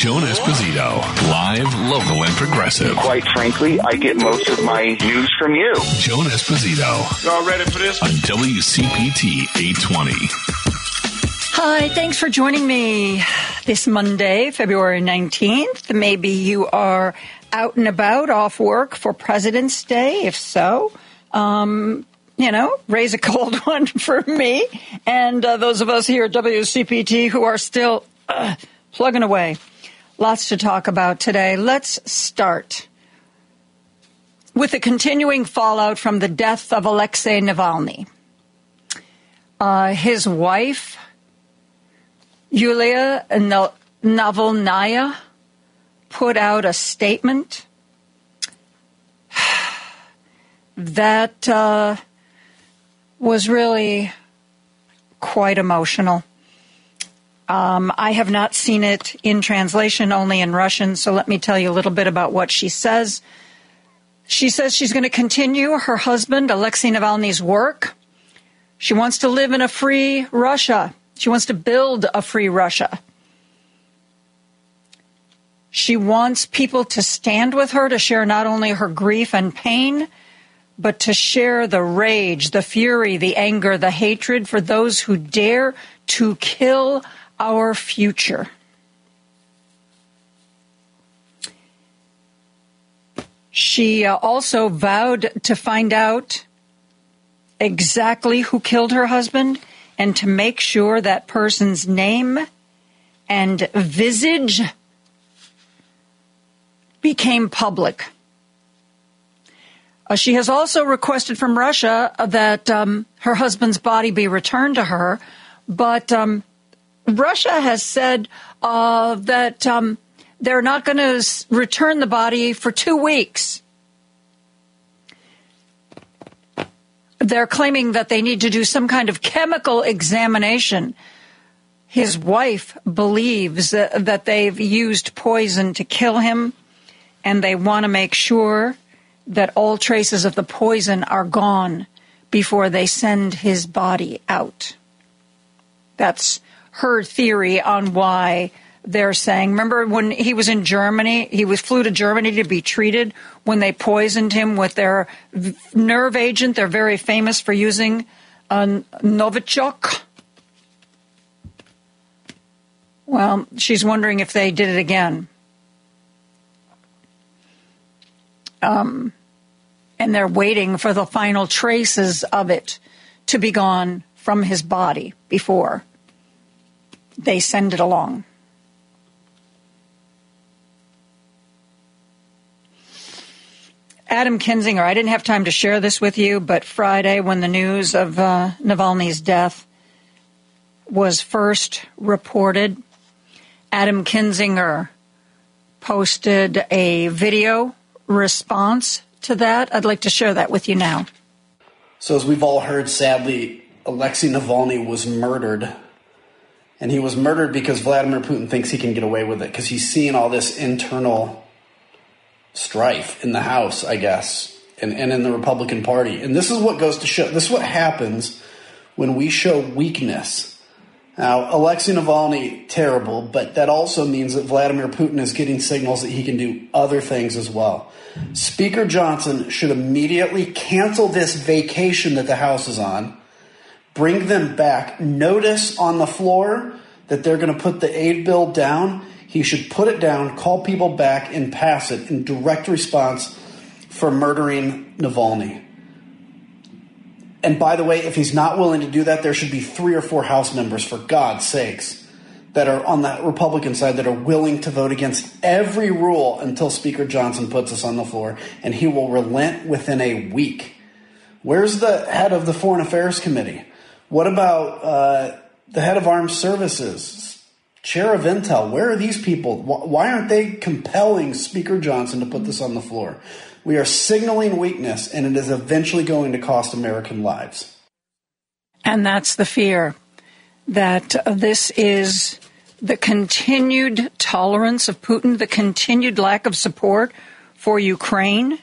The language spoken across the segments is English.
Joan Esposito, live, local, and progressive. Quite frankly, I get most of my news from you. Joan Esposito. Y'all ready for this? On WCPT 820. Hi, thanks for joining me this Monday, February 19th. Maybe you are out and about off work for President's Day. If so, um, you know, raise a cold one for me and uh, those of us here at WCPT who are still uh, plugging away. Lots to talk about today. Let's start with the continuing fallout from the death of Alexei Navalny. Uh, his wife, Yulia Navalnaya, put out a statement that uh, was really quite emotional. Um, I have not seen it in translation, only in Russian, so let me tell you a little bit about what she says. She says she's going to continue her husband, Alexei Navalny's work. She wants to live in a free Russia. She wants to build a free Russia. She wants people to stand with her to share not only her grief and pain, but to share the rage, the fury, the anger, the hatred for those who dare to kill our future. She uh, also vowed to find out exactly who killed her husband and to make sure that person's name and visage became public. Uh, she has also requested from Russia that um, her husband's body be returned to her, but um, Russia has said uh, that um, they're not going to return the body for two weeks. They're claiming that they need to do some kind of chemical examination. His wife believes that they've used poison to kill him, and they want to make sure that all traces of the poison are gone before they send his body out. That's her theory on why they're saying. Remember when he was in Germany? He was flew to Germany to be treated when they poisoned him with their nerve agent. They're very famous for using uh, Novichok. Well, she's wondering if they did it again. Um, and they're waiting for the final traces of it to be gone from his body before they send it along. Adam Kinzinger, I didn't have time to share this with you, but Friday, when the news of uh, Navalny's death was first reported, Adam Kinzinger posted a video response to that. I'd like to share that with you now. So, as we've all heard, sadly, Alexei Navalny was murdered. And he was murdered because Vladimir Putin thinks he can get away with it because he's seeing all this internal strife in the House, I guess, and, and in the Republican Party. And this is what goes to show this is what happens when we show weakness. Now, Alexei Navalny, terrible, but that also means that Vladimir Putin is getting signals that he can do other things as well. Speaker Johnson should immediately cancel this vacation that the House is on, bring them back, notice on the floor that they're going to put the aid bill down. He should put it down, call people back, and pass it in direct response for murdering Navalny. And by the way, if he's not willing to do that, there should be three or four House members, for God's sakes, that are on the Republican side that are willing to vote against every rule until Speaker Johnson puts us on the floor, and he will relent within a week. Where's the head of the Foreign Affairs Committee? What about uh, the head of Armed Services? Chair of Intel, where are these people? Why aren't they compelling Speaker Johnson to put this on the floor? We are signaling weakness, and it is eventually going to cost American lives. And that's the fear that this is the continued tolerance of Putin, the continued lack of support for Ukraine,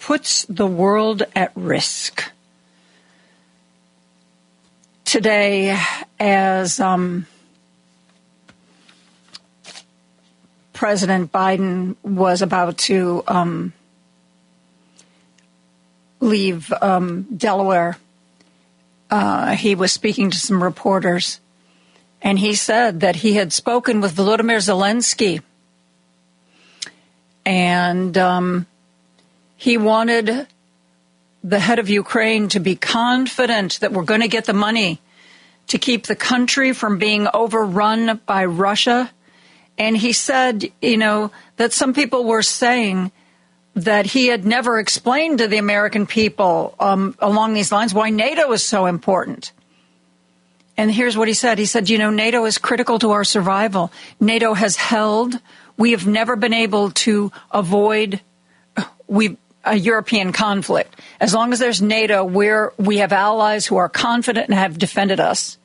puts the world at risk. Today, as um, President Biden was about to um, leave um, Delaware, uh, he was speaking to some reporters, and he said that he had spoken with Volodymyr Zelensky, and um, he wanted the head of Ukraine to be confident that we're going to get the money to keep the country from being overrun by Russia. And he said, you know, that some people were saying that he had never explained to the American people um, along these lines why NATO is so important. And here's what he said. He said, you know, NATO is critical to our survival. NATO has held. We have never been able to avoid we a European conflict. As long as there's NATO, we're, we have allies who are confident and have defended us.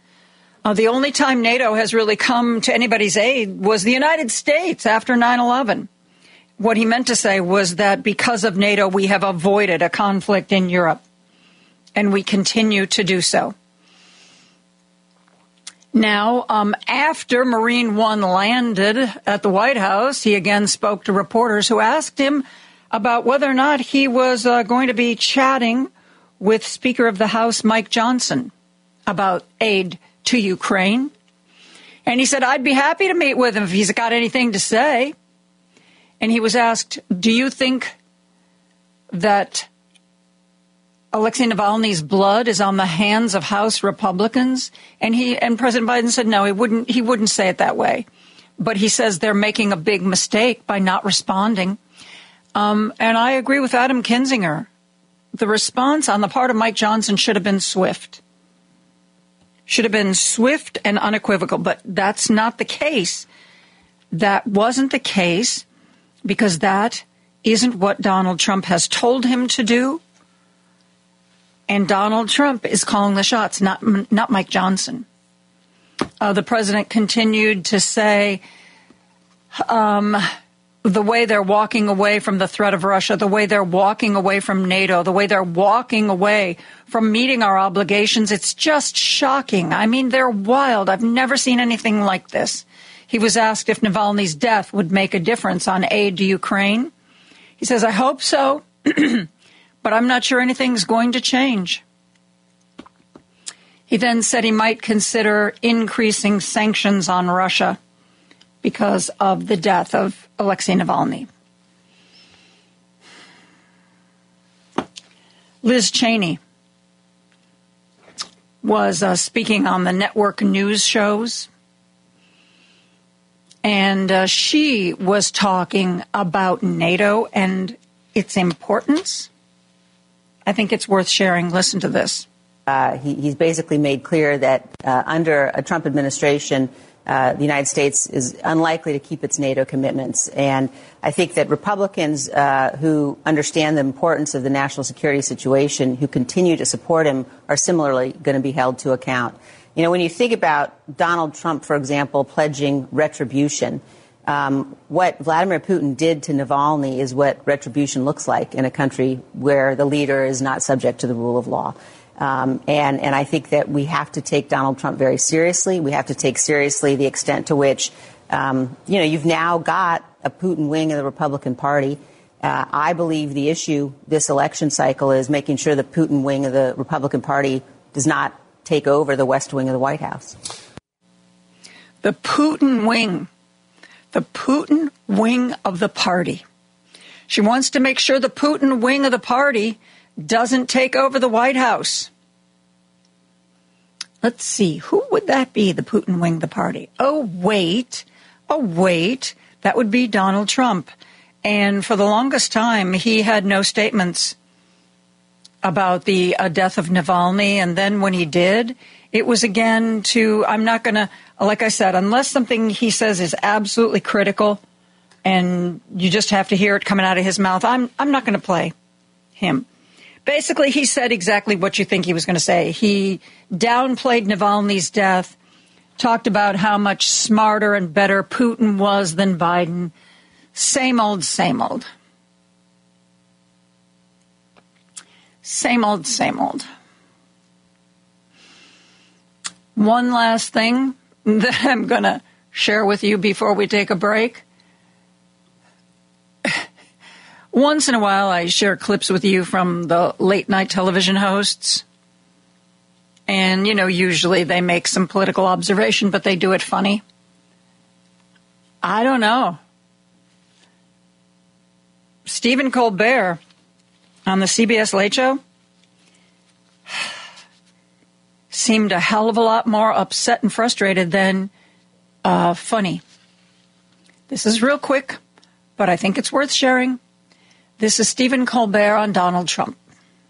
Uh, the only time NATO has really come to anybody's aid was the United States after 9 11. What he meant to say was that because of NATO, we have avoided a conflict in Europe, and we continue to do so. Now, um, after Marine One landed at the White House, he again spoke to reporters who asked him about whether or not he was uh, going to be chatting with Speaker of the House Mike Johnson about aid to Ukraine. And he said, I'd be happy to meet with him if he's got anything to say. And he was asked, Do you think that Alexei Navalny's blood is on the hands of House Republicans? And he and President Biden said no, he wouldn't he wouldn't say it that way. But he says they're making a big mistake by not responding. Um, and I agree with Adam Kinzinger. The response on the part of Mike Johnson should have been swift should have been swift and unequivocal, but that's not the case. That wasn't the case because that isn't what Donald Trump has told him to do. And Donald Trump is calling the shots, not, not Mike Johnson. Uh, the president continued to say, um, the way they're walking away from the threat of Russia, the way they're walking away from NATO, the way they're walking away from meeting our obligations, it's just shocking. I mean, they're wild. I've never seen anything like this. He was asked if Navalny's death would make a difference on aid to Ukraine. He says, I hope so, but I'm not sure anything's going to change. He then said he might consider increasing sanctions on Russia because of the death of Alexei Navalny. Liz Cheney was uh, speaking on the network news shows, and uh, she was talking about NATO and its importance. I think it's worth sharing. Listen to this. Uh, he, he's basically made clear that uh, under a Trump administration, uh, the United States is unlikely to keep its NATO commitments. And I think that Republicans uh, who understand the importance of the national security situation, who continue to support him, are similarly going to be held to account. You know, when you think about Donald Trump, for example, pledging retribution, um, what Vladimir Putin did to Navalny is what retribution looks like in a country where the leader is not subject to the rule of law. Um, and, and I think that we have to take Donald Trump very seriously. We have to take seriously the extent to which, um, you know, you've now got a Putin wing of the Republican Party. Uh, I believe the issue this election cycle is making sure the Putin wing of the Republican Party does not take over the West Wing of the White House. The Putin wing, the Putin wing of the party. She wants to make sure the Putin wing of the party doesn't take over the White House. Let's see, who would that be, the Putin wing the party? Oh, wait, oh, wait, that would be Donald Trump. And for the longest time, he had no statements about the uh, death of Navalny. And then when he did, it was again to, I'm not going to, like I said, unless something he says is absolutely critical and you just have to hear it coming out of his mouth, I'm, I'm not going to play him. Basically, he said exactly what you think he was going to say. He downplayed Navalny's death, talked about how much smarter and better Putin was than Biden. Same old, same old. Same old, same old. One last thing that I'm going to share with you before we take a break. Once in a while I share clips with you from the late night television hosts. And, you know, usually they make some political observation, but they do it funny. I don't know. Stephen Colbert on the CBS Late Show seemed a hell of a lot more upset and frustrated than uh, funny. This is real quick, but I think it's worth sharing. This is Stephen Colbert on Donald Trump.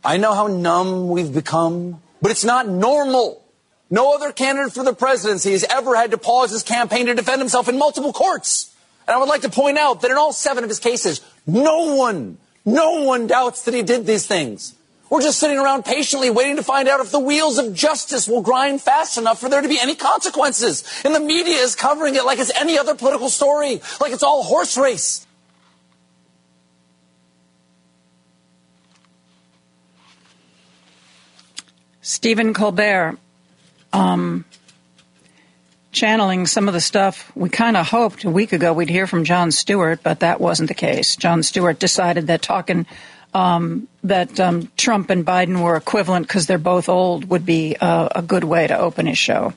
I know how numb we've become, but it's not normal. No other candidate for the presidency has ever had to pause his campaign to defend himself in multiple courts. And I would like to point out that in all seven of his cases, no one, no one doubts that he did these things. We're just sitting around patiently waiting to find out if the wheels of justice will grind fast enough for there to be any consequences. And the media is covering it like it's any other political story, like it's all horse race. Stephen Colbert, um, channeling some of the stuff we kind of hoped a week ago we'd hear from Jon Stewart, but that wasn't the case. Jon Stewart decided that talking um, that um, Trump and Biden were equivalent because they're both old would be uh, a good way to open his show.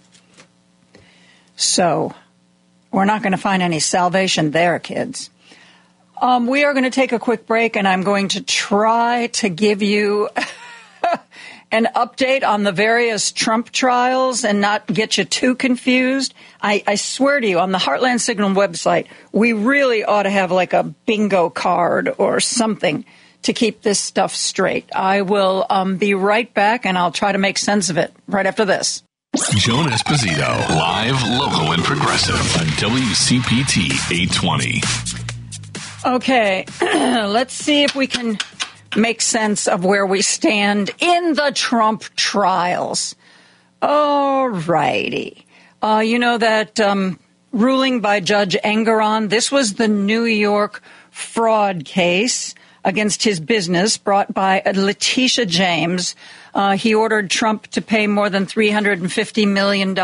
So we're not going to find any salvation there, kids. Um, we are going to take a quick break, and I'm going to try to give you an update on the various Trump trials and not get you too confused. I, I, swear to you, on the Heartland Signal website, we really ought to have like a bingo card or something to keep this stuff straight. I will um, be right back and I'll try to make sense of it right after this. Joan Esposito, live, local, and progressive on WCPT 820. Okay, let's see if we can make sense of where we stand in the Trump trials. All righty. Uh, you know that um, ruling by Judge Engoron, this was the New York fraud case against his business brought by Letitia James. Uh, he ordered Trump to pay more than $350 million.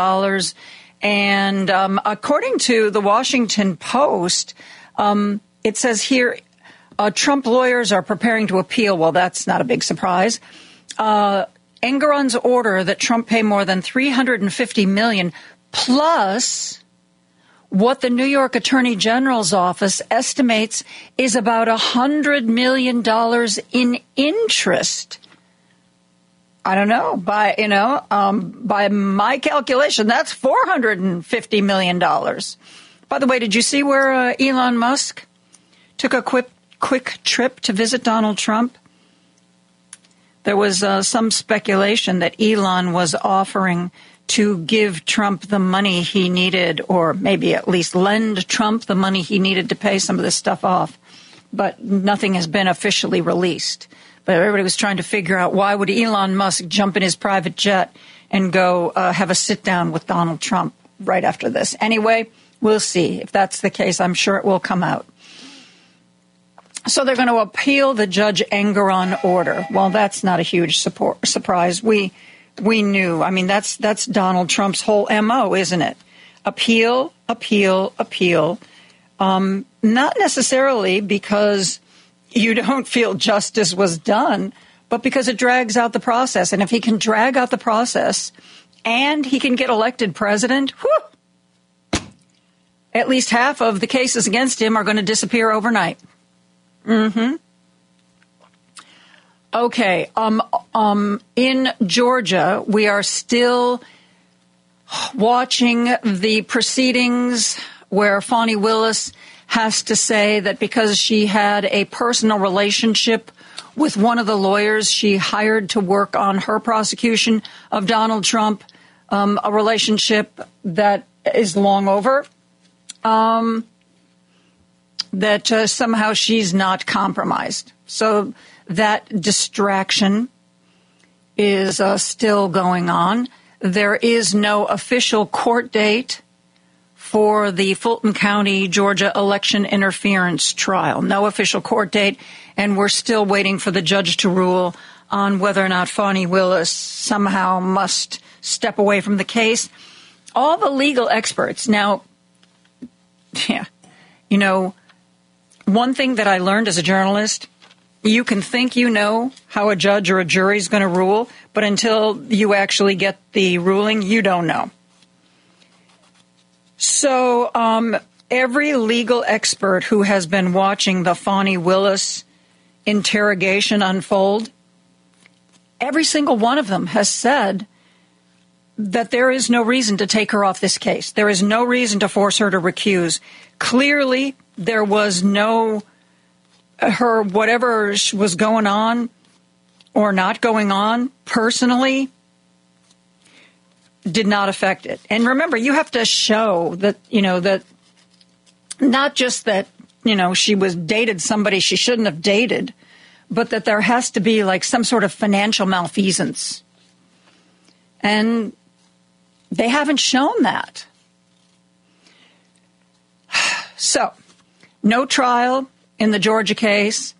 And um, according to the Washington Post, um, it says here uh, Trump lawyers are preparing to appeal. Well, that's not a big surprise. Uh, Engoron's order that Trump pay more than 350 million plus what the New York Attorney General's office estimates is about a hundred million dollars in interest. I don't know. By you know, um, by my calculation, that's four hundred and fifty million dollars. By the way, did you see where uh, Elon Musk took a quick quick trip to visit Donald Trump? There was uh, some speculation that Elon was offering to give Trump the money he needed, or maybe at least lend Trump the money he needed to pay some of this stuff off. But nothing has been officially released. But everybody was trying to figure out why would Elon Musk jump in his private jet and go uh, have a sit down with Donald Trump right after this. Anyway, we'll see. If that's the case, I'm sure it will come out. So they're going to appeal the Judge Engoron order. Well, that's not a huge support, surprise. We we knew. I mean, that's that's Donald Trump's whole mo, isn't it? Appeal, appeal, appeal. Um, not necessarily because you don't feel justice was done, but because it drags out the process. And if he can drag out the process and he can get elected president, whew, at least half of the cases against him are going to disappear overnight. Mm-hmm. Okay. Um, um, in Georgia, we are still watching the proceedings where Fani Willis has to say that because she had a personal relationship with one of the lawyers she hired to work on her prosecution of Donald Trump, um, a relationship that is long over, um, that uh, somehow she's not compromised. So that distraction is uh, still going on. There is no official court date for the Fulton County, Georgia election interference trial. No official court date, and we're still waiting for the judge to rule on whether or not Fani Willis somehow must step away from the case. All the legal experts now, yeah, you know, one thing that I learned as a journalist you can think you know how a judge or a jury is going to rule, but until you actually get the ruling, you don't know. So, um, every legal expert who has been watching the Fani Willis interrogation unfold, every single one of them has said that there is no reason to take her off this case. There is no reason to force her to recuse. Clearly, there was no her whatever was going on or not going on personally did not affect it. And remember, you have to show that, you know, that not just that, you know, she was dated somebody she shouldn't have dated, but that there has to be like some sort of financial malfeasance. And they haven't shown that. So, no trial in the Georgia case.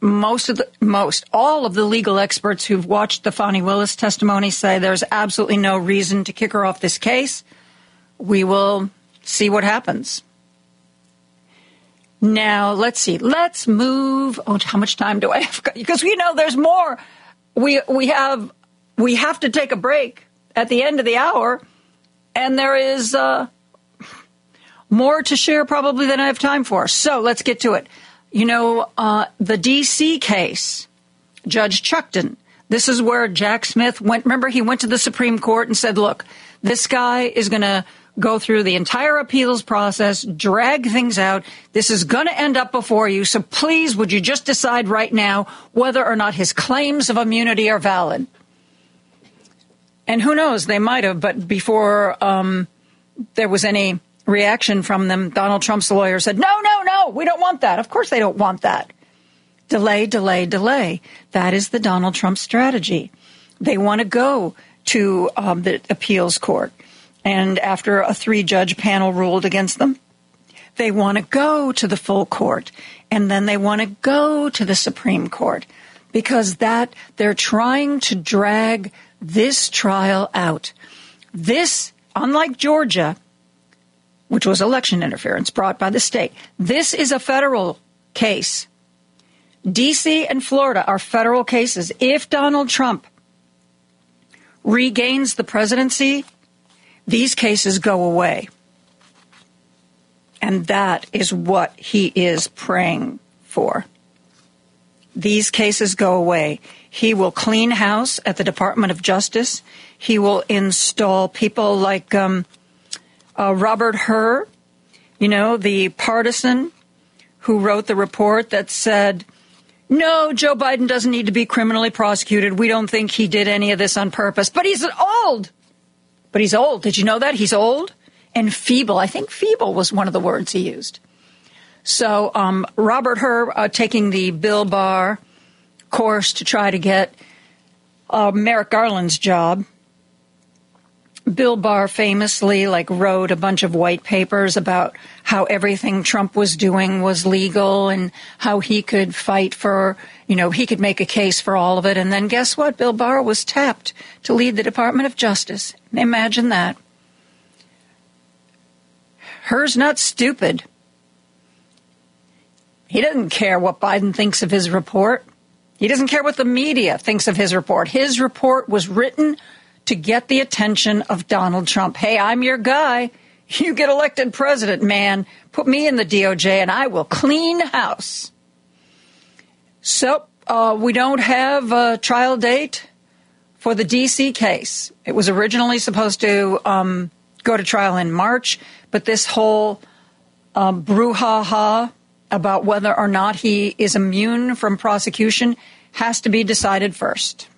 Most of the, most, all of the legal experts who've watched the Fani Willis testimony say there's absolutely no reason to kick her off this case. We will see what happens. Now, let's see. Let's move. Oh, how much time do I have? Because we know there's more. We, we have, we have to take a break at the end of the hour, and there is, uh, more to share probably than I have time for. So let's get to it. You know, uh, the D.C. case, Judge Chutkan, this is where Jack Smith went. Remember, he went to the Supreme Court and said, look, this guy is going to go through the entire appeals process, drag things out. This is going to end up before you. So please, would you just decide right now whether or not his claims of immunity are valid? And who knows, they might have, but before um, there was any reaction from them, Donald Trump's lawyer said, no, no, no, we don't want that. Of course they don't want that. Delay, delay, delay. That is the Donald Trump strategy. They want to go to um, the appeals court. And after a three judge panel ruled against them, they want to go to the full court. And then they want to go to the Supreme Court because that they're trying to drag this trial out. This, unlike Georgia, which was election interference brought by the state. This is a federal case. DC and Florida are federal cases. If Donald Trump regains the presidency, these cases go away. And that is what he is praying for. These cases go away. He will clean house at the Department of Justice. He will install people like um, uh, Robert Hur, you know, the partisan who wrote the report that said, no, Joe Biden doesn't need to be criminally prosecuted. We don't think he did any of this on purpose. But he's old. But he's old. Did you know that? He's old and feeble. I think feeble was one of the words he used. So um, Robert Hur uh, taking the Bill Barr course to try to get uh, Merrick Garland's job Bill Barr famously like wrote a bunch of white papers about how everything Trump was doing was legal and how he could fight for, you know, he could make a case for all of it. And then guess what? Bill Barr was tapped to lead the Department of Justice. Imagine that. Hur's not stupid. He doesn't care what Biden thinks of his report. He doesn't care what the media thinks of his report. His report was written to get the attention of Donald Trump. Hey, I'm your guy. You get elected president, man. Put me in the DOJ and I will clean house. So, uh, we don't have a trial date for the D.C. case. It was originally supposed to um, go to trial in March, but this whole um, brouhaha about whether or not he is immune from prosecution has to be decided first.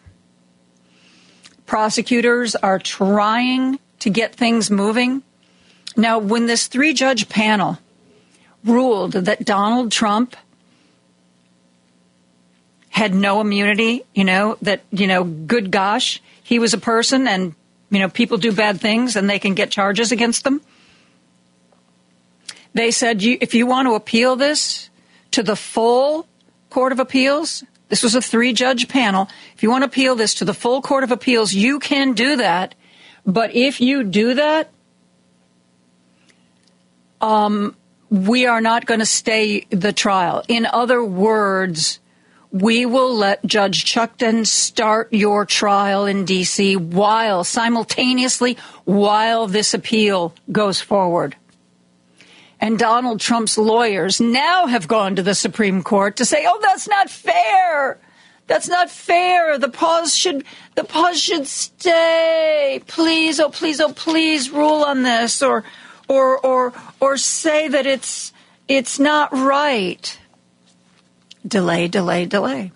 Prosecutors are trying to get things moving. Now, when this three judge panel ruled that Donald Trump had no immunity, you know, that, you know, good gosh, he was a person and, you know, people do bad things and they can get charges against them. They said, if you want to appeal this to the full Court of Appeals, this was a three judge panel. If you want to appeal this to the full Court of Appeals, you can do that. But if you do that, um, we are not going to stay the trial. In other words, we will let Judge Chutkan start your trial in D.C. while simultaneously while this appeal goes forward. And Donald Trump's lawyers now have gone to the Supreme Court to say, oh, that's not fair. That's not fair. The pause should the pause should stay. Please, oh please, oh please rule on this or or or or say that it's it's not right. Delay, delay, delay.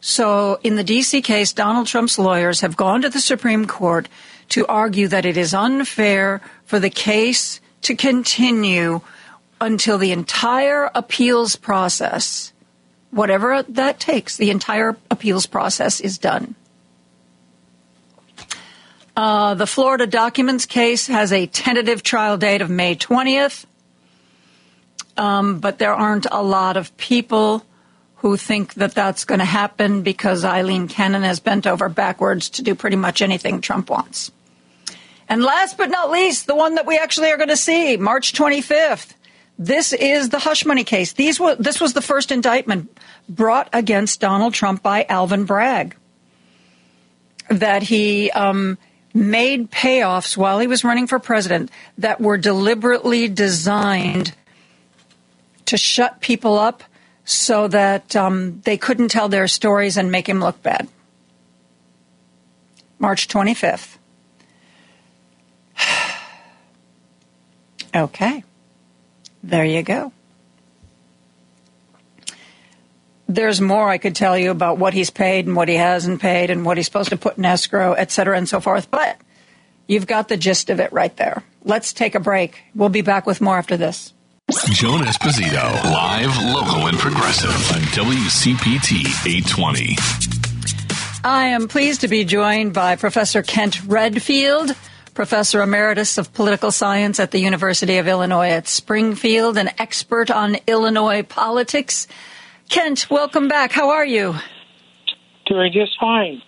So in the DC case, Donald Trump's lawyers have gone to the Supreme Court to argue that it is unfair for the case to continue until the entire appeals process whatever that takes, the entire appeals process is done. Uh, the Florida documents case has a tentative trial date of May 20th, um, but there aren't a lot of people who think that that's going to happen because Aileen Cannon has bent over backwards to do pretty much anything Trump wants. And last but not least, the one that we actually are going to see, March 25th. This is the hush money case. These were, this was the first indictment brought against Donald Trump by Alvin Bragg. That he um, made payoffs while he was running for president that were deliberately designed to shut people up so that um, they couldn't tell their stories and make him look bad. March 25th. okay. There you go. There's more I could tell you about what he's paid and what he hasn't paid and what he's supposed to put in escrow, et cetera, and so forth. But you've got the gist of it right there. Let's take a break. We'll be back with more after this. Joan Esposito, live, local, and progressive on WCPT 820. I am pleased to be joined by Professor Kent Redfield professor emeritus of political science at the University of Illinois at Springfield, an expert on Illinois politics. Kent, welcome back. How are you? Doing just fine.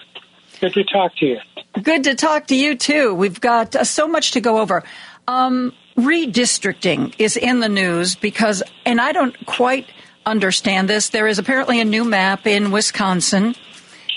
Good to talk to you. Good to talk to you too. We've got uh, so much to go over. Um, redistricting is in the news because, and I don't quite understand this. There is apparently a new map in Wisconsin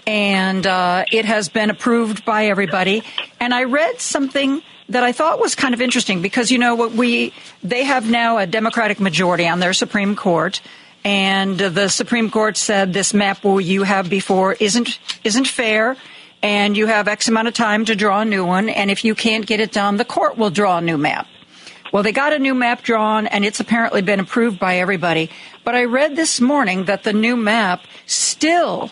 and uh, it has been approved by everybody. And I read something that I thought was kind of interesting because you know what we they have now a Democratic majority on their Supreme Court. And the Supreme Court said this map you have before isn't isn't fair, and you have X amount of time to draw a new one. And if you can't get it done, the court will draw a new map. Well, they got a new map drawn, and it's apparently been approved by everybody. But I read this morning that the new map still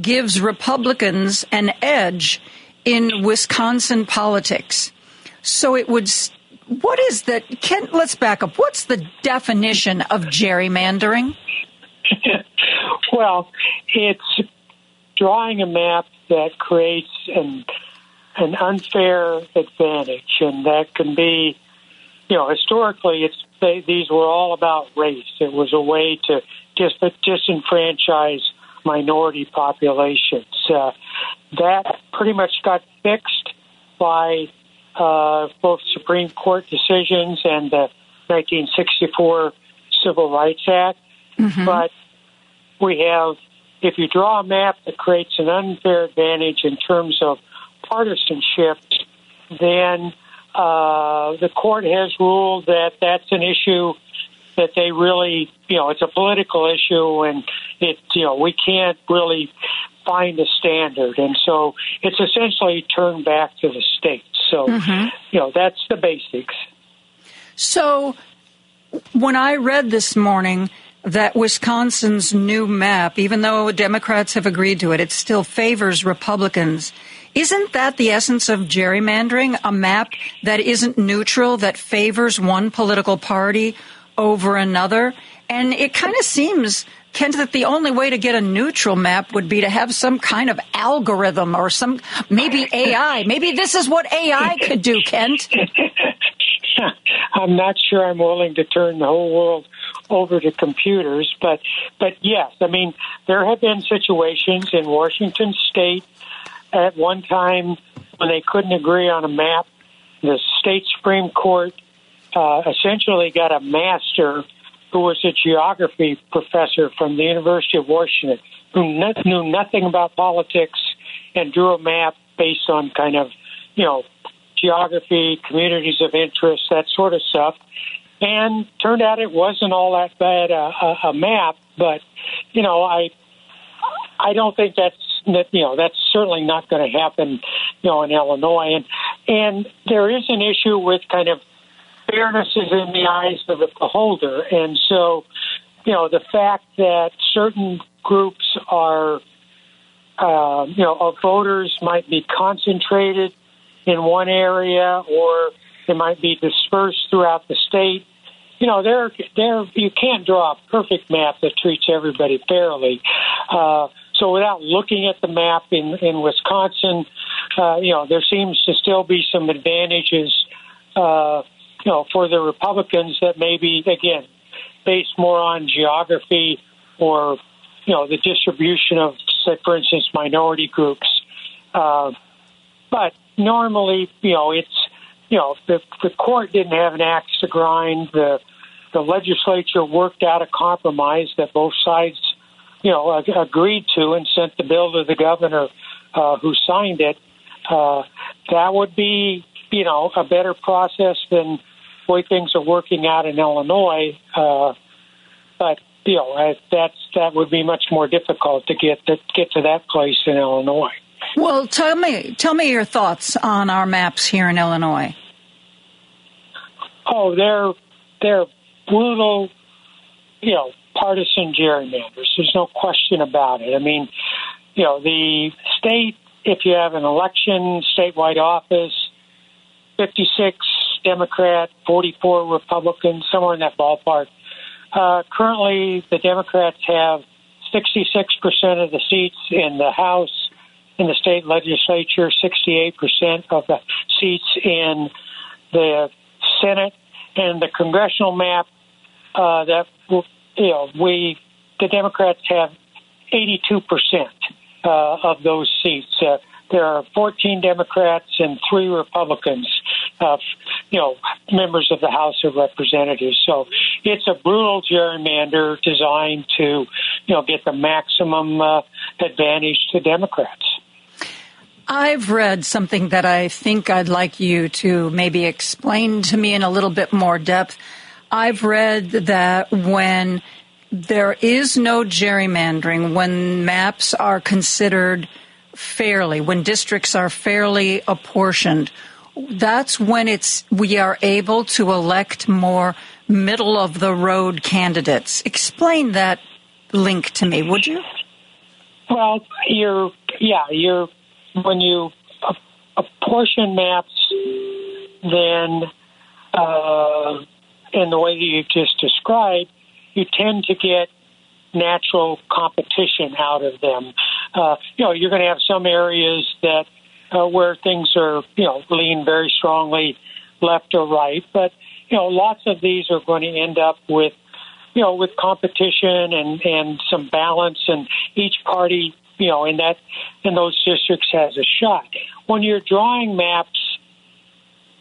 gives Republicans an edge in Wisconsin politics. So it would. What is that? Ken, let's back up. What's the definition of gerrymandering? well, it's drawing a map that creates an an unfair advantage, and that can be, you know, historically, it's they, these were all about race. It was a way to dis- disenfranchise minority populations. Uh, that pretty much got fixed by uh, both Supreme Court decisions and the 1964 Civil Rights Act. Mm-hmm. But we have, if you draw a map that creates an unfair advantage in terms of partisanship, then uh, the court has ruled that that's an issue that they really, you know, it's a political issue and it, you know, we can't really find a standard. And so it's essentially turned back to the states. So, mm-hmm. you know, that's the basics. So when I read this morning, that Wisconsin's new map, even though Democrats have agreed to it, it still favors Republicans. Isn't that the essence of gerrymandering? A map that isn't neutral, that favors one political party over another. And it kind of seems, Kent, that the only way to get a neutral map would be to have some kind of algorithm or some, maybe AI. Maybe this is what AI could do, Kent. I'm not sure I'm willing to turn the whole world over to computers, but but yes, I mean there have been situations in Washington State at one time when they couldn't agree on a map. The state supreme court uh, essentially got a master who was a geography professor from the University of Washington, who knew nothing about politics and drew a map based on kind of, you know, geography, communities of interest, that sort of stuff. And turned out it wasn't all that bad a, a, a map, but you know, I I don't think that's that you know that's certainly not going to happen, you know, in Illinois. And and there is an issue with kind of fairness is in the eyes of the beholder, and so you know the fact that certain groups are uh, you know of voters might be concentrated in one area or they might be dispersed throughout the state. You know, there, there, you can't draw a perfect map that treats everybody fairly. Uh, so without looking at the map in, in Wisconsin, uh, you know, there seems to still be some advantages, uh, you know, for the Republicans that maybe, again, based more on geography or, you know, the distribution of, say, for instance, minority groups. Uh, but normally, you know, it's, you know, the, the court didn't have an axe to grind. The, the legislature worked out a compromise that both sides you know, agreed to and sent the bill to the governor uh, who signed it, uh, that would be, you know, a better process than way things are working out in Illinois. Uh, but you know, that's that would be much more difficult to get to get to that place in Illinois. Well, tell me, tell me your thoughts on our maps here in Illinois. Oh, they're they're brutal, you know, partisan gerrymanders. There's no question about it. I mean, you know, the state, if you have an election, statewide office, 56 Democrat, 44 Republican, somewhere in that ballpark. Uh, currently, the Democrats have 66% of the seats in the House, in the state legislature, 68% of the seats in the Senate, and the congressional map uh, that you know, we, the Democrats have 82% uh, of those seats. Uh, there are 14 Democrats and three Republicans, uh, you know, members of the House of Representatives. So it's a brutal gerrymander designed to, you know, get the maximum uh, advantage to Democrats. I've read something that I think I'd like you to maybe explain to me in a little bit more depth. I've read that when there is no gerrymandering, when maps are considered fairly, when districts are fairly apportioned, that's when it's we are able to elect more middle of the road candidates. Explain that link to me, would you? Well, you're yeah, you're when you apportion maps, then uh, in the way that you just described, you tend to get natural competition out of them. Uh, you know, you're going to have some areas that uh, where things are, you know, lean very strongly left or right, but you know, lots of these are going to end up with, you know, with competition and and some balance, and each party, you know, in that in those districts has a shot. When you're drawing maps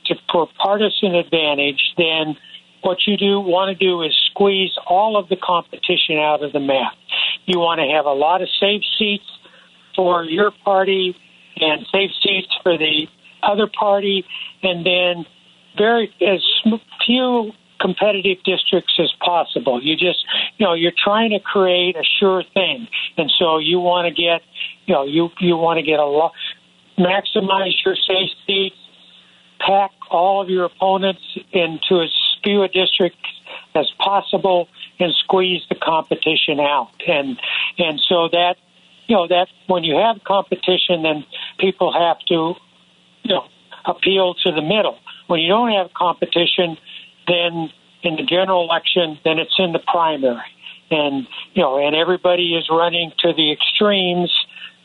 to, for partisan advantage, then what you do want to do is squeeze all of the competition out of the map. You want to have a lot of safe seats for your party and safe seats for the other party, and then very as few competitive districts as possible. You just, you know, you're trying to create a sure thing, and so you want to get, you know, you you want to get a lot, maximize your safe seats, pack all of your opponents into as few a district as possible and squeeze the competition out. And and so that you know that when you have competition, then people have to you know appeal to the middle. When you don't have competition, then in the general election, then it's in the primary, and you know, and everybody is running to the extremes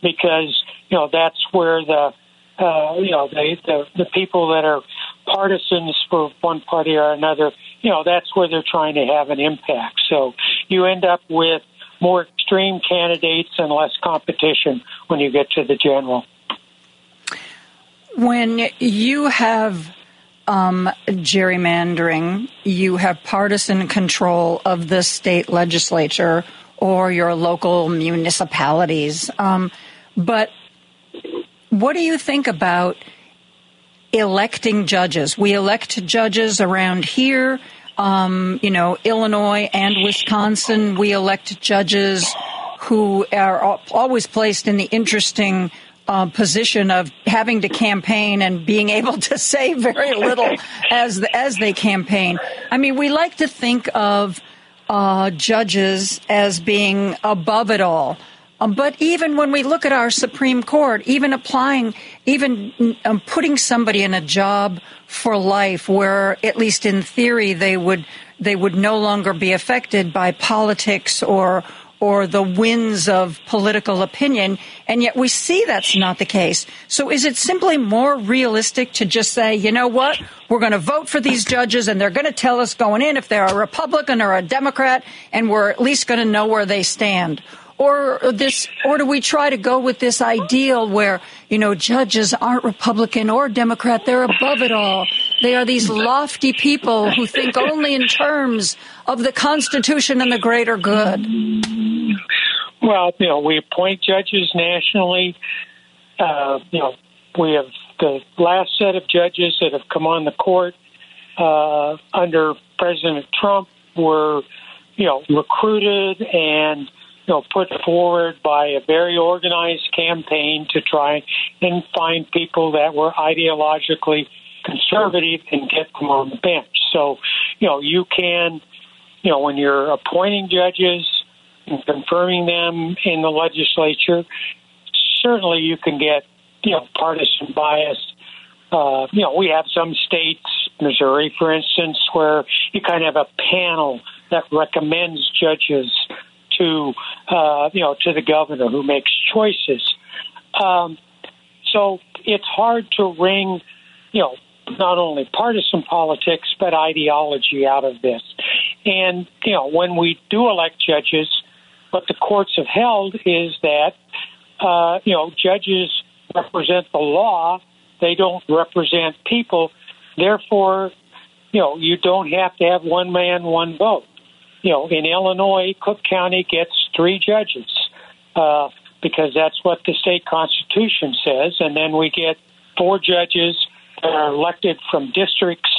because you know that's where the uh, you know the, the the people that are partisans for one party or another, you know, that's where they're trying to have an impact. So you end up with more extreme candidates and less competition when you get to the general. When you have um, gerrymandering, you have partisan control of the state legislature or your local municipalities. Um, but what do you think about electing judges? We elect judges around here. Um, you know, Illinois and Wisconsin, we elect judges who are always placed in the interesting uh, position of having to campaign and being able to say very little as the, as they campaign. I mean, we like to think of uh, judges as being above it all. Um, but even when we look at our Supreme Court, even applying, even um, putting somebody in a job for life, where at least in theory they would they would no longer be affected by politics or or the winds of political opinion, and yet we see that's not the case. So is it simply more realistic to just say, you know what, we're going to vote for these judges and they're going to tell us going in if they're a Republican or a Democrat, and we're at least going to know where they stand? Or this or do we try to go with this ideal where you know judges aren't republican or democrat they're above it all. They are these lofty people who think only in terms of the constitution and the greater good. Well you know we appoint judges nationally. Uh, you know we have the last set of judges that have come on the court uh, under president trump were you know recruited and you know, put forward by a very organized campaign to try and find people that were ideologically conservative and get them on the bench. So, you know, you can, you know, when you're appointing judges and confirming them in the legislature, certainly you can get, you know, partisan bias. Uh, you know, we have some states, Missouri, for instance, where you kind of have a panel that recommends judges to uh, you know to the governor who makes choices. Um, so it's hard to wring you know not only partisan politics but ideology out of this. And you know when we do elect judges, what the courts have held is that uh, you know judges represent the law; they don't represent people. Therefore, you know you don't have to have one man, one vote you know, in Illinois, Cook County gets three judges uh, because that's what the state constitution says, and then we get four judges that are elected from districts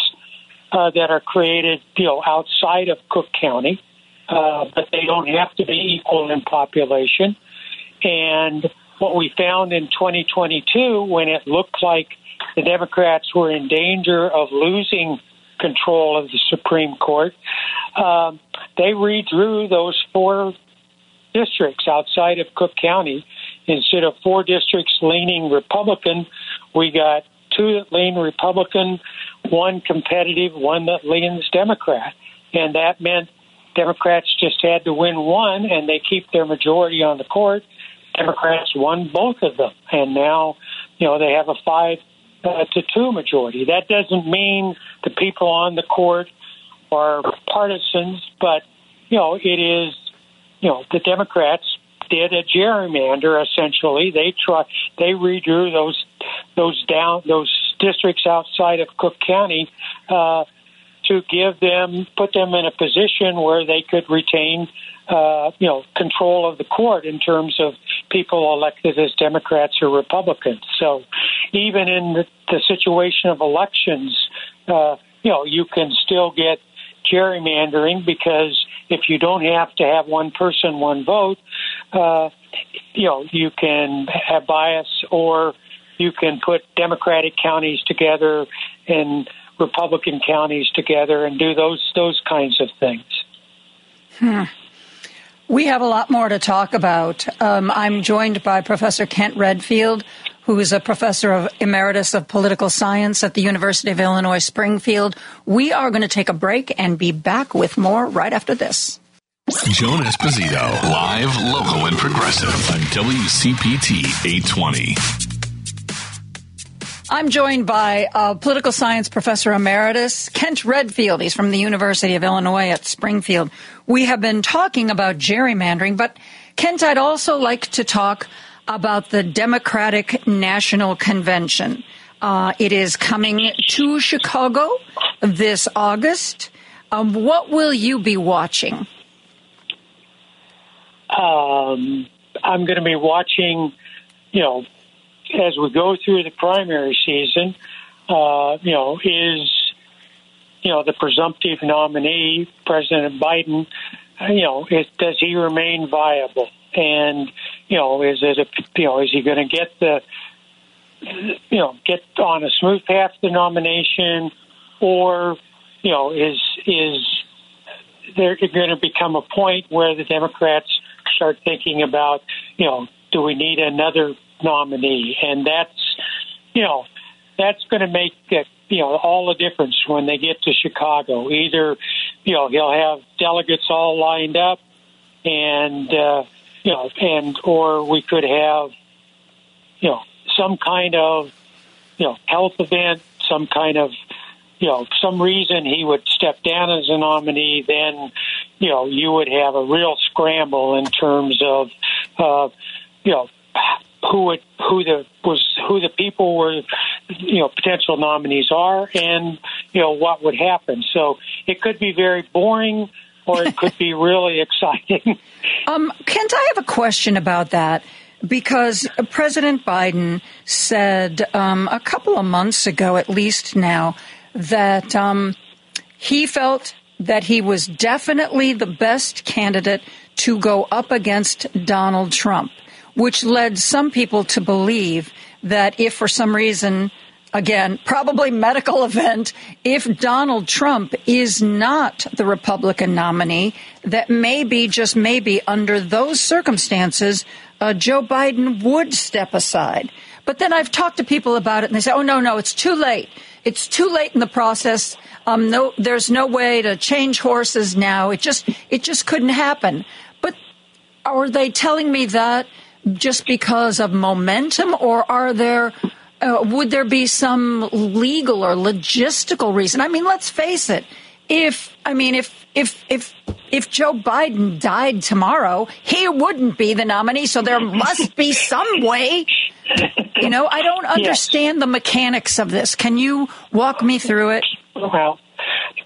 uh, that are created, you know, outside of Cook County, uh, but they don't have to be equal in population. And what we found in 2022, when it looked like the Democrats were in danger of losing control of the Supreme Court, um, they redrew those four districts outside of Cook County. Instead of four districts leaning Republican, we got two that lean Republican, one competitive, one that leans Democrat. And that meant Democrats just had to win one, and they keep their majority on the court. Democrats won both of them, and now, you know, they have a five uh, to two majority. That doesn't mean the people on the court are partisans, but you know it is. You know the Democrats did a gerrymander essentially. They try they redrew those those down those districts outside of Cook County uh, to give them put them in a position where they could retain uh, you know control of the court in terms of people elected as Democrats or Republicans. So even in the, the situation of elections, uh, you know you can still get gerrymandering because if you don't have to have one person, one vote, uh, you know, you can have bias or you can put Democratic counties together and Republican counties together and do those those kinds of things. Hmm. We have a lot more to talk about. Um, I'm joined by Professor Kent Redfield, who is a professor of emeritus of political science at the University of Illinois Springfield. We are going to take a break and be back with more right after this. Joan Esposito, live, local, and progressive on WCPT 820. I'm joined by uh, political science professor emeritus Kent Redfield. He's from the University of Illinois at Springfield. We have been talking about gerrymandering, but Kent, I'd also like to talk about the Democratic National Convention. Uh, it is coming to Chicago this August. Um, what will you be watching? Um, I'm going to be watching, you know, as we go through the primary season, uh, you know, is, you know, the presumptive nominee, President Biden, uh, you know, is, does he remain viable? And, you know, is it, a, you know, is he going to get the, you know, get on a smooth path to the nomination or, you know, is, is there going to become a point where the Democrats start thinking about, you know, do we need another nominee? And that's, you know, that's going to make it, you know, all the difference when they get to Chicago. Either, you know, he'll have delegates all lined up and, uh, you know, and, or we could have, you know, some kind of, you know, health event, some kind of, you know, some reason he would step down as a nominee, then, you know, you would have a real scramble in terms of, uh, you know, who it, who the was who the people were, you know, potential nominees are, and you know what would happen. So it could be very boring, or it could be really exciting. Um, Kent, I have a question about that because President Biden said um, a couple of months ago, at least now, that um, he felt that he was definitely the best candidate to go up against Donald Trump, which led some people to believe that if for some reason again, probably medical event, if Donald Trump is not the Republican nominee, that maybe, just maybe, under those circumstances, uh, Joe Biden would step aside. But then I've talked to people about it and they say, oh, no, no, it's too late. It's too late in the process. Um, no, there's no way to change horses now. It just, it just couldn't happen. But are they telling me that just because of momentum or are there uh, would there be some legal or logistical reason? I mean, let's face it. If I mean, if if if if Joe Biden died tomorrow, he wouldn't be the nominee. So there must be some way. You know, I don't understand yes. the mechanics of this. Can you walk me through it? Well,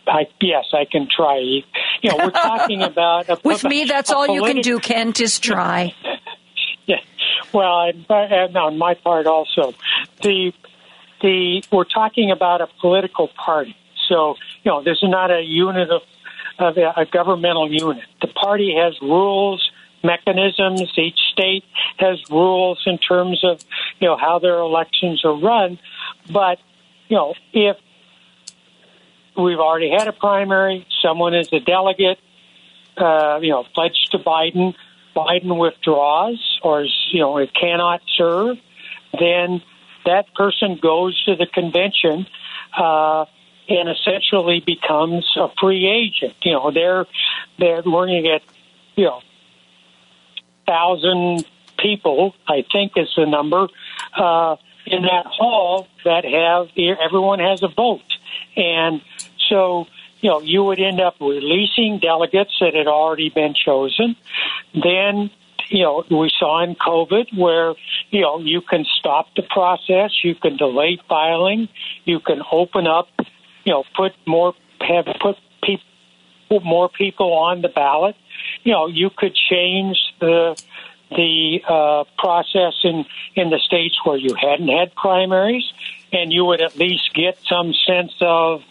I, yes, I can try. You know, we're talking about a, with me. That's all politi- you can do, Kent, is try. Well, and on my part also, the the we're talking about a political party. So you know, this is not a unit of, of a, a governmental unit. The party has rules, mechanisms. Each state has rules in terms of you know how their elections are run. But you know, if we've already had a primary, someone is a delegate, uh, you know, pledged to Biden. Biden withdraws or you know it cannot serve, then that person goes to the convention uh, and essentially becomes a free agent. You know, they're they're to get you know thousand people, I think is the number, uh, in that hall that have everyone has a vote, and so you know you would end up releasing delegates that had already been chosen. Then you know, we saw in COVID where, you know, you can stop the process, you can delay filing, you can open up, you know, put more, have put people, more people on the ballot. You know, you could change the, the uh, process in, in the states where you hadn't had primaries, and you would at least get some sense of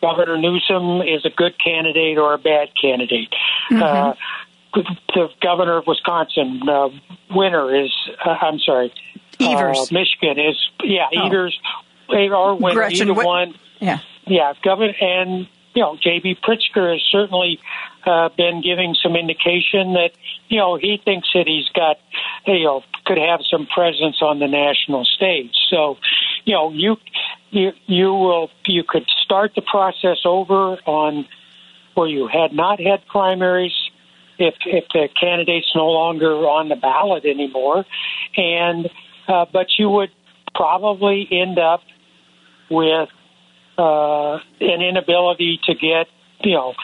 Governor Newsom is a good candidate or a bad candidate. Mm-hmm. Uh, the governor of Wisconsin, uh, Whitmer is, uh, I'm sorry, Evers. Uh, Michigan is, yeah, oh. Evers or Whitmer, Gretchen, either one. Yeah. Yeah, governor, and, you know, J.B. Pritzker has certainly uh, been giving some indication that, you know, he thinks that he's got, you know, could have some presence on the national stage. So, you know, you, you, you will, you could start the process over on where you had not had primaries if if the candidate's no longer on the ballot anymore, and uh, but you would probably end up with uh, an inability to get you know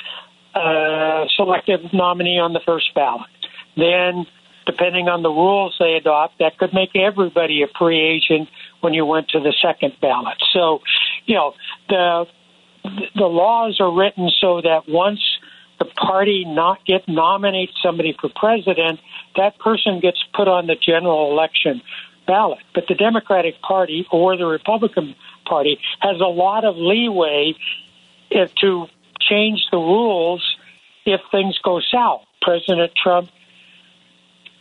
a selective nominee on the first ballot. Then, depending on the rules they adopt, that could make everybody a free agent when you went to the second ballot. So, you know, the the laws are written so that once the party not get nominates somebody for president, that person gets put on the general election ballot. But the Democratic Party or the Republican Party has a lot of leeway if, to change the rules if things go south. President Trump,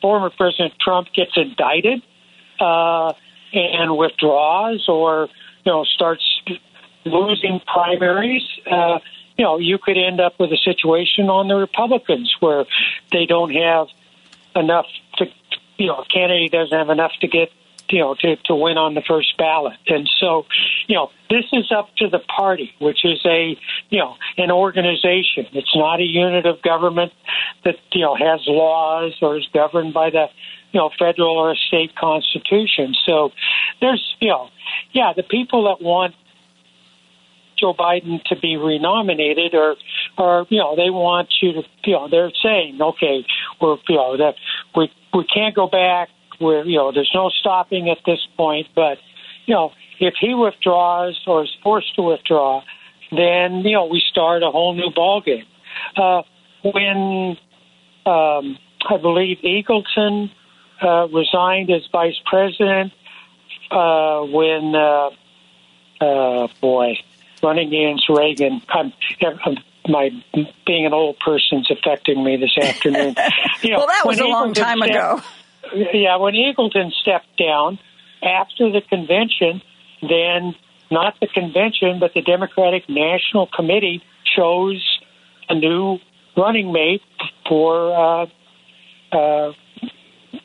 former President Trump, gets indicted uh, and withdraws, or you know starts losing primaries. Uh, you know, you could end up with a situation on the Republicans where they don't have enough to, you know, candidate doesn't have enough to get you know, to, to win on the first ballot. And so, you know, this is up to the party, which is a, you know, an organization. It's not a unit of government that, you know, has laws or is governed by the, you know, federal or state constitution. So there's, you know, yeah, the people that want Joe Biden to be renominated or or you know they want you to you know they're saying okay we're you know that we we can't go back where you know there's no stopping at this point. But you know, if he withdraws or is forced to withdraw, then you know we start a whole new ballgame. Uh, when um, I believe Eagleton uh, resigned as vice president, uh, when uh, uh, boy running against Reagan, I'm, I'm my being an old person's affecting me this afternoon. You know, well, that was a long time ago yeah, when Eagleton stepped down after the convention, then not the convention, but the Democratic National Committee chose a new running mate for, uh, uh,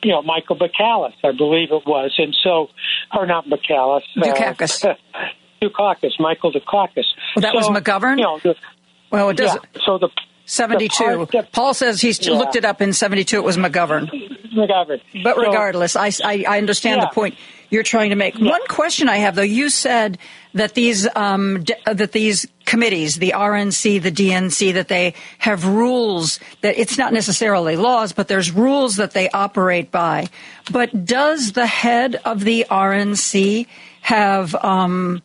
you know, Michael Bacallus, I believe it was. And so, or not Bacallus. Dukakis. Uh, Dukakis, Michael Dukakis. Well, that so, was McGovern? You know, the, well, it does. Yeah, so the 72. That, Paul says he's yeah. looked it up in 72. It was McGovern. McGovern. But so, regardless, I, I, I understand yeah. the point you're trying to make. Yeah. One question I have, though, you said that these um, d- that these committees, the RNC, the DNC, that they have rules that it's not necessarily laws, but there's rules that they operate by. But does the head of the RNC have um,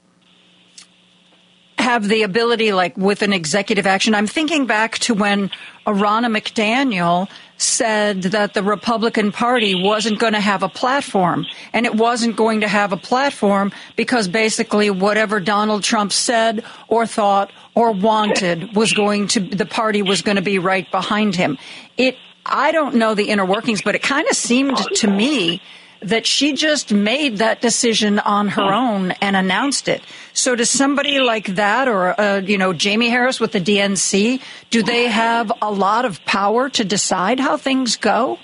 have the ability, like with an executive action. I'm thinking back to when Ronna McDaniel said that the Republican Party wasn't going to have a platform. And it wasn't going to have a platform because basically whatever Donald Trump said or thought or wanted was going to, the party was going to be right behind him. It, I don't know the inner workings, but it kind of seemed to me that she just made that decision on her own and announced it. So does somebody like that or, uh, you know, Jamie Harris with the DNC, do they have a lot of power to decide how things go?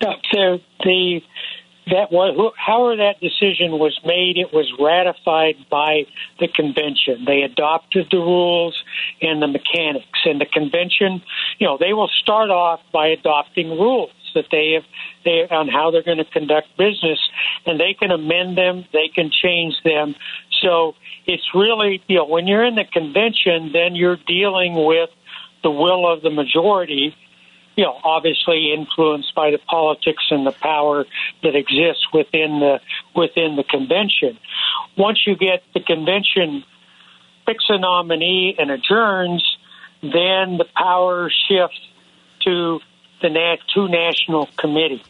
The, the that was however that decision was made it was ratified by the convention they adopted the rules and the mechanics and the convention you know they will start off by adopting rules that they have they, on how they're going to conduct business, and they can amend them, they can change them. So it's really, you know, when you're in the convention, then you're dealing with the will of the majority, you know, obviously influenced by the politics and the power that exists within the within the convention. Once you get the convention picks a nominee and adjourns, then the power shifts to the nat- two national committees,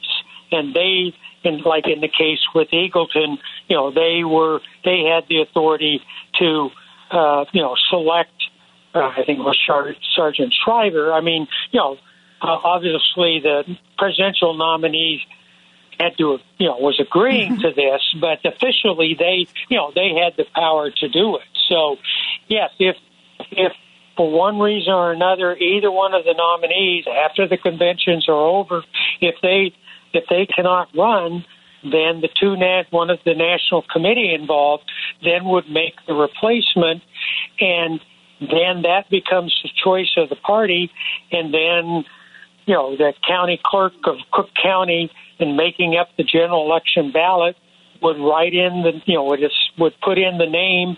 and they, in, like in the case with Eagleton, you know, they were they had the authority to, uh, you know, select. Uh, I think it was Char- Sargent Shriver. I mean, you know, uh, obviously the presidential nominee had to, you know, was agreeing to this, but officially they, you know, they had the power to do it. So, yes, if if for one reason or another, either one of the nominees after the conventions are over, if they if they cannot run, then the two nat one of the national committee involved then would make the replacement, and then that becomes the choice of the party, and then you know the county clerk of Cook County in making up the general election ballot would write in the you know would would put in the name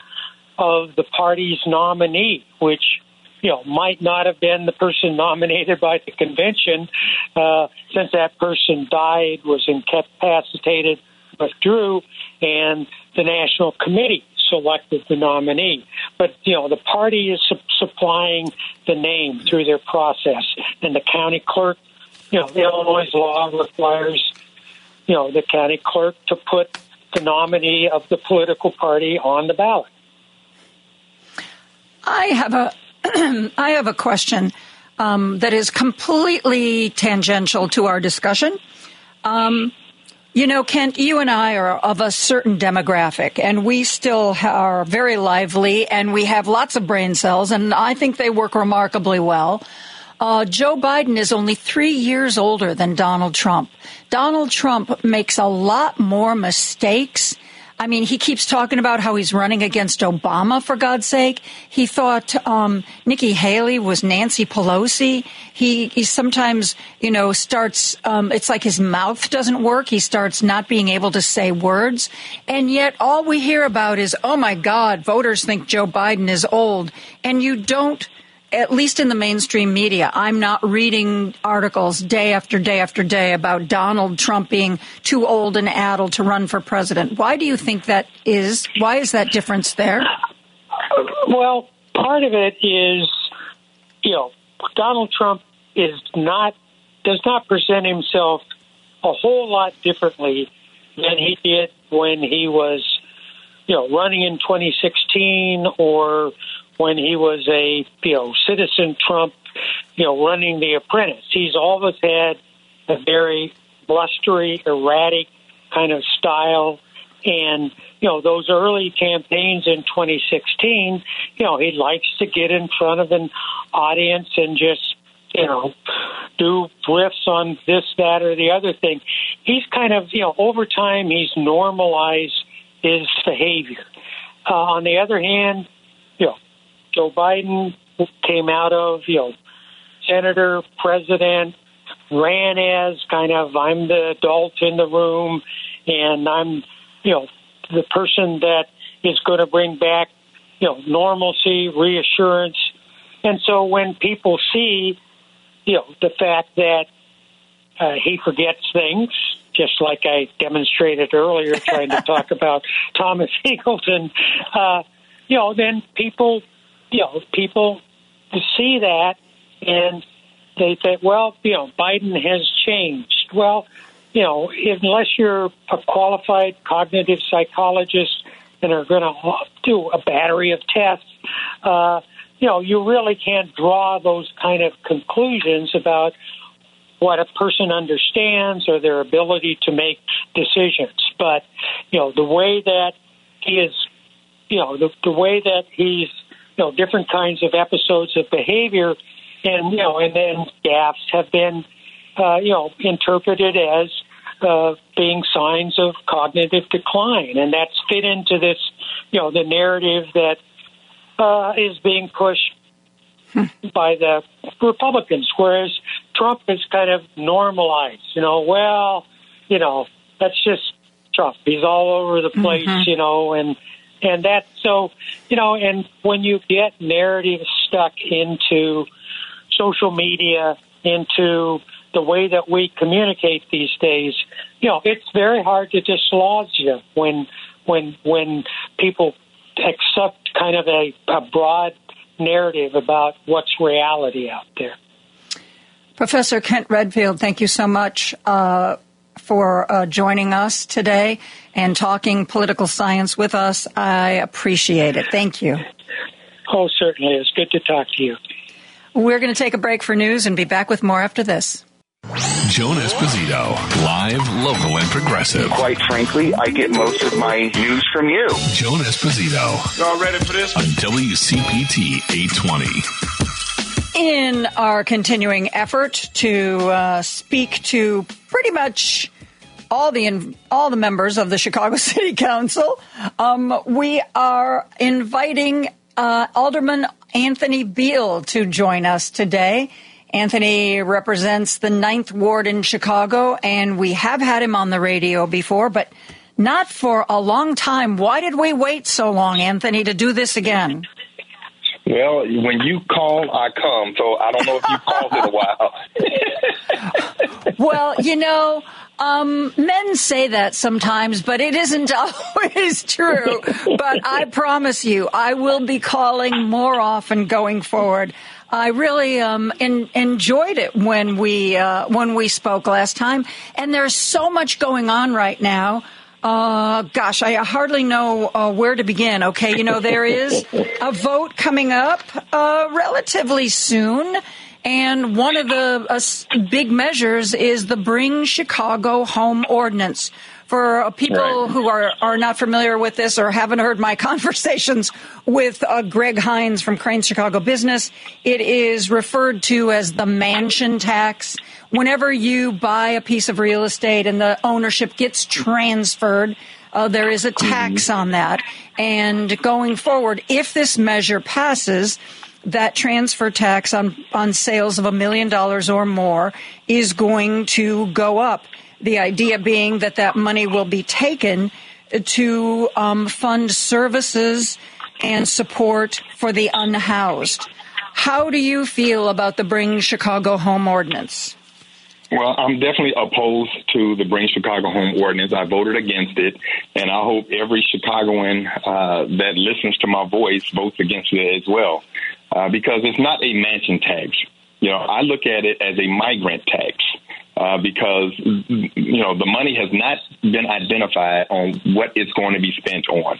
of the party's nominee, which you know might not have been the person nominated by the convention, uh, since that person died, was incapacitated, withdrew, and the National Committee selected the nominee. But, you know, the party is su- supplying the name through their process, and the county clerk, you know, Illinois law requires, you know, the county clerk to put the nominee of the political party on the ballot. I have a I have a question um, that is completely tangential to our discussion. Um, you know, Kent, you and I are of a certain demographic, and we still are very lively, and we have lots of brain cells, and I think they work remarkably well. Uh, Joe Biden is only three years older than Donald Trump. Donald Trump makes a lot more mistakes I mean, he keeps talking about how he's running against Obama, for God's sake. He thought um, Nikki Haley was Nancy Pelosi. He, he sometimes, you know, starts, um, it's like his mouth doesn't work. He starts not being able to say words. And yet all we hear about is, oh my God, voters think Joe Biden is old. And you don't at least in the mainstream media, I'm not reading articles day after day after day about Donald Trump being too old and addled to run for president. Why do you think that is? Why is that difference there? Well, part of it is, you know, Donald Trump is not does not present himself a whole lot differently than he did when he was, you know, running in 2016 or when he was a you know citizen Trump, you know running the Apprentice. He's always had a very blustery, erratic kind of style, and you know those early campaigns in 2016. You know he likes to get in front of an audience and just you know do riffs on this, that, or the other thing. He's kind of you know over time he's normalized his behavior. Uh, on the other hand, you know Joe Biden came out of, you know, senator, president, ran as kind of I'm the adult in the room, and I'm, you know, the person that is going to bring back, you know, normalcy, reassurance. And so when people see, you know, the fact that uh, he forgets things, just like I demonstrated earlier, trying to talk about Thomas Eagleton, uh, you know, then people you know, people see that and they think, well, you know, Biden has changed. Well, you know, unless you're a qualified cognitive psychologist and are going to do a battery of tests, uh, you know, you really can't draw those kind of conclusions about what a person understands or their ability to make decisions. But, you know, the way that he is, you know, the, the way that he's you know different kinds of episodes of behavior, and you know, and then gaffes have been uh, you know interpreted as uh, being signs of cognitive decline, and that's fit into this you know the narrative that uh, is being pushed hmm. by the Republicans, whereas Trump is kind of normalized. You know, well, you know, that's just Trump. He's all over the place, mm-hmm. you know, and and that so you know and when you get narratives stuck into social media into the way that we communicate these days you know it's very hard to dislodge you when when when people accept kind of a, a broad narrative about what's reality out there. Professor Kent Redfield, thank you so much. Uh, for uh, joining us today and talking political science with us. I appreciate it. Thank you. Oh, certainly. It's good to talk to you. We're going to take a break for news and be back with more after this. Joan Esposito, live, local, and progressive. Quite frankly, I get most of my news from you. Joan Esposito. Y'all ready for this? On WCPT 820 in our continuing effort to uh, speak to pretty much all the all the members of the Chicago City Council, um, we are inviting uh, Alderman Anthony Beale to join us today. Anthony represents the Ninth Ward in Chicago, and we have had him on the radio before, but not for a long time. Why did we wait so long, Anthony, to do this again? Well, when you call, I come. So I don't know if you called in a while. well, you know, Um, men say that sometimes, but it isn't always true. but I promise you, I will be calling more often going forward. I really um, in, enjoyed it when we uh, when we spoke last time, and there's so much going on right now. Uh, gosh, I hardly know uh, where to begin. Okay, you know there is a vote coming up uh, relatively soon. And one of the uh, big measures is the Bring Chicago Home Ordinance. For people right. who are, are not familiar with this or haven't heard my conversations with uh, Greg Hinz from Crain's Chicago Business, it is referred to as the mansion tax. Whenever you buy a piece of real estate and the ownership gets transferred, uh, there is a tax mm-hmm. on that. And going forward, if this measure passes, that transfer tax on, on sales of a million dollars or more is going to go up. The idea being that that money will be taken to um, fund services and support for the unhoused. How do you feel about the Bring Chicago Home Ordinance? Well, I'm definitely opposed to the Bring Chicago Home Ordinance. I voted against it, and I hope every Chicagoan uh, that listens to my voice votes against it as well uh, because it's not a mansion tax. You know, I look at it as a migrant tax. Uh, because you know the money has not been identified on what it's going to be spent on.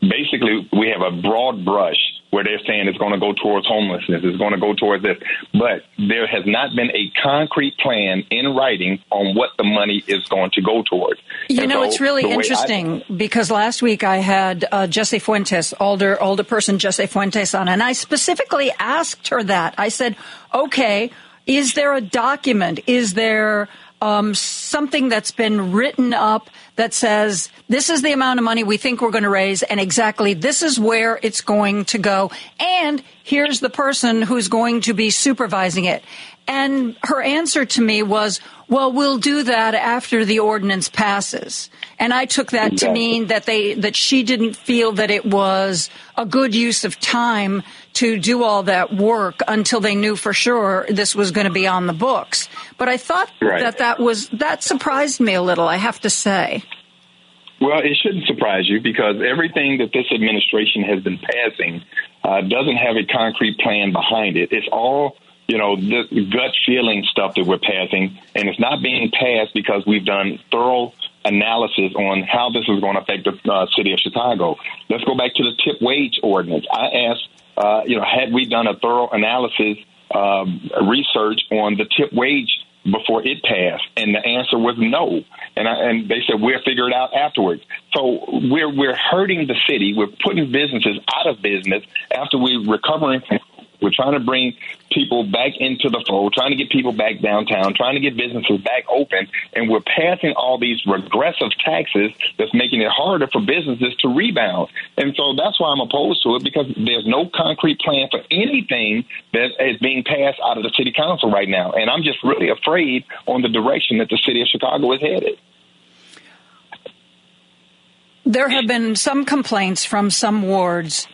Basically, we have a broad brush where they're saying it's going to go towards homelessness, it's going to go towards this, but there has not been a concrete plan in writing on what the money is going to go towards. You and know, so it's really interesting I, because last week I had uh, Jessie Fuentes, older older person Jessie Fuentes on, and I specifically asked her that. I said, "Okay, is there a document? Is there?" um, something that's been written up that says this is the amount of money we think we're going to raise, and exactly this is where it's going to go, and here's the person who's going to be supervising it. And her answer to me was, well, we'll do that after the ordinance passes. And I took that to mean that they, that she didn't feel that it was a good use of time to do all that work until they knew for sure this was going to be on the books. But I thought right. that that was, that surprised me a little, I have to say. Well, it shouldn't surprise you because everything that this administration has been passing uh, doesn't have a concrete plan behind it. It's all you know, the gut feeling stuff that we're passing, and it's not being passed because we've done thorough analysis on how this is going to affect the uh, city of Chicago. Let's go back to the tip wage ordinance. I asked, uh, you know, had we done a thorough analysis, um, research on the tip wage before it passed, and the answer was no. And I, and they said we'll figure it out afterwards. So we're we're hurting the city. We're putting businesses out of business after we're recovering from we're trying to bring people back into the fold, trying to get people back downtown, trying to get businesses back open, and we're passing all these regressive taxes that's making it harder for businesses to rebound. And so that's why I'm opposed to it because there's no concrete plan for anything that is being passed out of the city council right now. And I'm just really afraid on the direction that the city of Chicago is headed. There have been some complaints from some wards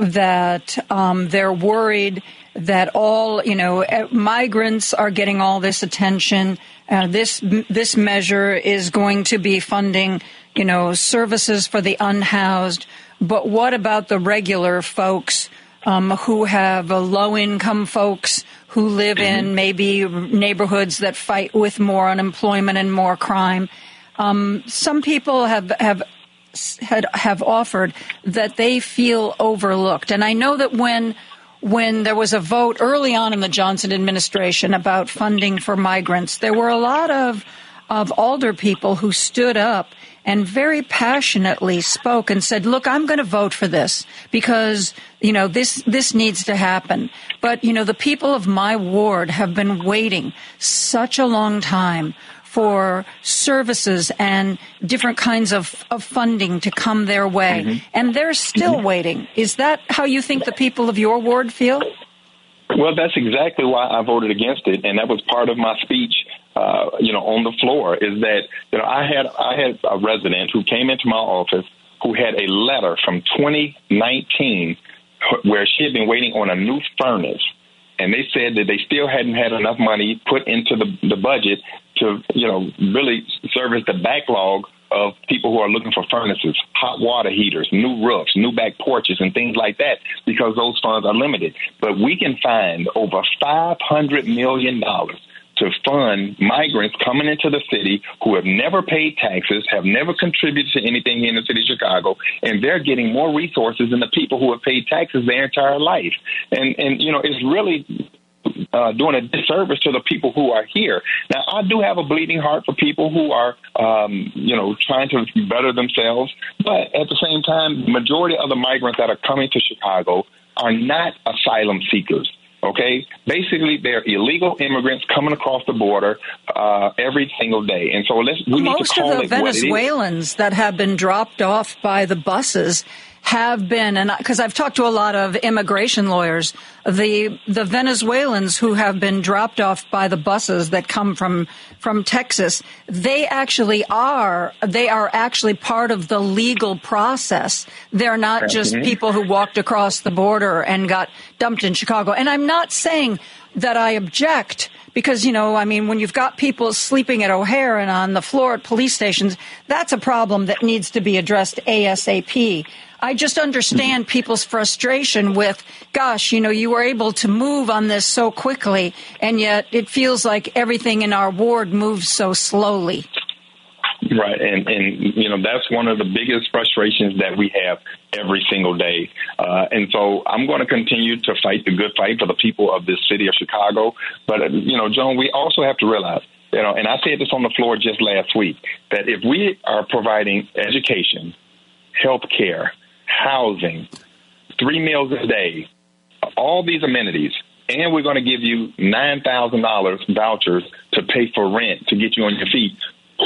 that um, they're worried that all you know eh, migrants are getting all this attention. Uh, this this measure is going to be funding you know services for the unhoused. But what about the regular folks um, who have uh, low income folks who live in mm-hmm. maybe neighborhoods that fight with more unemployment and more crime? Um, some people have have had have offered that they feel overlooked. And I know that when when there was a vote early on in the Johnson administration about funding for migrants, there were a lot of of older people who stood up and very passionately spoke and said, "Look, I'm going to vote for this because you know this this needs to happen." But you know, the people of my ward have been waiting such a long time for services and different kinds of, of funding to come their way. Mm-hmm. And they're still mm-hmm. waiting. Is that how you think the people of your ward feel? Well, that's exactly why I voted against it, and that was part of my speech. Uh, you know, on the floor is that you know I had I had a resident who came into my office who had a letter from 2019 where she had been waiting on a new furnace and they said that they still hadn't had enough money put into the, the budget to, you know, really service the backlog of people who are looking for furnaces, hot water heaters, new roofs, new back porches, and things like that because those funds are limited. But we can find over $500 million to fund migrants coming into the city who have never paid taxes, have never contributed to anything in the city of Chicago, and they're getting more resources than the people who have paid taxes their entire life. And and you know, it's really uh, doing a disservice to the people who are here. Now, I do have a bleeding heart for people who are, um, you know, trying to better themselves. But at the same time, the majority of the migrants that are coming to Chicago are not asylum seekers. Okay, basically they're illegal immigrants coming across the border uh, every single day, and so let's we most need to call of the Venezuelans that have been dropped off by the buses have been, and because I've talked to a lot of immigration lawyers, the the Venezuelans who have been dropped off by the buses that come from from Texas, they actually are they are actually part of the legal process. They're not just mm-hmm. people who walked across the border and got dumped in Chicago. And I'm not saying that I object because you know i mean when you've got people sleeping at o'hare and on the floor at police stations that's a problem that needs to be addressed asap I just understand people's frustration with, gosh, you know, you were able to move on this so quickly, and yet it feels like everything in our ward moves so slowly. Right, and and you know that's one of the biggest frustrations that we have every single day, uh, and so I'm going to continue to fight the good fight for the people of this city of Chicago. But you know, Joan, we also have to realize, you know, and I said this on the floor just last week that if we are providing education, health care, housing, three meals a day, all these amenities, and we're going to give you $9,000 vouchers to pay for rent to get you on your feet.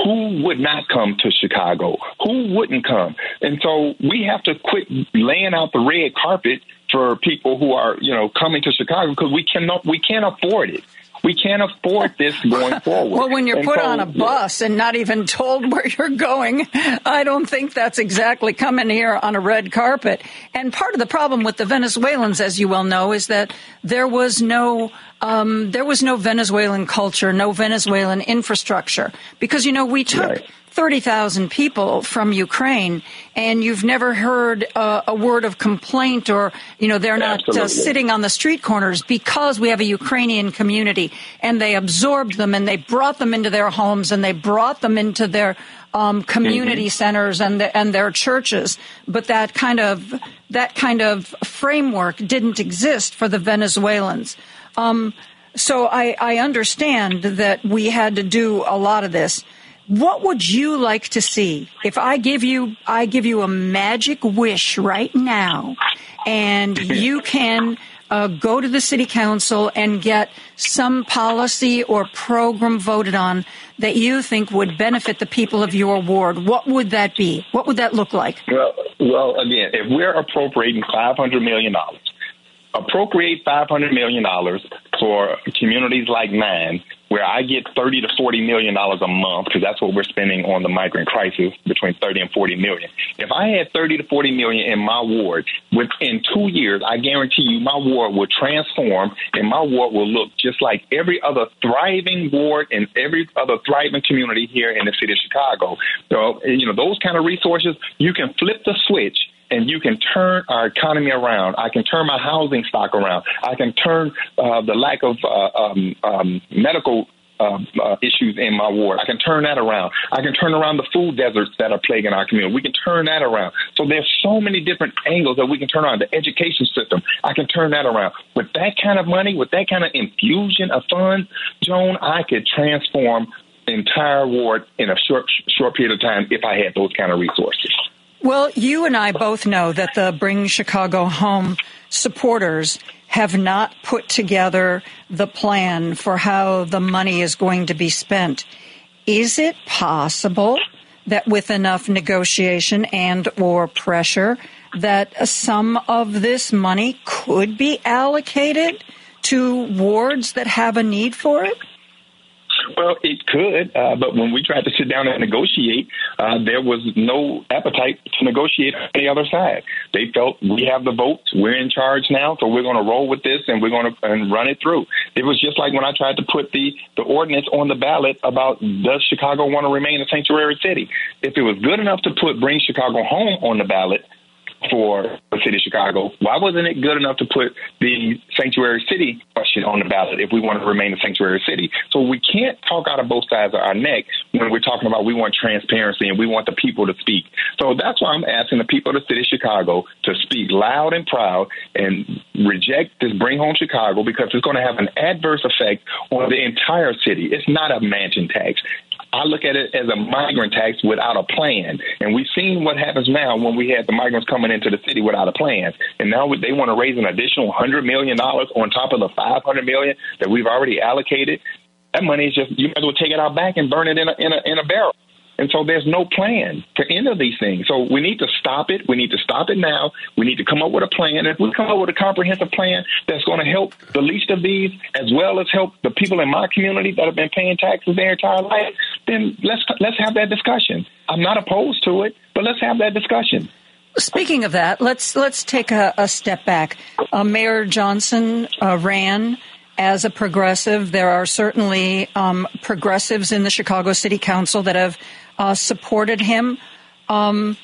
Who would not come to Chicago? Who wouldn't come? And so we have to quit laying out the red carpet for people who are, you know, coming to Chicago because we cannot we can't afford it. We can't afford this going forward. well, when you're and put so, on a bus and not even told where you're going, I don't think that's exactly coming here on a red carpet. And part of the problem with the Venezuelans, as you well know, is that there was no um, there was no Venezuelan culture, no Venezuelan infrastructure, because you know we took. Right 30,000 people from Ukraine and you've never heard uh, a word of complaint or, you know, they're not uh, sitting on the street corners because we have a Ukrainian community and they absorbed them and they brought them into their homes and they brought them into their um, community mm-hmm. centers and the, and their churches. But that kind of, that kind of framework didn't exist for the Venezuelans. Um, so I, I understand that we had to do a lot of this. What would you like to see if I give you I give you a magic wish right now, and you can uh, go to the city council and get some policy or program voted on that you think would benefit the people of your ward? What would that be? What would that look like? Well, well, again, if we're appropriating five hundred million dollars, appropriate five hundred million dollars for communities like mine where I get 30 to 40 million dollars a month because that's what we're spending on the migrant crisis between 30 and 40 million. If I had 30 to 40 million in my ward within 2 years, I guarantee you my ward will transform and my ward will look just like every other thriving ward and every other thriving community here in the city of Chicago. So, you know, those kind of resources, you can flip the switch and you can turn our economy around. I can turn my housing stock around. I can turn uh, the lack of uh, um, um, medical uh, uh, issues in my ward. I can turn that around. I can turn around the food deserts that are plaguing our community. We can turn that around. So there's so many different angles that we can turn around. The education system, I can turn that around. With that kind of money, with that kind of infusion of funds, Joan, I could transform entire ward in a short short period of time if I had those kind of resources. Well, you and I both know that the Bring Chicago Home supporters have not put together the plan for how the money is going to be spent. Is it possible that with enough negotiation and or pressure that some of this money could be allocated to wards that have a need for it? Well, it could, uh, but when we tried to sit down and negotiate, uh, there was no appetite to negotiate on the other side. They felt we have the votes, we're in charge now, so we're going to roll with this and we're going to and run it through. It was just like when I tried to put the the ordinance on the ballot about does Chicago want to remain a sanctuary city? If it was good enough to put bring Chicago home on the ballot, for the city of Chicago. Why wasn't it good enough to put the sanctuary city question on the ballot if we want to remain a sanctuary city? So we can't talk out of both sides of our neck when we're talking about we want transparency and we want the people to speak. So that's why I'm asking the people of the city of Chicago to speak loud and proud and reject this Bring Home Chicago because it's going to have an adverse effect on the entire city. It's not a mansion tax. I look at it as a migrant tax without a plan. And we've seen what happens now when we had the migrants coming into the city without a plan. And now they want to raise an additional $100 million on top of the 500 million that we've already allocated. That money is just, you might as well take it out back and burn it in a, in a, in a barrel. And so there's no plan to end of these things. So we need to stop it. We need to stop it now. We need to come up with a plan. And if we come up with a comprehensive plan that's going to help the least of these, as well as help the people in my community that have been paying taxes their entire life, then let's let's have that discussion. I'm not opposed to it, but let's have that discussion. Speaking of that, let's let's take a, a step back. Uh, Mayor Johnson uh, ran as a progressive. There are certainly um, progressives in the Chicago City Council that have uh, supported him. Um,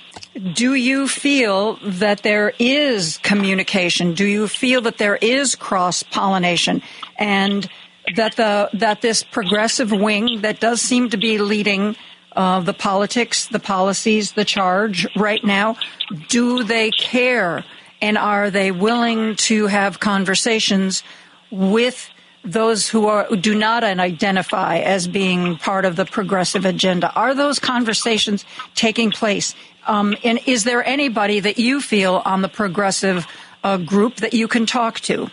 do you feel that there is communication? Do you feel that there is cross pollination, and that the that this progressive wing that does seem to be leading uh, the politics, the policies, the charge right now, do they care, and are they willing to have conversations with those who are do not identify as being part of the progressive agenda? Are those conversations taking place? Um, and is there anybody that you feel on the progressive uh, group that you can talk to?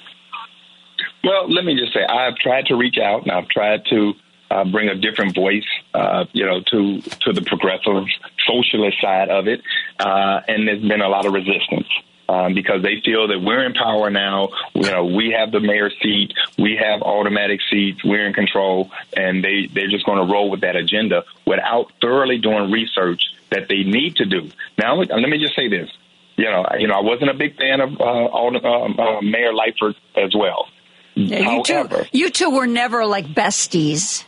Well, let me just say I've tried to reach out and I've tried to uh, bring a different voice, uh, you know, to to the progressive socialist side of it, uh, and there's been a lot of resistance um, because they feel that we're in power now. You know, we have the mayor seat, we have automatic seats, we're in control, and they they're just going to roll with that agenda without thoroughly doing research that they need to do. Now, let me just say this. You know, you know, I wasn't a big fan of uh, uh, uh, Mayor Lightfoot as well. Yeah, you However, two, you two were never like besties.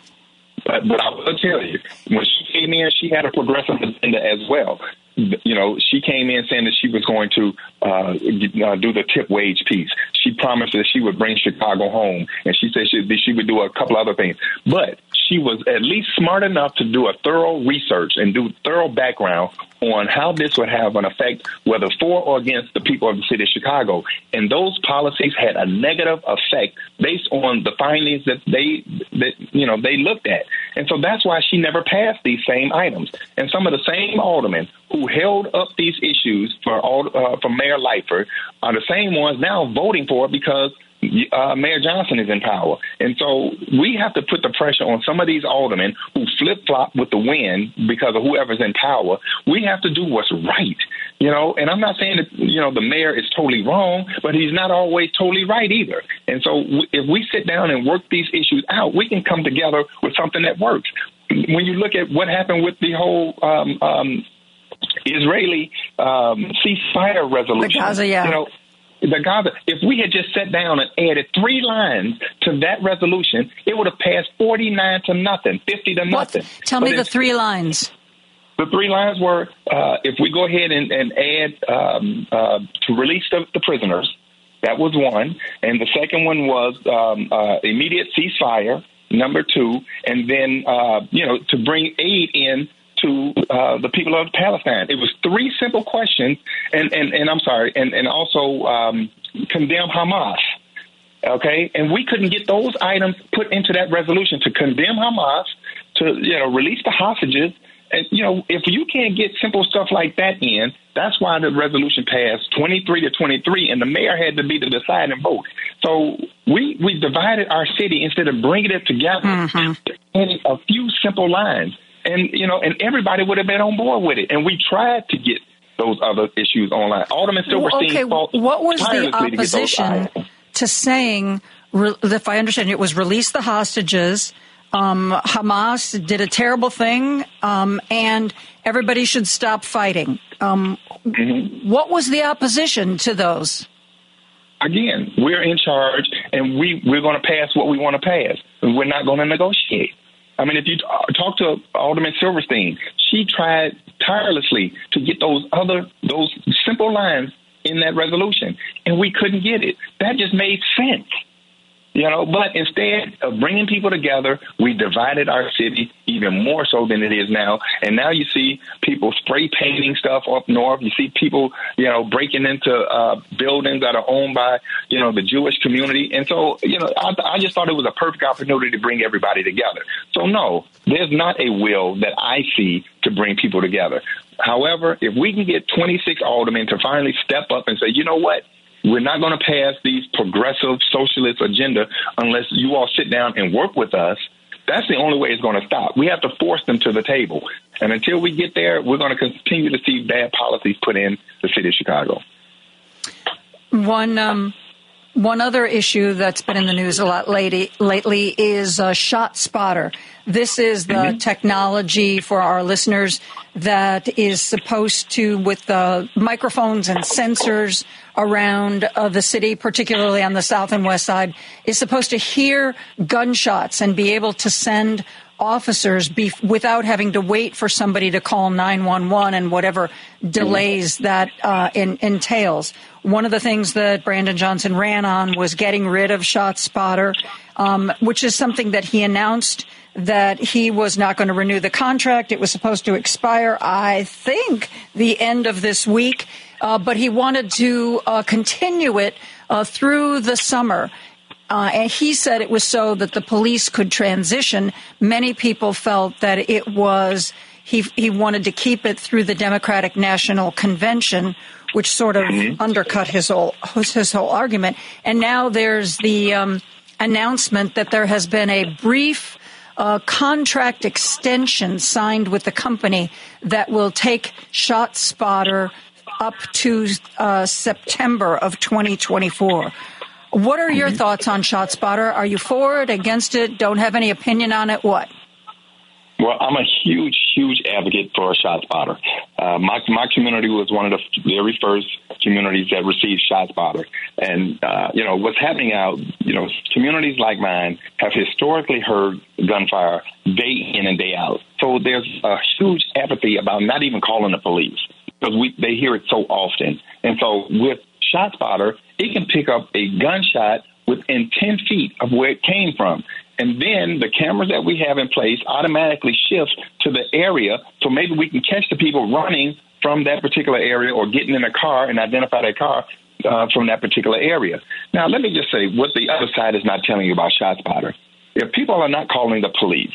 But, but I will tell you, when she came in, she had a progressive agenda as well you know, she came in saying that she was going to uh, uh, do the tip wage piece. She promised that she would bring Chicago home, and she said she, she would do a couple other things. But she was at least smart enough to do a thorough research and do thorough background on how this would have an effect, whether for or against the people of the city of Chicago. And those policies had a negative effect based on the findings that they that you know they looked at. And so that's why she never passed these same items. And some of the same aldermen who held up these issues for all uh, for Mayor Lightfoot are the same ones now voting for it because uh, Mayor Johnson is in power. And so we have to put the pressure on some of these aldermen who flip flop with the wind because of whoever's in power. We have to do what's right. You know, and I'm not saying that, you know, the mayor is totally wrong, but he's not always totally right either. And so w- if we sit down and work these issues out, we can come together with something that works. When you look at what happened with the whole um, um, Israeli um, ceasefire resolution, Gaza, yeah. you know, the Gaza, if we had just sat down and added three lines to that resolution, it would have passed 49 to nothing, 50 to nothing. What? Tell but me the three lines. The three lines were uh, if we go ahead and, and add um, uh, to release the, the, prisoners, that was one. And the second one was um, uh, immediate ceasefire, number two. And then, uh, you know, to bring aid in to uh, the people of Palestine. It was three simple questions, and and, and I'm sorry, and and also um, condemn Hamas. Okay, and we couldn't get those items put into that resolution to condemn Hamas, to you know release the hostages, and you know if you can't get simple stuff like that in, that's why the resolution passed 23 to 23, and the mayor had to be the deciding vote. So we we divided our city instead of bringing it together mm-hmm. in a few simple lines and you know, and everybody would have been on board with it. And we tried to get those other issues online. Alderman Silverstein well, okay, what was the opposition to, to, saying, if I understand, it was release the hostages, Um, Hamas did a terrible thing, um, and everybody should stop fighting. Um, mm-hmm. What was the opposition to those? Again, we're in charge, and we we're going to pass what we want to pass. We're not going to negotiate. I mean, if you uh, talk to Alderman Silverstein, she tried tirelessly to get those other those simple lines in that resolution, and we couldn't get it. That just made sense. You know, but instead of bringing people together, we divided our city even more so than it is now. And now you see people spray painting stuff up north. You see people, you know, breaking into uh, buildings that are owned by, you know, the Jewish community. And so, you know, I, I just thought it was a perfect opportunity to bring everybody together. So, no, there's not a will that I see to bring people together. However, if we can get 26 aldermen to finally step up and say, you know what? We're not going to pass these progressive socialist agenda unless you all sit down and work with us. That's the only way it's going to stop. We have to force them to the table. And until we get there, we're going to continue to see bad policies put in the city of Chicago. One um, one other issue that's been in the news a lot lately, lately is uh, ShotSpotter. This is the mm-hmm. technology for our listeners that is supposed to, with the microphones and sensors around uh, the city, particularly on the south and west side, is supposed to hear gunshots and be able to send officers be, without having to wait for somebody to call 911 and whatever delays that uh, in, entails. One of the things that Brandon Johnson ran on was getting rid of ShotSpotter, um, which is something that he announced that he was not going to renew the contract. It was supposed to expire, I think, the end of this week, uh, but he wanted to uh, continue it uh, through the summer. Uh, and he said it was so that the police could transition. Many people felt that it was he he wanted to keep it through the Democratic National Convention, which sort of mm-hmm. undercut his whole his whole argument. And now there's the um, announcement that there has been a brief uh, contract extension signed with the company that will take ShotSpotter up to uh, September of 2024. What are your mm-hmm. thoughts on ShotSpotter? Are you for it, against it? Don't have any opinion on it? What? Well, I'm a huge, huge advocate for ShotSpotter. Uh, my my community was one of the very first communities that received ShotSpotter, and uh, you know what's happening out. You know, communities like mine have historically heard gunfire day in and day out. So there's a huge apathy about not even calling the police because we they hear it so often. And so with ShotSpotter, it can pick up a gunshot within 10 feet of where it came from. And then the cameras that we have in place automatically shift to the area so maybe we can catch the people running from that particular area or getting in a car and identify that car uh, from that particular area. Now, let me just say what the other side is not telling you about ShotSpotter. If people are not calling the police,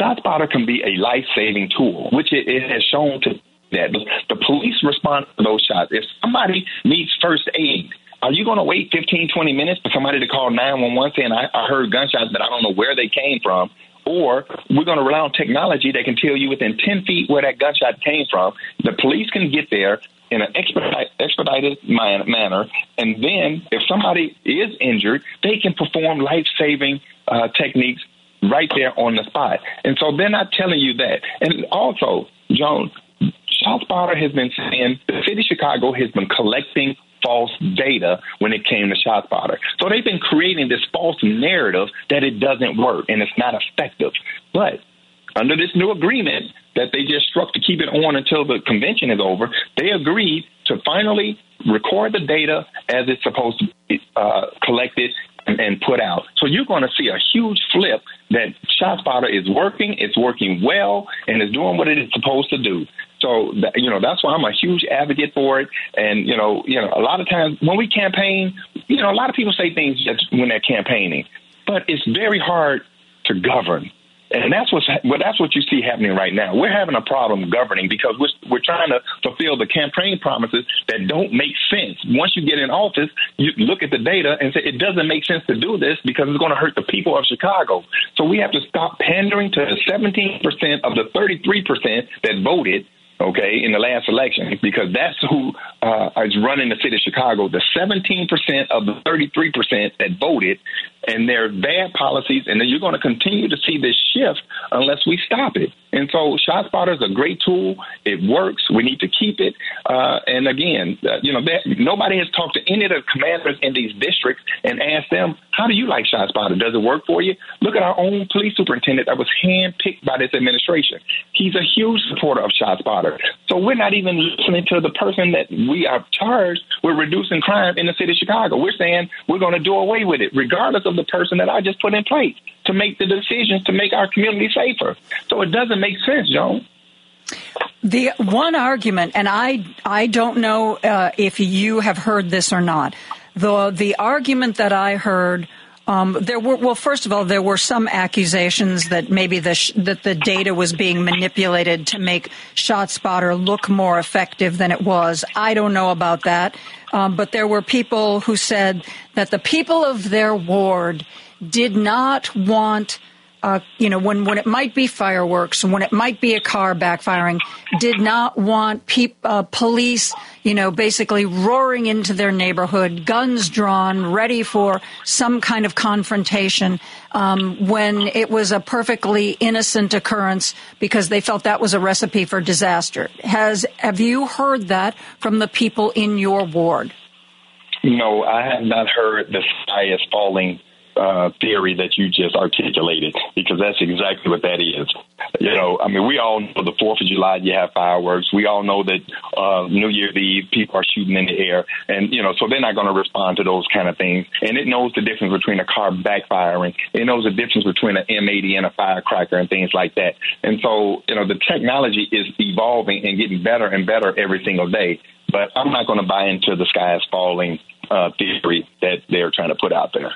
ShotSpotter can be a life saving tool, which it, it has shown to that. The police respond to those shots. If somebody needs first aid, are you going to wait 15, 20 minutes for somebody to call 911 saying, I, I heard gunshots, but I don't know where they came from? Or we're going to rely on technology that can tell you within 10 feet where that gunshot came from. The police can get there in an expedite, expedited man, manner. And then if somebody is injured, they can perform life saving uh, techniques right there on the spot. And so they're not telling you that. And also, Joan, ShotSpotter has been saying the city of Chicago has been collecting false data when it came to ShotSpotter. So they've been creating this false narrative that it doesn't work and it's not effective. But under this new agreement that they just struck to keep it on until the convention is over, they agreed to finally record the data as it's supposed to be uh, collected and, and put out. So you're going to see a huge flip that ShotSpotter is working, it's working well, and is doing what it is supposed to do. So you know that's why I'm a huge advocate for it. And you know, you know, a lot of times when we campaign, you know, a lot of people say things when they're campaigning, but it's very hard to govern. And that's what's well, that's what you see happening right now. We're having a problem governing because we're, we're trying to fulfill the campaign promises that don't make sense. Once you get in office, you look at the data and say it doesn't make sense to do this because it's going to hurt the people of Chicago. So we have to stop pandering to the 17% of the 33% that voted okay, in the last election, because that's who uh, is running the city of Chicago. The 17% of the 33% that voted and they're bad policies, and then you're going to continue to see this shift unless we stop it. And so, ShotSpotter is a great tool. It works. We need to keep it. Uh, and again, uh, you know, nobody has talked to any of the commanders in these districts and asked them, "How do you like ShotSpotter? Does it work for you?" Look at our own police superintendent that was handpicked by this administration. He's a huge supporter of ShotSpotter. So we're not even listening to the person that we are charged with reducing crime in the city of Chicago. We're saying we're going to do away with it, regardless of the person that I just put in place to make the decisions to make our community safer. So it doesn't make sense, Joan. The one argument, and I I don't know uh, if you have heard this or not. The the argument that I heard. Um, there were well. First of all, there were some accusations that maybe the sh- that the data was being manipulated to make ShotSpotter look more effective than it was. I don't know about that, um, but there were people who said that the people of their ward did not want uh, you know, when, when it might be fireworks, when it might be a car backfiring, did not want peop, uh, police, you know, basically roaring into their neighborhood, guns drawn, ready for some kind of confrontation, um, when it was a perfectly innocent occurrence because they felt that was a recipe for disaster. Has, have you heard that from the people in your ward? No, I have not heard the sky is falling uh, theory that you just articulated because that's exactly what that is. You know, I mean, we all know the Fourth of July you have fireworks. We all know that uh, New Year's Eve people are shooting in the air, and you know, so they're not going to respond to those kind of things. And it knows the difference between a car backfiring. It knows the difference between an M80 and a firecracker and things like that. And so, you know, the technology is evolving and getting better and better every single day. But I'm not going to buy into the sky is falling uh, theory that they're trying to put out there.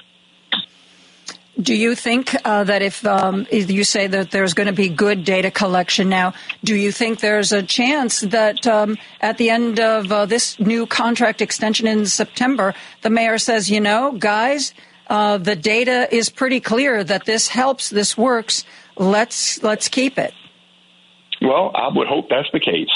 Do you think uh, that if, um, you say that there's going to be good data collection now, do you think there's a chance that um, at the end of uh, this new contract extension in September, the mayor says, you know, guys, uh, the data is pretty clear that this helps, this works. Let's let's keep it. Well, I would hope that's the case.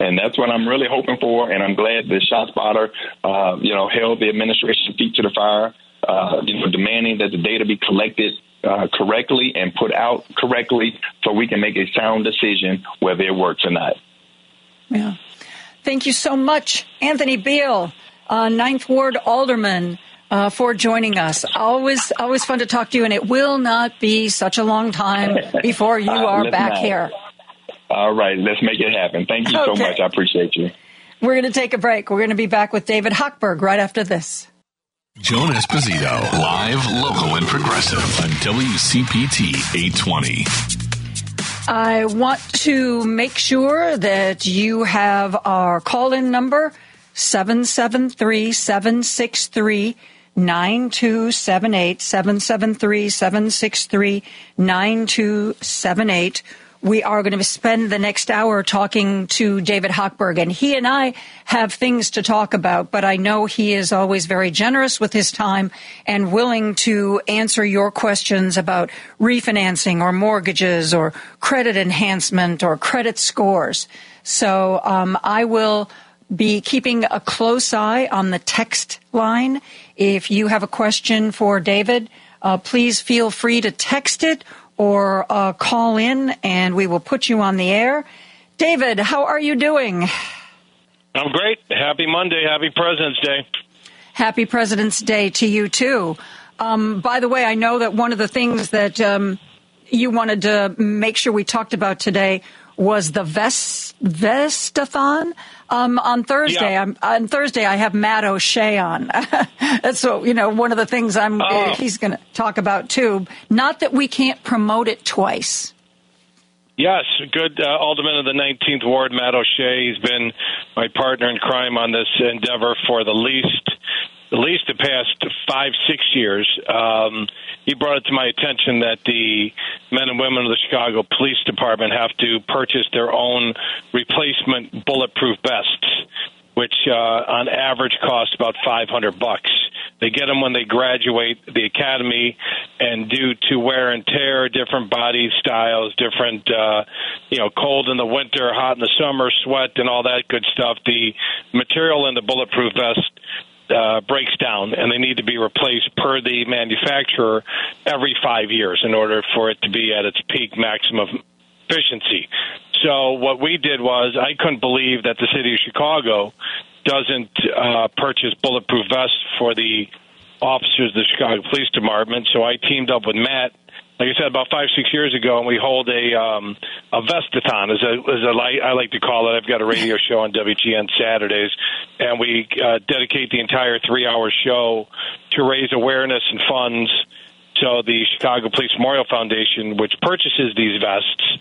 And that's what I'm really hoping for. And I'm glad that ShotSpotter, uh, you know, held the administration feet to the fire uh, you know, demanding that the data be collected uh, correctly and put out correctly so we can make a sound decision whether it works or not. Yeah. Thank you so much, Anthony Beale, uh, Ninth Ward Alderman. Uh, for joining us. Always, always fun to talk to you, and it will not be such a long time before you uh, are back here. All right, let's make it happen. Thank you okay. so much. I appreciate you. We're going to take a break. We're going to be back with David Hochberg right after this. Joan Esposito, live, local, and progressive on WCPT 820. I want to make sure that you have our call in number 773 763 9278 773 763 9278 we are going to spend the next hour talking to David Hochberg, and he and I have things to talk about, but I know he is always very generous with his time and willing to answer your questions about refinancing or mortgages or credit enhancement or credit scores. So um, I will be keeping a close eye on the text line. If you have a question for David, uh, please feel free to text it or uh, call in and we will put you on the air. David, how are you doing? I'm great. Happy Monday. Happy President's Day. Happy President's Day to you, too. Um, by the way, I know that one of the things that um, you wanted to make sure we talked about today was the Vest Vestathon um, on Thursday. Yeah. on Thursday, I have Matt O'Shea on. So you know one of the things I'm. Oh. He's going to talk about too. Not that we can't promote it twice. Yes, good uh, alderman of the 19th ward, Matt O'Shea. He's been my partner in crime on this endeavor for the least at least the past five, six years. Um, he brought it to my attention that the men and women of the Chicago Police Department have to purchase their own replacement bulletproof vests, which uh, on average cost about 500 bucks. They get them when they graduate the academy, and due to wear and tear, different body styles, different, uh, you know, cold in the winter, hot in the summer, sweat, and all that good stuff. The material in the bulletproof vest uh, breaks down and they need to be replaced per the manufacturer every five years in order for it to be at its peak maximum efficiency. So what we did was I couldn't believe that the city of Chicago doesn't uh, purchase bulletproof vests for the officers of the Chicago Police Department. So I teamed up with Matt like I said, about five six years ago, and we hold a um, a vestathon, as a, as a light, I like to call it. I've got a radio show on WGN Saturdays, and we uh, dedicate the entire three hour show to raise awareness and funds. So the Chicago Police Memorial Foundation, which purchases these vests,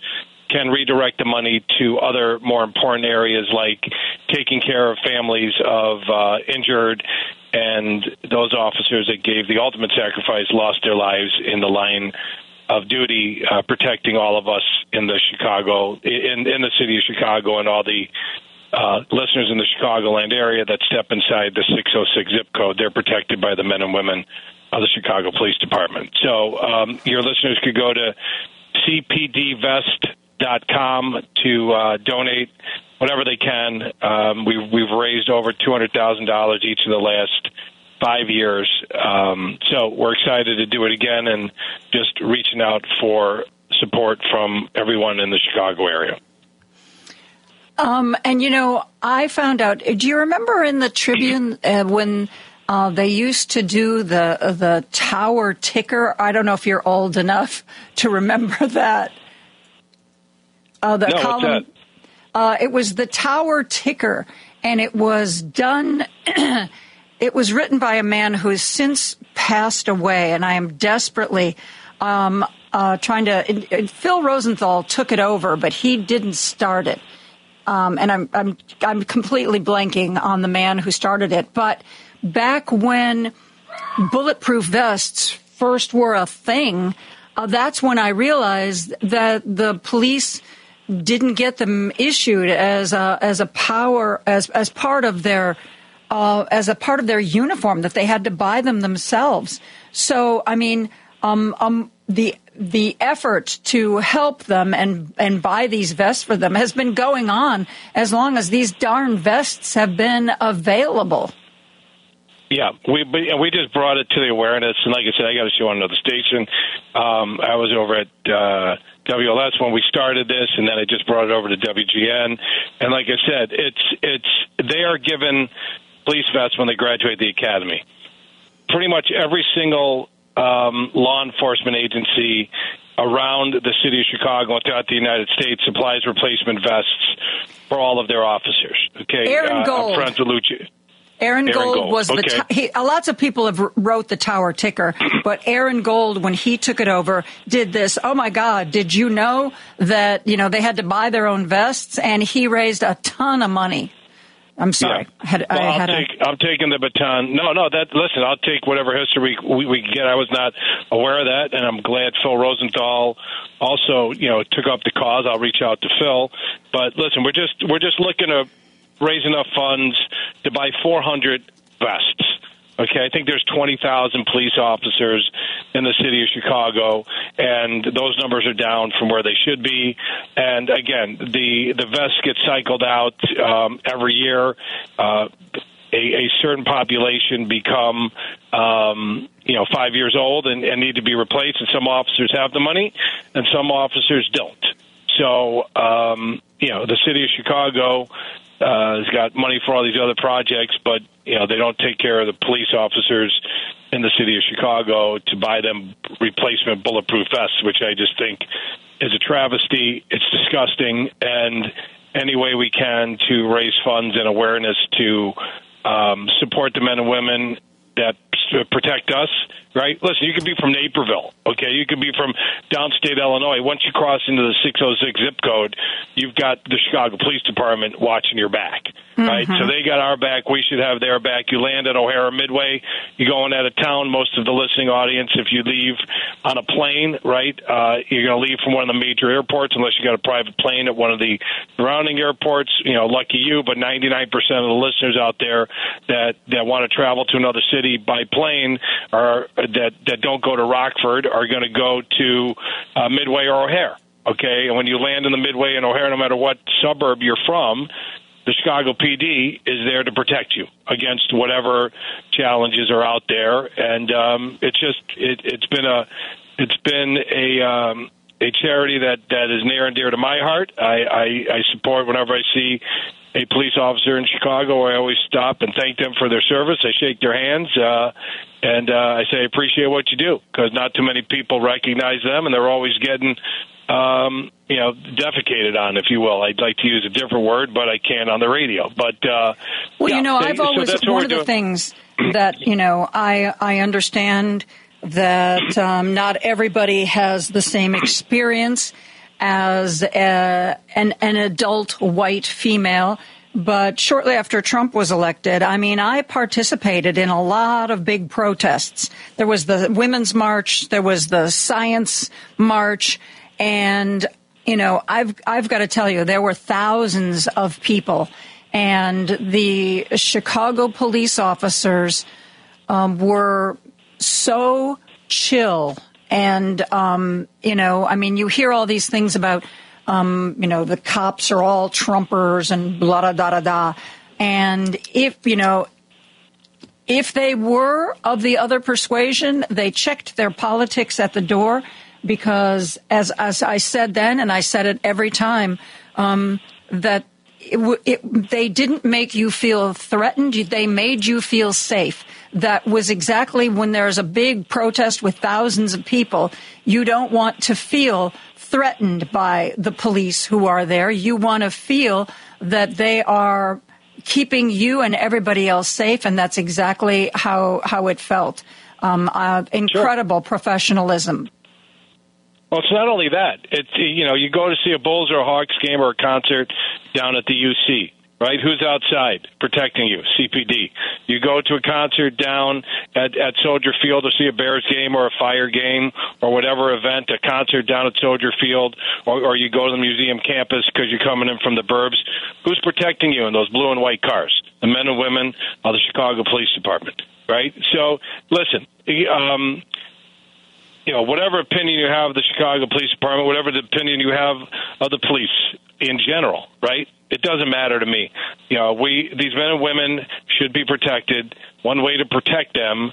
can redirect the money to other more important areas like taking care of families of uh, injured and those officers that gave the ultimate sacrifice lost their lives in the line of duty uh, protecting all of us in the Chicago in in the city of Chicago and all the uh, listeners in the Chicagoland area that step inside the 606 zip code. They're protected by the men and women of the Chicago Police Department. So um, your listeners could go to cpdvest.com to uh, donate whatever they can. Um, we, we've raised over $200,000 each of the last five years. Um, so we're excited to do it again and just reaching out for support from everyone in the Chicago area. Um, and you know, I found out. Do you remember in the Tribune uh, when uh, they used to do the the tower ticker? I don't know if you're old enough to remember that. Uh, the no, column. what's that? Uh, it was the tower ticker, and it was done. it was written by a man who has since passed away, and I am desperately um, uh, trying to. Phil Rosenthal took it over, but he didn't start it. Um, and I'm, I'm I'm completely blanking on the man who started it. But back when bulletproof vests first were a thing, uh, that's when I realized that the police didn't get them issued as a as a power as as part of their uh, as a part of their uniform that they had to buy them themselves. So I mean, um, um, the the effort to help them and and buy these vests for them has been going on as long as these darn vests have been available. Yeah, we we- just brought it to the awareness, and like I said, I got a show on another station. Um, I was over at uh, WLS when we started this, and then I just brought it over to WGN. And like I said, it's it's they are given police vests when they graduate the academy. Pretty much every single um, law enforcement agency around the city of Chicago and throughout the United States supplies replacement vests for all of their officers. Okay, Aaron uh, Gold. with Lucia. Aaron, Aaron Gold, Gold, was the. T- he, uh, lots of people have wrote the Tower Ticker, but Aaron Gold, when he took it over, did this. Oh my God! Did you know that you know they had to buy their own vests, and he raised a ton of money. I'm sorry, I had, Well, I I'll had a, take, I'm taking the baton. No, no. That listen, I'll take whatever history we, we, we can get. I was not aware of that, and I'm glad Phil Rosenthal also, you know, took up the cause. I'll reach out to Phil. But listen, we're just we're just looking to raise enough funds to buy 400 vests. Okay, I think there's 20,000 police officers in the city of Chicago, and those numbers are down from where they should be. And again, the the vests get cycled out um, every year. Uh, a, a certain population become um, you know five years old and, and need to be replaced, and some officers have the money, and some officers don't. So um, you know, the city of Chicago uh, has got money for all these other projects, but you know they don't take care of the police officers in the city of Chicago to buy them replacement bulletproof vests, which I just think is a travesty. It's disgusting, and any way we can to raise funds and awareness to um, support the men and women that protect us. Right? Listen, you could be from Naperville, okay? You could be from downstate Illinois. Once you cross into the 606 zip code, you've got the Chicago Police Department watching your back, right? So they got our back. We should have their back. You land at O'Hare Midway. You're going out of town. Most of the listening audience, if you leave on a plane, right, uh, you're going to leave from one of the major airports unless you got a private plane at one of the surrounding airports. You know, lucky you, but 99% of the listeners out there that that want to travel to another city by plane are that that don't go to Rockford are going to go to uh, Midway or O'Hare. Okay, and when you land in the Midway and O'Hare, no matter what suburb you're from, the Chicago PD is there to protect you against whatever challenges are out there, and um, it's just it, it's been a it's been a um, a charity that that is near and dear to my heart. I, I, I support whenever I see a police officer in Chicago. I always stop and thank them for their service. I shake their hands, uh, and uh, I say I appreciate what you do because not too many people recognize them, and they're always getting um, you know, defecated on, if you will. I'd like to use a different word, but I can't on the radio. But uh, well, yeah, you know, they, I've always so one of the things that you know I I understand that um, not everybody has the same experience as a, an an adult white female. But shortly after Trump was elected, I mean, I participated in a lot of big protests. There was the Women's March, there was the Science March, and you know, I've I've got to tell you, there were thousands of people, and the Chicago police officers um, were so chill. And um, you know, I mean, you hear all these things about, um, you know, the cops are all Trumpers and blah da da da da. And if you know, if they were of the other persuasion, they checked their politics at the door because as as I said then, and I said it every time, um, that it, it, they didn't make you feel threatened. They made you feel safe. That was exactly when there's a big protest with thousands of people. You don't want to feel threatened by the police who are there. You want to feel that they are keeping you and everybody else safe, and that's exactly how how it felt. Um, uh, incredible sure. professionalism. Well, it's not only that. It's you know you go to see a Bulls or a Hawks game or a concert down at the UC, right? Who's outside protecting you? CPD. You go to a concert down at, at Soldier Field to see a Bears game or a Fire game or whatever event, a concert down at Soldier Field, or, or you go to the museum campus because you're coming in from the burbs. Who's protecting you in those blue and white cars? The men and women of the Chicago Police Department, right? So listen. Um, you know, whatever opinion you have of the Chicago Police Department, whatever the opinion you have of the police in general, right? It doesn't matter to me. You know, we these men and women should be protected. One way to protect them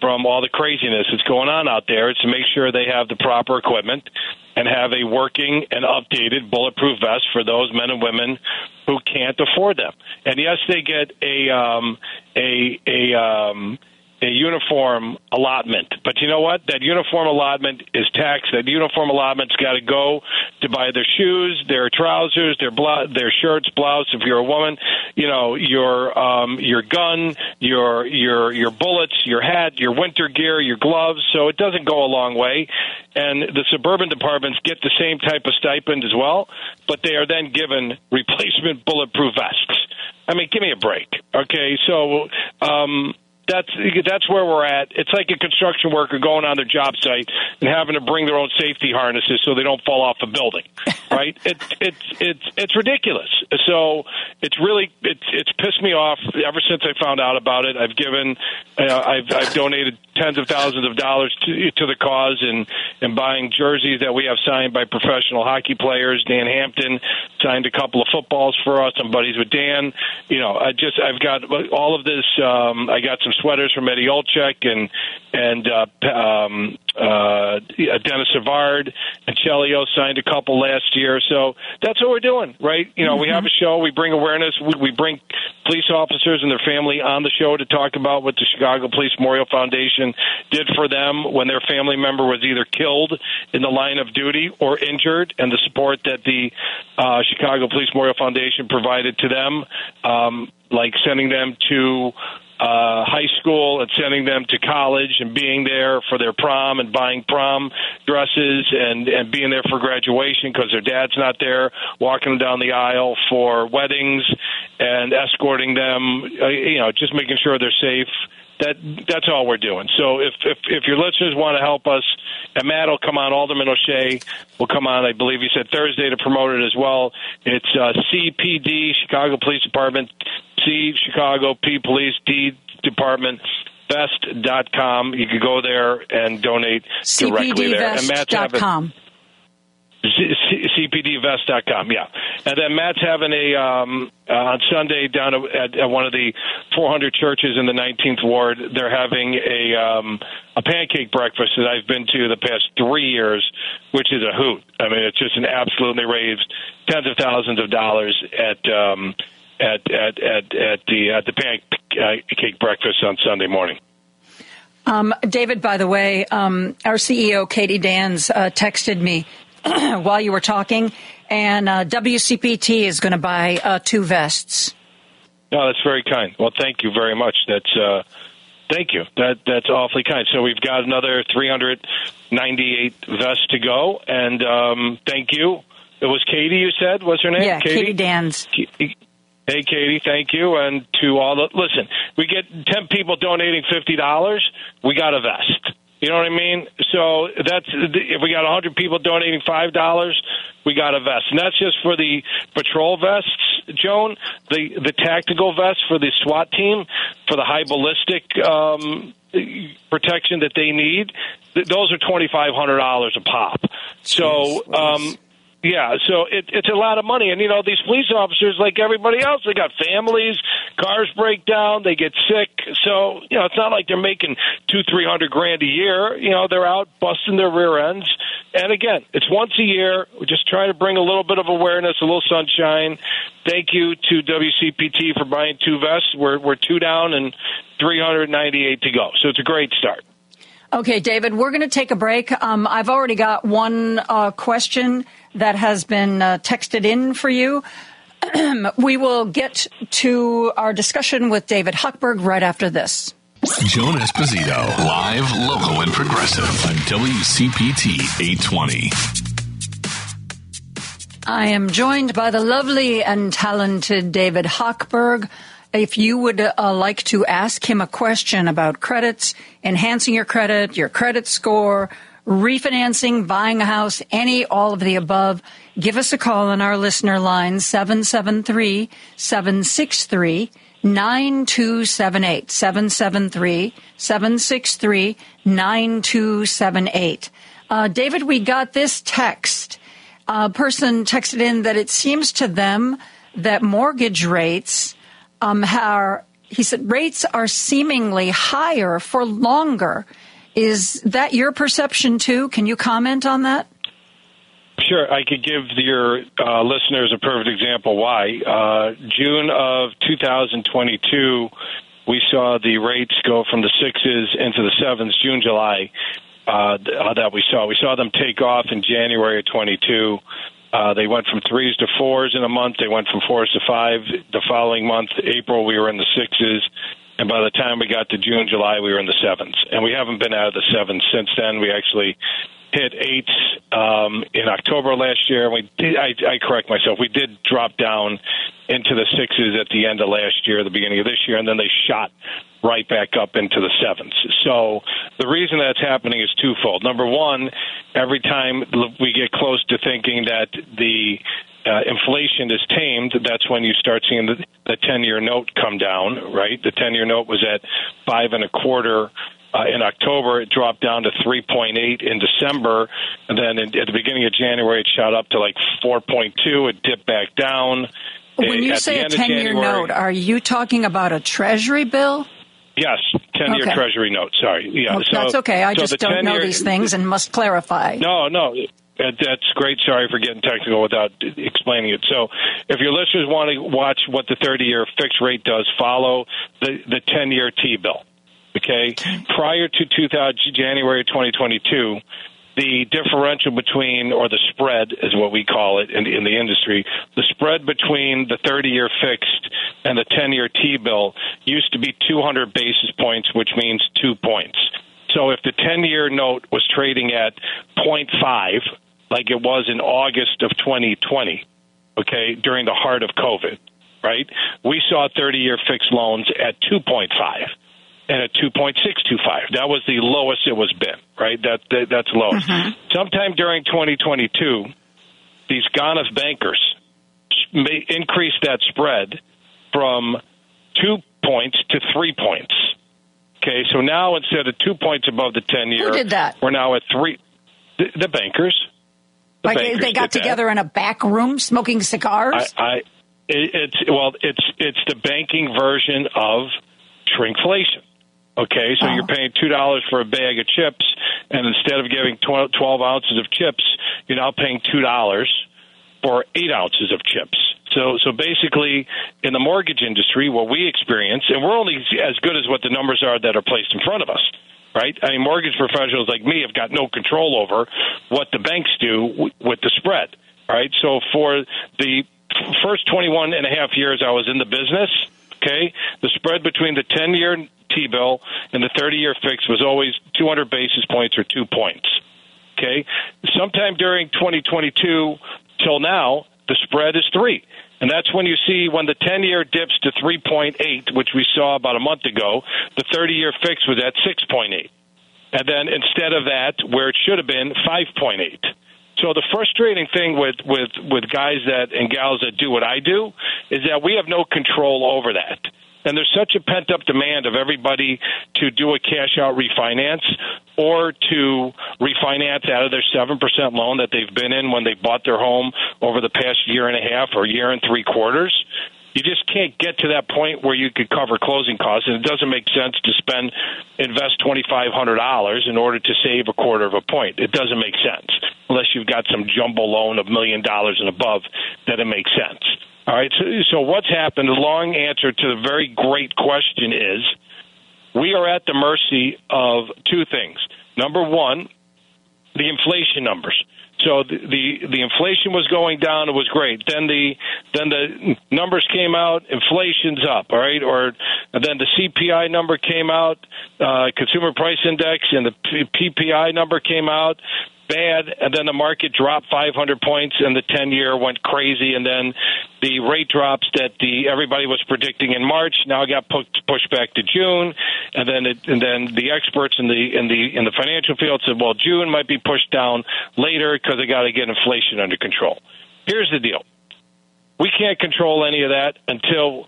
from all the craziness that's going on out there is to make sure they have the proper equipment and have a working and updated bulletproof vest for those men and women who can't afford them. And yes, they get a um, a a um, a uniform allotment. But you know what? That uniform allotment is taxed. That uniform allotment's got to go to buy their shoes, their trousers, their blo- their shirts, blouse. If you're a woman, you know your um, your gun, your your your bullets, your hat, your winter gear, your gloves. So it doesn't go a long way. And the suburban departments get the same type of stipend as well, but they are then given replacement bulletproof vests. I mean, give me a break. Okay, so um, that's that's where we're at. It's like a construction worker going on their job site and having to bring their own safety harnesses so they don't fall off a building, right? it's it's it's it's ridiculous. So it's really it's it's pissed me off ever since I found out about it. I've given, uh, I've I've donated tens of thousands of dollars to to the cause and and buying jerseys that we have signed by professional hockey players. Dan Hampton signed a couple of footballs for us. I'm buddies with Dan. You know, I just I've got all of this. Um, I got some sweaters from Eddie Olczyk and and uh, um, uh, Denis Savard and Chelios signed a couple last year. So that's what we're doing, right? You know, mm-hmm. we have a show, we bring awareness, we, we bring police officers and their family on the show to talk about what the Chicago Police Memorial Foundation did for them when their family member was either killed in the line of duty or injured, and the support that the uh, Chicago Police Memorial Foundation provided to them, um, like sending them to uh, high school and sending them to college and being there for their prom and buying prom dresses and and being there for graduation because their dad's not there, walking them down the aisle for weddings and escorting them, uh, you know, just making sure they're safe that that's all we're doing. So if if, if your listeners want to help us, and Matt will come on, Alderman O'Shea will come on. I believe he said Thursday to promote it as well. It's uh, CPD, Chicago Police Department, C Chicago P Police D Department vest.com. You can go there and donate directly there. And Matt's having, CPDvest.com, yeah. And then Matt's having a um, uh, on Sunday down at, at one of the 400 churches in the 19th ward. They're having a um, a pancake breakfast that I've been to the past three years, which is a hoot. I mean, it's just an absolutely raised tens of thousands of dollars at um, at at at at the at the pancake breakfast on Sunday morning. Um, David, by the way, um, our CEO Katie Dans uh, texted me while you were talking, and uh, WCPT is going to buy uh, two vests. No, that's very kind. Well, thank you very much. That's uh, thank you. That that's awfully kind. So we've got another 398 vests to go, and um, thank you. It was Katie. You said what's her name? Yeah, Katie, Katie Dans. Hey, Katie, thank you. And to all the, listen, we get 10 people donating $50. We got a vest. You know what I mean? So that's if we got 100 people donating five dollars, we got a vest, and that's just for the patrol vests, Joan. The the tactical vests for the SWAT team for the high ballistic um, protection that they need. Those are twenty five hundred dollars a pop. So. Um, yeah, so it, it's a lot of money, and you know these police officers, like everybody else, they got families. Cars break down, they get sick. So you know it's not like they're making two, three hundred grand a year. You know they're out busting their rear ends. And again, it's once a year. We're just trying to bring a little bit of awareness, a little sunshine. Thank you to WCPT for buying two vests. We're we're two down and three hundred ninety eight to go. So it's a great start. Okay, David, we're going to take a break. Um, I've already got one uh, question that has been uh, texted in for you. we will get to our discussion with David Hochberg right after this. Joan Esposito, live, local, and progressive on WCPT 820. I am joined by the lovely and talented David Hochberg. If you would uh, like to ask him a question about credits, enhancing your credit, your credit score, refinancing, buying a house, any, all of the above, give us a call on our listener line, 773 763 9278. 773 763 9278. Uh, David, we got this text. A person texted in that it seems to them that mortgage rates um, are, he said, rates are seemingly higher for longer is that your perception too? Can you comment on that? Sure, I could give your uh, listeners a perfect example why. Uh, June of 2022, we saw the rates go from the sixes into the sevens. June, July, uh, that we saw. We saw them take off in January of 22. Uh, they went from threes to fours in a month. They went from fours to five the following month. April, we were in the sixes. And by the time we got to June, July, we were in the sevens. And we haven't been out of the sevens since then. We actually hit eights um, in October last year. We did, I, I correct myself. We did drop down into the sixes at the end of last year, the beginning of this year, and then they shot right back up into the sevens. So the reason that's happening is twofold. Number one, every time we get close to thinking that the uh, inflation is tamed, that's when you start seeing the, the 10 year note come down, right? The 10 year note was at five and a quarter. Uh, in October, it dropped down to 3.8 in December, and then in, at the beginning of January, it shot up to like 4.2. It dipped back down. When you say a 10 year note, are you talking about a Treasury bill? Yes, 10 year Okay. Treasury note. Sorry. Yeah, Well, so- that's okay. I so just don't know these things and must clarify. No, no. That- That's great. Sorry for getting technical without explaining it. So, if your listeners want to watch what the 30 year fixed rate does, follow the, the 10 year T bill. Okay? Prior to 2000, January 2022, the differential between, or the spread is what we call it in, in the industry, the spread between the 30 year fixed and the 10 year T bill used to be 200 basis points, which means two points. So if the 10 year note was trading at 0.5, like it was in August of 2020, okay, during the heart of COVID, right? We saw 30 year fixed loans at 2.5 and at 2.625. That was the lowest it was been, right? That, that that's lowest. Mm-hmm. Sometime during 2022, these Ghana's bankers increased that spread from two points to three points. Okay, so now instead of two points above the 10 year, Who did that? we're now at three. The, the bankers. The like they got did that. together in a back room smoking cigars. I, I it, it's well, it's it's the banking version of shrinkflation. Okay, so you're oh. paying two dollars for a bag of chips, and instead of giving 12, 12 ounces of chips, you're now paying two dollars for eight ounces of chips. So, so basically, in the mortgage industry, what we experience, and we're only as good as what the numbers are that are placed in front of us, right? I mean, mortgage professionals like me have got no control over what the banks do with the spread, right? So, for the first 21 and a half years I was in the business, okay, the spread between the 10 year T bill and the 30 year fix was always 200 basis points or two points. Okay. Sometime during 2022 till now, the spread is three. And that's when you see when the 10 year dips to 3.8, which we saw about a month ago, the 30 year fix was at 6.8. And then instead of that, where it should have been, 5.8. So the frustrating thing with, with, with guys that and gals that do what I do is that we have no control over that. And there's such a pent up demand of everybody to do a cash out refinance or to refinance out of their 7% loan that they've been in when they bought their home over the past year and a half or year and three quarters. You just can't get to that point where you could cover closing costs, and it doesn't make sense to spend invest twenty five hundred dollars in order to save a quarter of a point. It doesn't make sense unless you've got some jumbo loan of million dollars and above. That it makes sense. All right. So, so what's happened? The long answer to the very great question is we are at the mercy of two things. Number one, the inflation numbers. So the, the the inflation was going down. It was great. Then the then the numbers came out. Inflation's up. All right. Or then the CPI number came out, uh, Consumer Price Index, and the PPI number came out bad, and then the market dropped 500 points, and the 10 year went crazy, and then the rate drops that the everybody was predicting in March now got pushed back to June, and then it, and then the experts in the in the in the financial field said, well, June might be pushed down later because they got to get inflation under control. Here's the deal: we can't control any of that until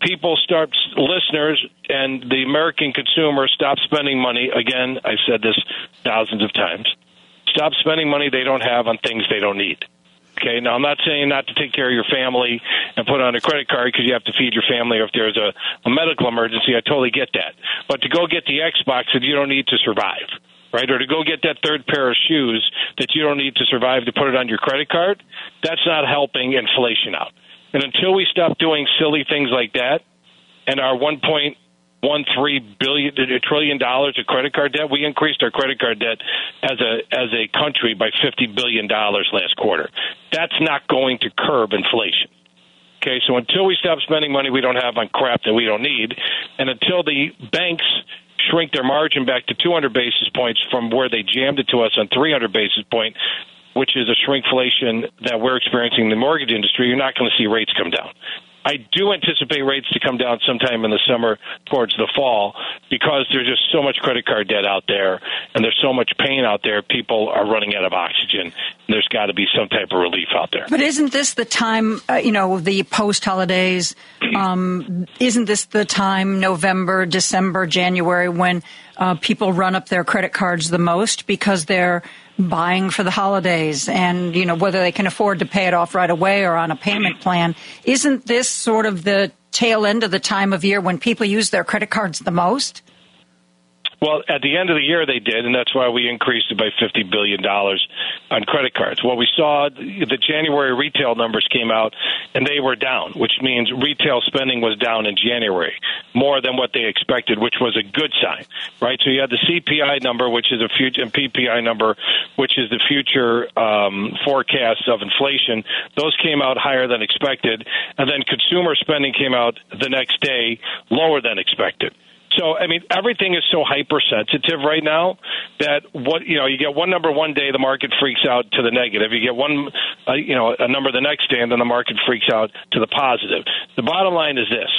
people start listeners and the American consumer stop spending money. Again, I've said this thousands of times stop spending money they don't have on things they don't need. Okay, now I'm not saying not to take care of your family and put on a credit card because you have to feed your family or if there's a, a medical emergency. I totally get that. But to go get the Xbox that you don't need to survive, right? Or to go get that third pair of shoes that you don't need to survive to put it on your credit card, that's not helping inflation out. And until we stop doing silly things like that and our 1.13 billion a trillion dollars of credit card debt. We increased our credit card debt as a as a country by 50 billion dollars last quarter. That's not going to curb inflation. Okay, so until we stop spending money we don't have on crap that we don't need, and until the banks shrink their margin back to 200 basis points from where they jammed it to us on 300 basis point, which is a shrinkflation that we're experiencing in the mortgage industry, you're not going to see rates come down. I do anticipate rates to come down sometime in the summer towards the fall because there's just so much credit card debt out there and there's so much pain out there. People are running out of oxygen. There's got to be some type of relief out there. But isn't this the time, uh, you know, the post holidays? Um, isn't this the time, November, December, January, when uh, people run up their credit cards the most because they're buying for the holidays and, you know, whether they can afford to pay it off right away or on a payment plan? Isn't this sort of the tail end of the time of year when people use their credit cards the most? Well, at the end of the year they did, and that's why we increased it by fifty billion dollars on credit cards. What we saw, the January retail numbers came out, and they were down, which means retail spending was down in January more than what they expected, which was a good sign, right? So you had the CPI number, which is a future, and PPI number, which is the future um, forecast of inflation. Those came out higher than expected, and then consumer spending came out the next day lower than expected. So I mean, everything is so hypersensitive right now that what you know, you get one number one day, the market freaks out to the negative. You get one, uh, you know, a number the next day, and then the market freaks out to the positive. The bottom line is this: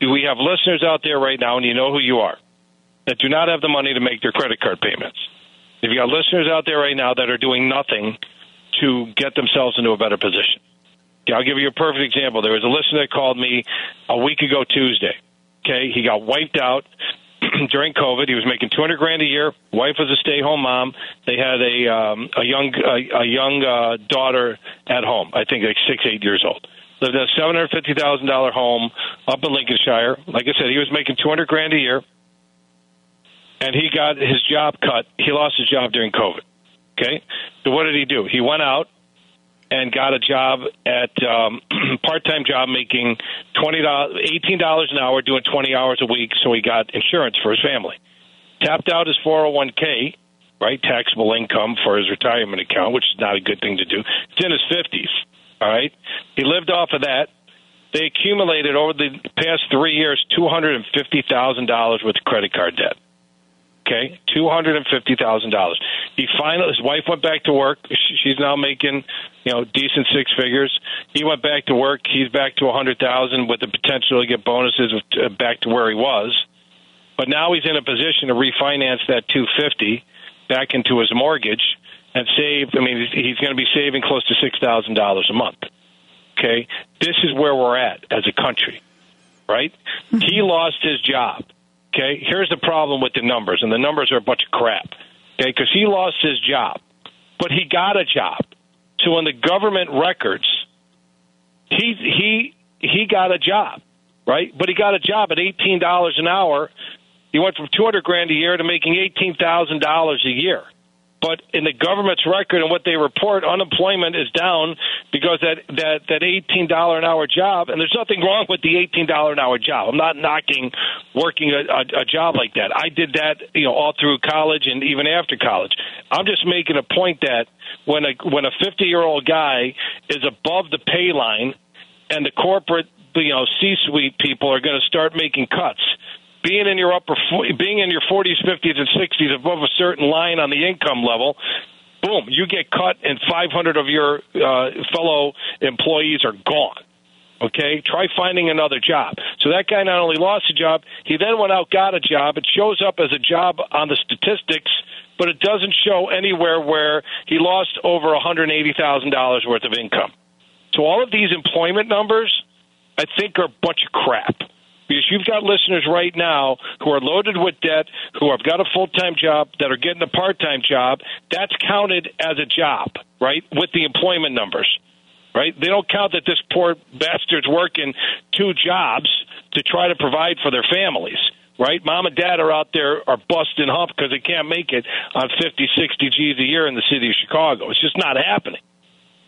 we have listeners out there right now, and you know who you are, that do not have the money to make their credit card payments. If you got listeners out there right now that are doing nothing to get themselves into a better position. I'll give you a perfect example. There was a listener that called me a week ago Tuesday. Okay, he got wiped out. during COVID. He was making 200 grand a year. Wife was a stay-home mom. They had a um, a young a, a young uh, daughter at home. I think like six eight years old. Lived in a seven hundred fifty thousand dollar home up in Lincolnshire. Like I said, he was making 200 grand a year, and he got his job cut. He lost his job during COVID. Okay, so what did he do? He went out and got a job at um, part-time job making twenty dollars, eighteen dollars an hour, doing twenty hours a week. So he got insurance for his family. Tapped out his four hundred one k, right, taxable income for his retirement account, which is not a good thing to do. It's in his fifties. All right, he lived off of that. They accumulated over the past three years two hundred and fifty thousand dollars of credit card debt. Okay, two hundred and fifty thousand dollars. He finally, his wife went back to work. She's now making, you know, decent six figures. He went back to work. He's back to a hundred thousand with the potential to get bonuses uh, back to where he was. But now he's in a position to refinance that two fifty back into his mortgage and save. I mean, he's going to be saving close to six thousand dollars a month. Okay, this is where we're at as a country, right? He lost his job Okay, here's the problem with the numbers, and the numbers are a bunch of crap. Okay, because he lost his job, but he got a job. So in the government records, he he he got a job, right? But he got a job at eighteen dollars an hour. He went from two hundred grand a year to making eighteen thousand dollars a year. But in the government's record and what they report, unemployment is down because that that that eighteen dollar an hour job, and there's nothing wrong with the eighteen dollar an hour job. I'm not knocking working a, a, a job like that. I did that, you know, all through college and even after college. I'm just making a point that when a when a 50 year old guy is above the pay line, and the corporate you know C-suite people are going to start making cuts being in your upper, being in your 40s, 50s, and 60s above a certain line on the income level, boom, you get cut, and 500 of your uh, fellow employees are gone. Okay, try finding another job. So that guy not only lost a job, he then went out got a job. It shows up as a job on the statistics, but it doesn't show anywhere where he lost over $180,000 worth of income. So all of these employment numbers, I think, are a bunch of crap because you've got listeners right now who are loaded with debt, who have got a full time job, that are getting a part time job. That's counted as a job, right, with the employment numbers, right? They don't count that this poor bastard's working two jobs to try to provide for their families. Right, mom and dad are out there are busting hump because they can't make it on fifty, sixty G's a year in the city of Chicago. It's just not happening.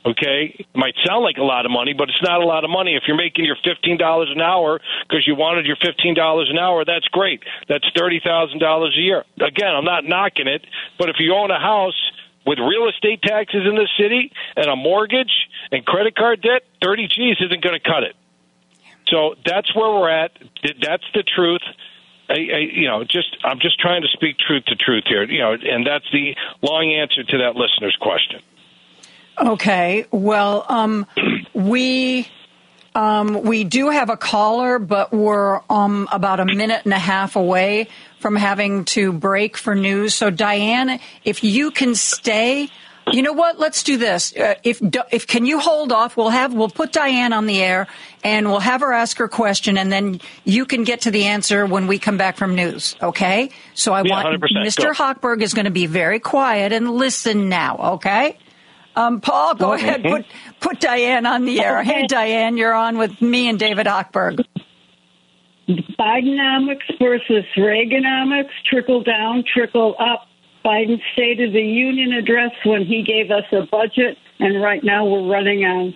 Okay, it might sound like a lot of money, but it's not a lot of money. If you're making your fifteen dollars an hour because you wanted your fifteen dollars an hour, that's great. That's thirty thousand dollars a year. Again, I'm not knocking it, but if you own a house with real estate taxes in the city and a mortgage and credit card debt, thirty G's isn't going to cut it. So that's where we're at. That's the truth. I, I, you know, just I'm just trying to speak truth to truth here. You know, and that's the long answer to that listener's question. Okay. Well, um, we um, we do have a caller, but we're um, about a minute and a half away from having to break for news. So, Diane, if you can stay. You know what? Let's do this. Uh, if if can you hold off? We'll have we'll put Diane on the air and we'll have her ask her question, and then you can get to the answer when we come back from news. Okay? So I yeah, want 100%. Mr. Go. Hochberg is going to be very quiet and listen now. Okay? Um, Paul, go ahead. Put put Diane on the air. Hey, Diane, you're on with me and David Hochberg. Bidenomics versus Reaganomics, trickle down, trickle up. Biden's State of the Union address when he gave us a budget, and right now we're running on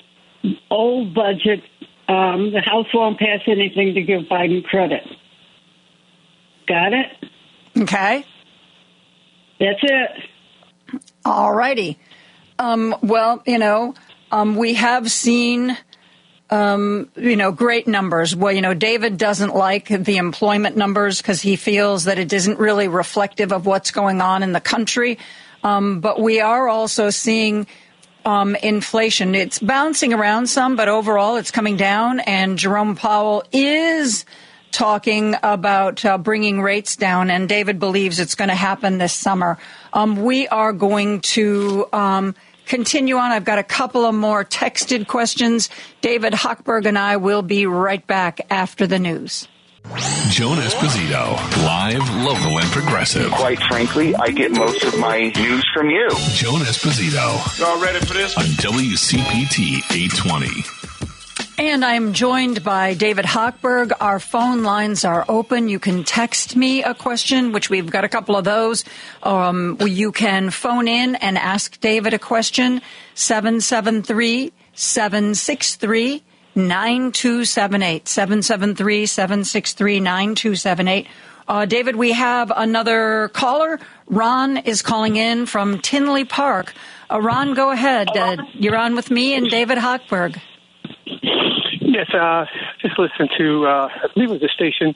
old budget. Um, the House won't pass anything to give Biden credit. Got it? Okay. That's it. All righty. Um, well, you know, um, we have seen, um, you know, great numbers. Well, you know, David doesn't like the employment numbers because he feels that it isn't really reflective of what's going on in the country. Um, but we are also seeing um, inflation. It's bouncing around some, but overall it's coming down. And Jerome Powell is talking about uh, bringing rates down, and David believes it's going to happen this summer. Um, we are going to um, continue on. I've got a couple of more texted questions. David Hochberg and I will be right back after the news. Joan Esposito, live, local, and progressive. Quite frankly, I get most of my news from you. Joan Esposito. Y'all ready for this? On WCPT 820. And I'm joined by David Hochberg. Our phone lines are open. You can text me a question, which we've got a couple of those. Um, you can phone in and ask David a question. 773 763 9278. 773 763 9278. Uh, David, we have another caller. Ron is calling in from Tinley Park. Uh, Ron, go ahead. Uh, you're on with me and David Hochberg. Yes, uh, just listened to, uh, I believe it was a station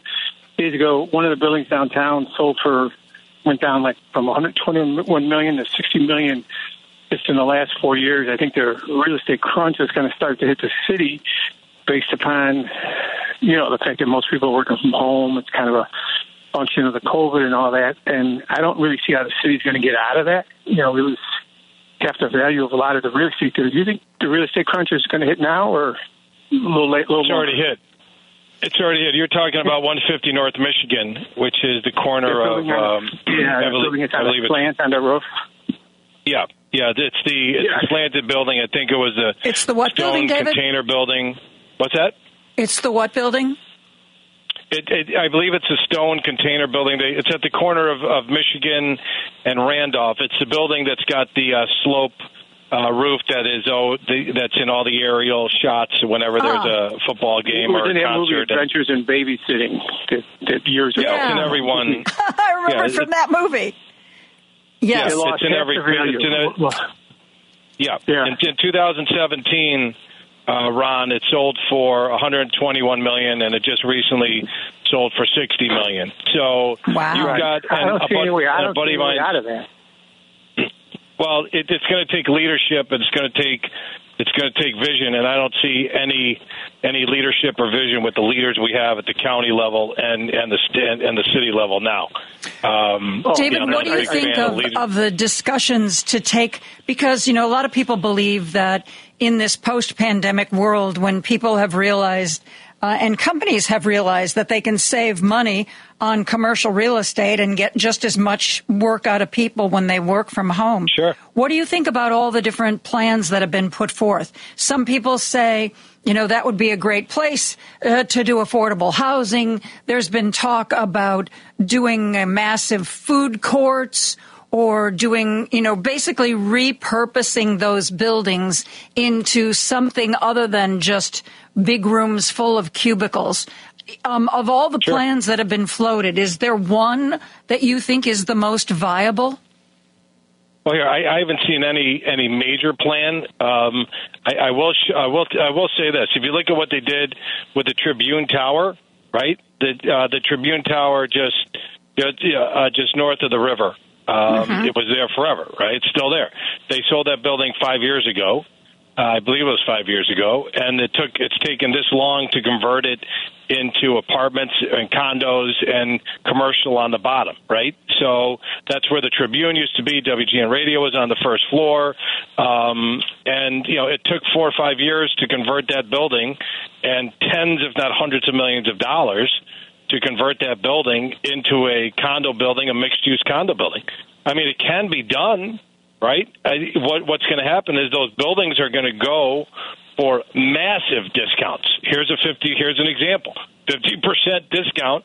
days ago. One of the buildings downtown sold for, went down like from 121 million to 60 million just in the last four years. I think the real estate crunch is going to start to hit the city based upon, you know, the fact that most people are working from home. It's kind of a function of the COVID and all that. And I don't really see how the city's going to get out of that. You know, we lose half the value of a lot of the real estate. Do you think the real estate crunch is going to hit now or? A little late. Little it's already hit. It's already hit. You're talking about 150 North Michigan, which is the corner of. Um, yeah, I building believe, it on a slant on the roof. Yeah, yeah. It's the it's Yeah. the slanted building. I think it was a It's the what stone building, David? container building. What's that? It's the what building? It, it, I believe it's a stone container building. They- It's at the corner of, of Michigan and Randolph. It's the building that's got the uh, slope uh, roof that is oh the, that's in all the aerial shots whenever there's a football game It was or in a that movie concert. Adventures in Babysitting that, that years ago. Yeah, it's in everyone. I remember Yeah, from that movie. Yes. Yes, it's in every. It's in a, yeah. In, in 2017, uh, Ron, it sold for 121 million, and it just recently sold for 60 million. So Wow. you've got I don't a, see any way- I don't see buddy any of way mine. out of that. Well, it, it's going to take leadership. and It's going to take it's going to take vision, and I don't see any any leadership or vision with the leaders we have at the county level and and the st- and the city level now. Um, David, you know, what do you think fan of, of the discussions to take? Because, you know, a lot of people believe that in this post pandemic world, when people have realized uh, and companies have realized that they can save money on commercial real estate and get just as much work out of people when they work from home. Sure. What do you think about all the different plans that have been put forth? Some people say, you know, that would be a great place uh, to do affordable housing. There's been talk about doing massive food courts or doing, you know, basically repurposing those buildings into something other than just big rooms full of cubicles. Um, of all the plans that have been floated, is there one that you think is the most viable? Well, here I, I haven't seen any any major plan. Um, I, I will sh- I will I will say this: if you look at what they did with the Tribune Tower, right? The uh, the Tribune Tower just just, uh, just north of the river. Um, Mhm. It was there forever, right? It's still there. They sold that building five years ago. Uh, I believe it was five years ago, and it took it's taken this long to convert it into apartments and condos and commercial on the bottom, right? So that's where the Tribune used to be. WGN Radio was on the first floor, um, and you know it took four or five years to convert that building, and tens, if not hundreds of millions of dollars to convert that building into a condo building, a mixed-use condo building. I mean, it can be done, right? I, what, what's going to happen is those buildings are going to go for massive discounts. Here's a 50. Here's an example: 50 percent discount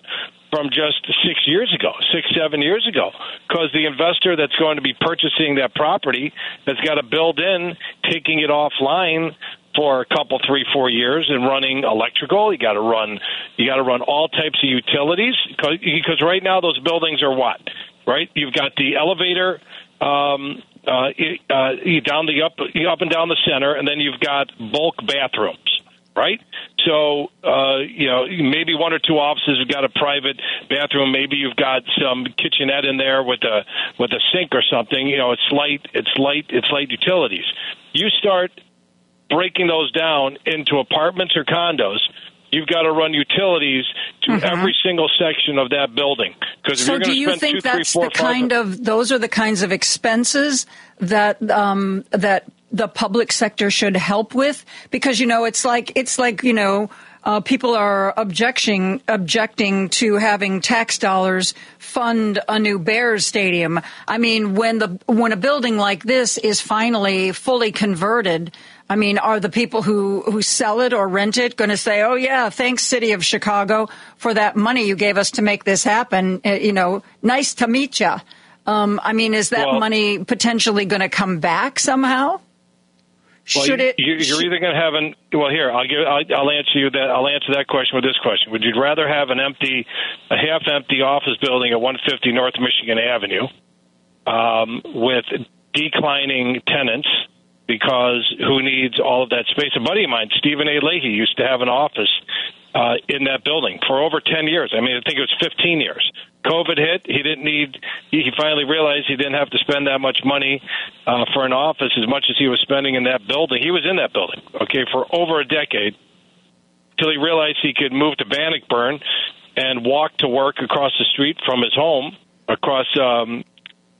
from just six years ago, six seven years ago, because the investor that's going to be purchasing that property has got to build in taking it offline for a couple, three, four years and running electrical. You got to run, you got to run all types of utilities because right now those buildings are what, right? You've got the elevator. Um, uh, uh, down the up, up and down the center, and then you've got bulk bathrooms, right? So, uh, you know, maybe one or two offices have got a private bathroom. Maybe you've got some kitchenette in there with a with a sink or something. You know, it's light, it's light, it's light utilities. You start breaking those down into apartments or condos. You've got to run utilities to every single section of that building. Because So, you're do you spend think two, three, that's four, the five- kind of those are the kinds of expenses that um, that the public sector should help with? Because you know, it's like it's like you know. uh, people are objecting objecting to having tax dollars fund a new Bears stadium. I mean, when the when a building like this is finally fully converted, I mean, are the people who who sell it or rent it going to say, "Oh yeah, thanks, City of Chicago, for that money you gave us to make this happen"? Uh, you know, nice to meet you. Um, I mean, is that Well- money potentially going to come back somehow? Well, Should it? You, you're either going to have an well. Here, I'll give. I'll, I'll answer you that. I'll answer that question with this question. Would you rather have an empty, a half-empty office building at 150 North Michigan Avenue, um, with declining tenants? Because who needs all of that space? A buddy of mine, Stephen A. Leahy, used to have an office uh, in that building for over 10 years. I mean, I think it was 15 years. COVID hit. He didn't need. He finally realized he didn't have to spend that much money uh, for an office as much as he was spending in that building. He was in that building, okay, for over a decade, till he realized he could move to Bannockburn and walk to work across the street from his home across um,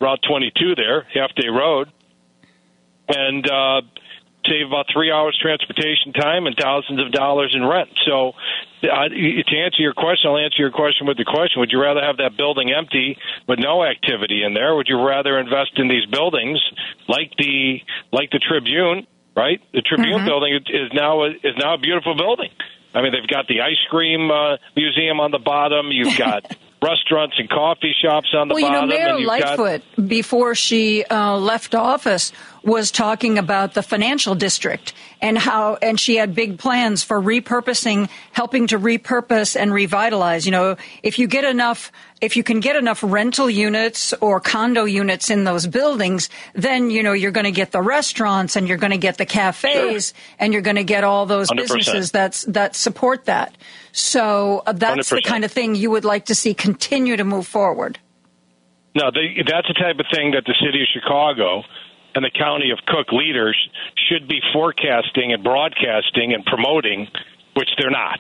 Route 22 there, Half Day Road, and uh, save about three hours transportation time and thousands of dollars in rent. So, uh, to answer your question, I'll answer your question with the question: Would you rather have that building empty with no activity in there? Would you rather invest in these buildings like the like the Tribune? Right, the Tribune building is now a, is now a beautiful building. I mean, they've got the ice cream uh, museum on the bottom. You've got restaurants and coffee shops on the well, you know, bottom. Mayor and you've got- Lightfoot, before she uh, left office, was talking about the financial district and how, and she had big plans for repurposing, helping to repurpose and revitalize. You know, if you get enough, if you can get enough rental units or condo units in those buildings, then you know you're going to get the restaurants and you're going to get the cafes and you're going to get all those 100%. businesses that's that support that. So uh, that's the 100%. kind of thing you would like to see continue to move forward. No, they, that's the type of thing that the city of Chicago and the county of Cook leaders should be forecasting and broadcasting and promoting, which they're not.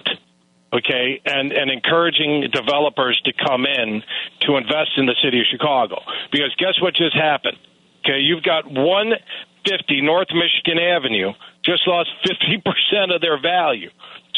Okay, and and encouraging developers to come in to invest in the city of Chicago because guess what just happened? Okay, you've got 150 North Michigan Avenue just lost 50% of their value.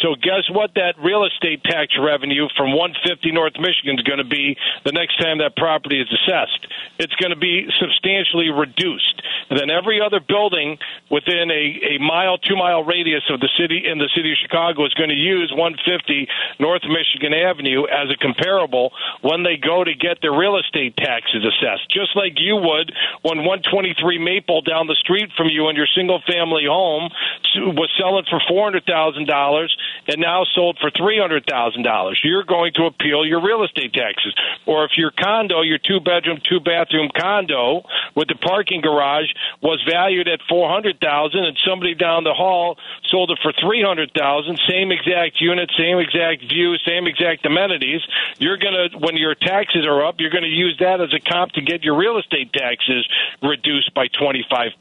So guess what that real estate tax revenue from 150 North Michigan is going to be the next time that property is assessed? It's going to be substantially reduced. And then every other building within a, a mile, two mile radius of the city in the city of Chicago is going to use 150 North Michigan Avenue as a comparable when they go to get their real estate taxes assessed. Just like you would when 123 Maple down the street from you and your single family home was selling for $400,000 and now sold for $300,000. You're going to appeal your real estate taxes. Or if your condo, your two bedroom, two bathroom condo with the parking garage was valued at 400,000 and somebody down the hall sold it for 300,000, same exact unit, same exact view, same exact amenities, you're going to when your taxes are up, you're going to use that as a comp to get your real estate taxes reduced by 25%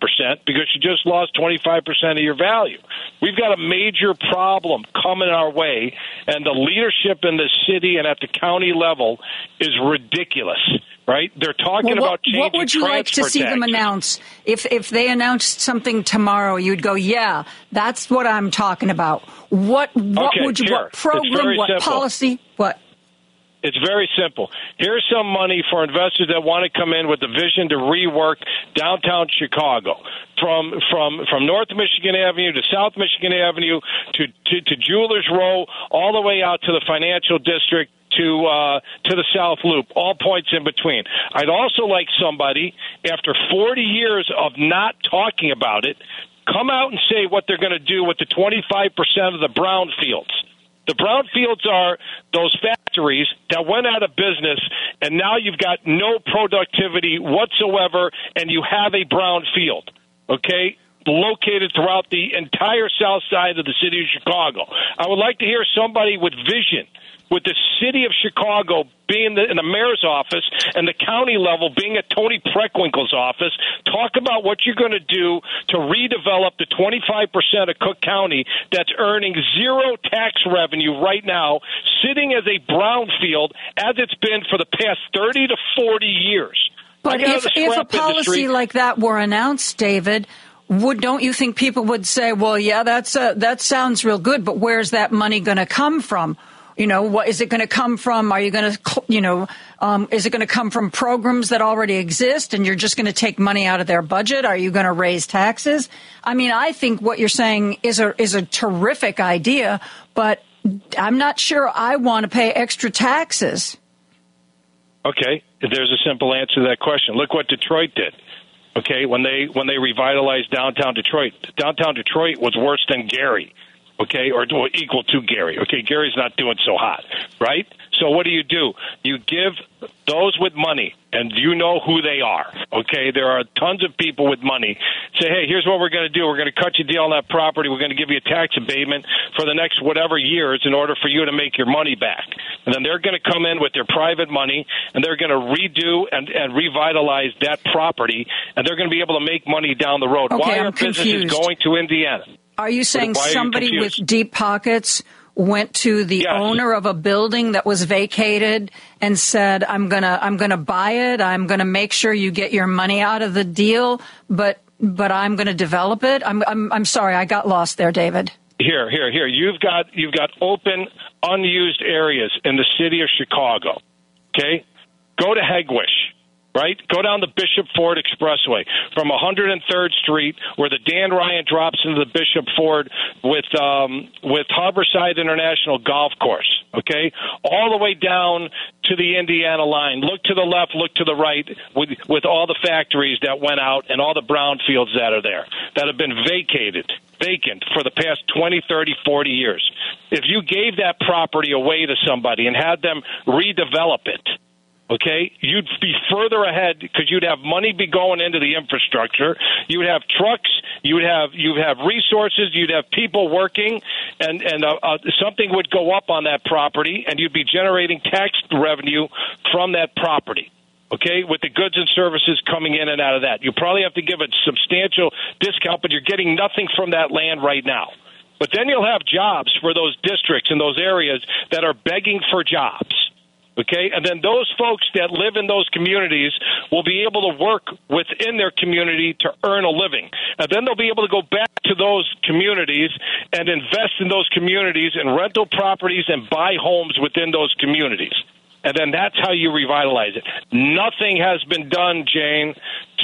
because you just lost 25% of your value. We've got a major problem coming our way, and the leadership in the city and at the county level is ridiculous. Right? They're talking Well, about what, changing what would you like to see them announce? If if they announced something tomorrow, you'd go, "Yeah, that's what I'm talking about." What what Okay, would you what program, what simple. policy, what? It's very simple. Here's some money for investors that want to come in with the vision to rework downtown Chicago from from from North Michigan Avenue to South Michigan Avenue to to, to Jewelers Row, all the way out to the financial district to uh, to the South Loop, all points in between. I'd also like somebody after 40 years of not talking about it, come out and say what they're going to do with the 25% of the brownfields. The brownfields are those factories that went out of business, and now you've got no productivity whatsoever, and you have a brownfield. Okay? Located throughout the entire south side of the city of Chicago. I would like to hear somebody with vision, with the city of Chicago being the, in the mayor's office and the county level being at Toni Preckwinkle's office, talk about what you're going to do to redevelop the 25% of Cook County that's earning zero tax revenue right now, sitting as a brownfield as it's been for the past 30 to 40 years. But if if a policy industry. like that were announced, David, would don't you think people would say, well, yeah, that's uh, that sounds real good, but where's that money going to come from? You know, what is it going to come from? Are you going to, you know, um, is it going to come from programs that already exist and you're just going to take money out of their budget? Are you going to raise taxes? I mean, I think what you're saying is a is a terrific idea, but I'm not sure I want to pay extra taxes. Okay, there's a simple answer to that question. Look what Detroit did. Okay, when they when they revitalized downtown Detroit, downtown Detroit was worse than Gary okay, or equal to Gary. Okay, Gary's not doing so hot, right? So what do you do? You give those with money, and you know who they are. Okay, there are tons of people with money. Say, hey, here's what we're going to do. We're going to cut you a deal on that property. We're going to give you a tax abatement for the next whatever years in order for you to make your money back. And then they're going to come in with their private money, and they're going to redo and, and revitalize that property, and they're going to be able to make money down the road. Okay, Why I'm are businesses going to Indiana? Are you saying why are you somebody with deep pockets went to the Yes. owner of a building that was vacated and said, "I'm gonna, I'm gonna buy it. I'm gonna make sure you get your money out of the deal, but, but I'm gonna develop it." I'm, I'm, I'm sorry, I got lost there, David. Here, here, here. You've got you've got open, unused areas in the city of Chicago. Okay, go to Hegewisch. Right, go down the Bishop Ford Expressway from 103rd Street, where the Dan Ryan drops into the Bishop Ford with um, with Harborside International Golf Course. Okay, all the way down to the Indiana line. Look to the left, look to the right, with with all the factories that went out and all the brownfields that are there that have been vacated vacant for the past 20, 30, 40 years. If you gave that property away to somebody and had them redevelop it, okay, you'd be further ahead because you'd have money be going into the infrastructure. You would have trucks. You would have you would have resources. You'd have people working, and and uh, uh, something would go up on that property, and you'd be generating tax revenue from that property okay, with the goods and services coming in and out of that. You probably have to give a substantial discount, but you're getting nothing from that land right now. But then you'll have jobs for those districts and those areas that are begging for jobs. Okay, and then those folks that live in those communities will be able to work within their community to earn a living. And then they'll be able to go back to those communities and invest in those communities in rental properties and buy homes within those communities and then that's how you revitalize it. Nothing has been done, Jane,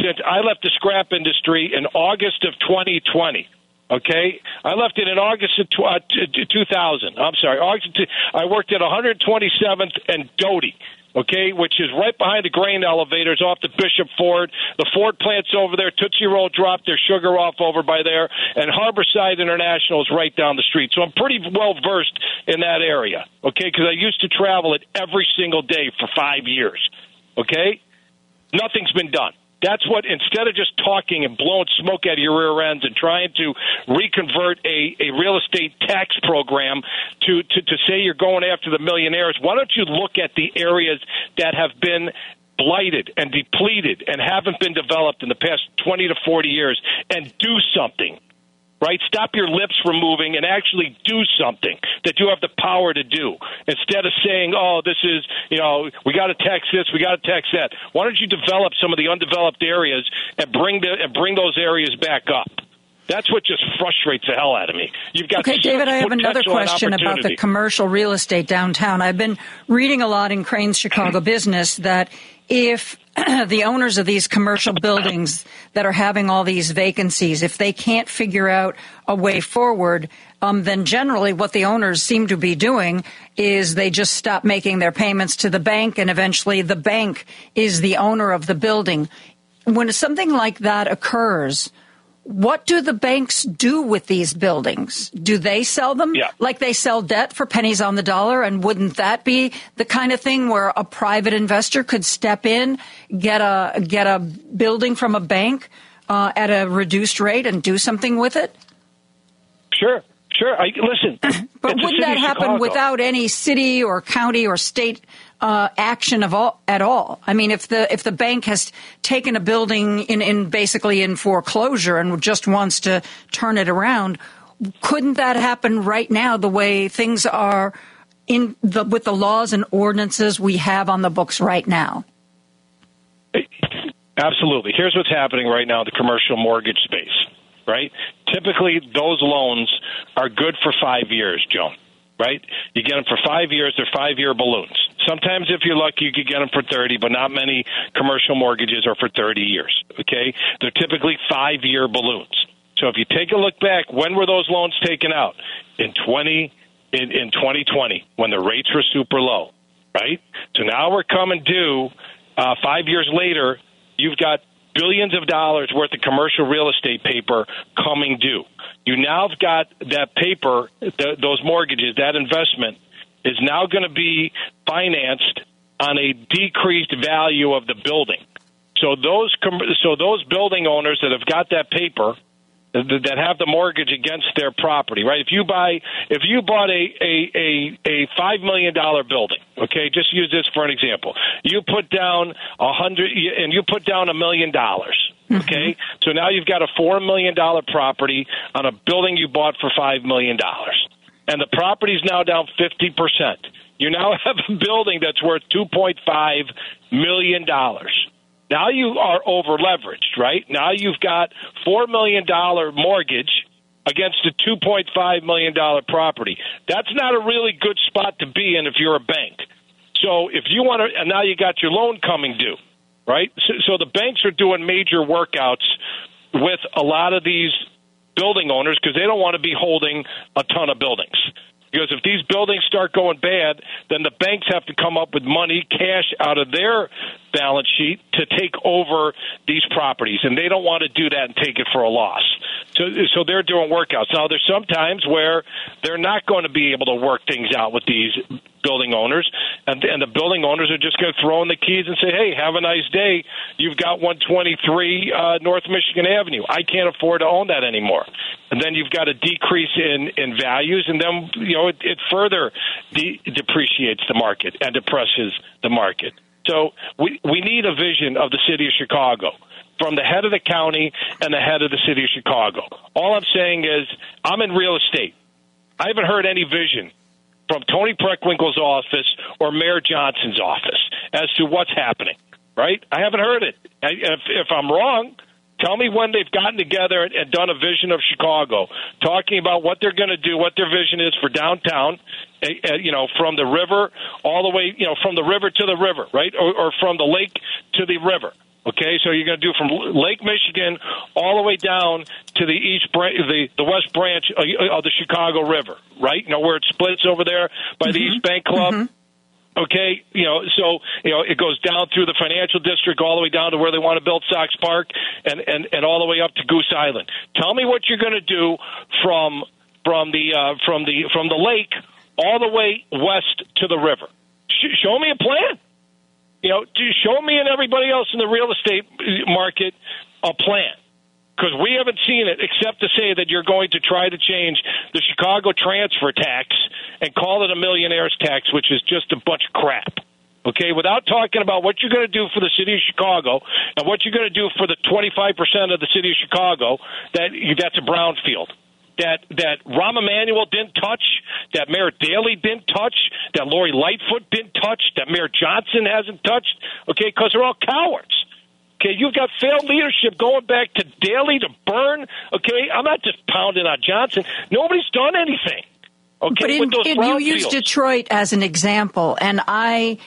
since I left the scrap industry in August of 2020. Okay, I left it in August of tw- uh, t- 2000. I'm sorry, August. T- I worked at 127th and Doty. Okay, which is right behind the grain elevators off the Bishop Ford. The Ford plant's over there. Tootsie Roll dropped their sugar off over by there, and Harborside International is right down the street. So I'm pretty well versed in that area. Okay, because I used to travel it every single day for five years. Okay, nothing's been done. That's what instead of just talking and blowing smoke out of your rear ends and trying to reconvert a, a real estate tax program to, to, to say you're going after the millionaires, why don't you look at the areas that have been blighted and depleted and haven't been developed in the past 20 to 40 years and do something? Right? Stop your lips from moving and actually do something that you have the power to do instead of saying, oh, this is, you know, we got to tax this, we got to tax that. Why don't you develop some of the undeveloped areas and bring the, and bring those areas back up? That's what just frustrates the hell out of me. You've got Okay, David, I have another question about the commercial real estate downtown. I've been reading a lot in Crain's Chicago Business that if the owners of these commercial buildings that are having all these vacancies, if they can't figure out a way forward, um, then generally what the owners seem to be doing is they just stop making their payments to the bank, and eventually the bank is the owner of the building. When something like that occurs, what do the banks do with these buildings? Do they sell them Yeah. like they sell debt for pennies on the dollar? And wouldn't that be the kind of thing where a private investor could step in, get a get a building from a bank uh, at a reduced rate, and do something with it? Sure, sure. I, listen, But wouldn't that happen Chicago. without any city or county or state uh, action of all at all? I mean, if the if the bank has taken a building in, in basically in foreclosure and just wants to turn it around, couldn't that happen right now? The way things are in the with the laws and ordinances we have on the books right now. Absolutely. Here's what's happening right now in the commercial mortgage space. right? Typically, those loans are good for five years, Joan. Right? You get them for five years. They're five-year balloons. Sometimes, if you're lucky, you could get them for 30, but not many commercial mortgages are for 30 years. Okay? They're typically five-year balloons. So if you take a look back, when were those loans taken out? In 20 in, in 2020 when the rates were super low, right? So now we're coming due uh, five years later. You've got billions of dollars worth of commercial real estate paper coming due. You now have got that paper, th- those mortgages, that investment is now going to be financed on a decreased value of the building. So those com- so those building owners that have got that paper that have the mortgage against their property, right? If you buy, if you bought a a a, a five million dollar building, okay, just use this for an example. You put down a hundred, and you put down a million dollars. Mm-hmm. Okay, so now you've got a four million dollar property on a building you bought for five million dollars, and the property's now down fifty percent. You now have a building that's worth two point five million dollars. Now you are over leveraged, right? Now you've got four million dollar mortgage against a two point five million dollar property. That's not a really good spot to be in if you're a bank. So if you want to, and now you got your loan coming due, right? So, so the banks are doing major workouts with a lot of these building owners because they don't want to be holding a ton of buildings. Because if these buildings start going bad, then the banks have to come up with money, cash out of their balance sheet to take over these properties, and they don't want to do that and take it for a loss. So, so they're doing workouts. Now, there's some times where they're not going to be able to work things out with these building owners, and, and the building owners are just going to throw in the keys and say, "Hey, have a nice day. You've got 123 uh, North Michigan Avenue. I can't afford to own that anymore." And then you've got a decrease in in values, and then you know it, it further de- depreciates the market and depresses the market. So we we need a vision of the city of Chicago from the head of the county and the head of the city of Chicago. All I'm saying is I'm in real estate. I haven't heard any vision from Toni Preckwinkle's office or Mayor Johnson's office as to what's happening. Right? I haven't heard it. If, if I'm wrong, tell me when they've gotten together and done a vision of Chicago, talking about what they're going to do, what their vision is for downtown. eh, eh, You know, from the river all the way, you know, from the river to the river, right, or, or from the lake to the river. Okay, so you're going to do from Lake Michigan all the way down to the east the the west branch of the Chicago River, right? You know where it splits over there by the East Bank Club. Okay, you know, so you know it goes down through the financial district all the way down to where they want to build Sox Park, and and and all the way up to Goose Island. Tell me what you're going to do from from the uh, from the from the lake all the way west to the river. Sh- show me a plan. You know, show me and everybody else in the real estate market a plan because we haven't seen it except to say that you're going to try to change the Chicago transfer tax and call it a millionaire's tax, which is just a bunch of crap. Okay, without talking about what you're going to do for the city of Chicago and what you're going to do for the 25% of the city of Chicago that you that's a brownfield. That that Rahm Emanuel didn't touch, that Mayor Daley didn't touch, that Lori Lightfoot didn't touch, that Mayor Johnson hasn't touched. Okay, because they're all cowards. Okay, you've got failed leadership going back to Daley to Byrne. Okay, I'm not just pounding on Johnson. Nobody's done anything. Okay, but in, in- you use. Detroit as an example, and I.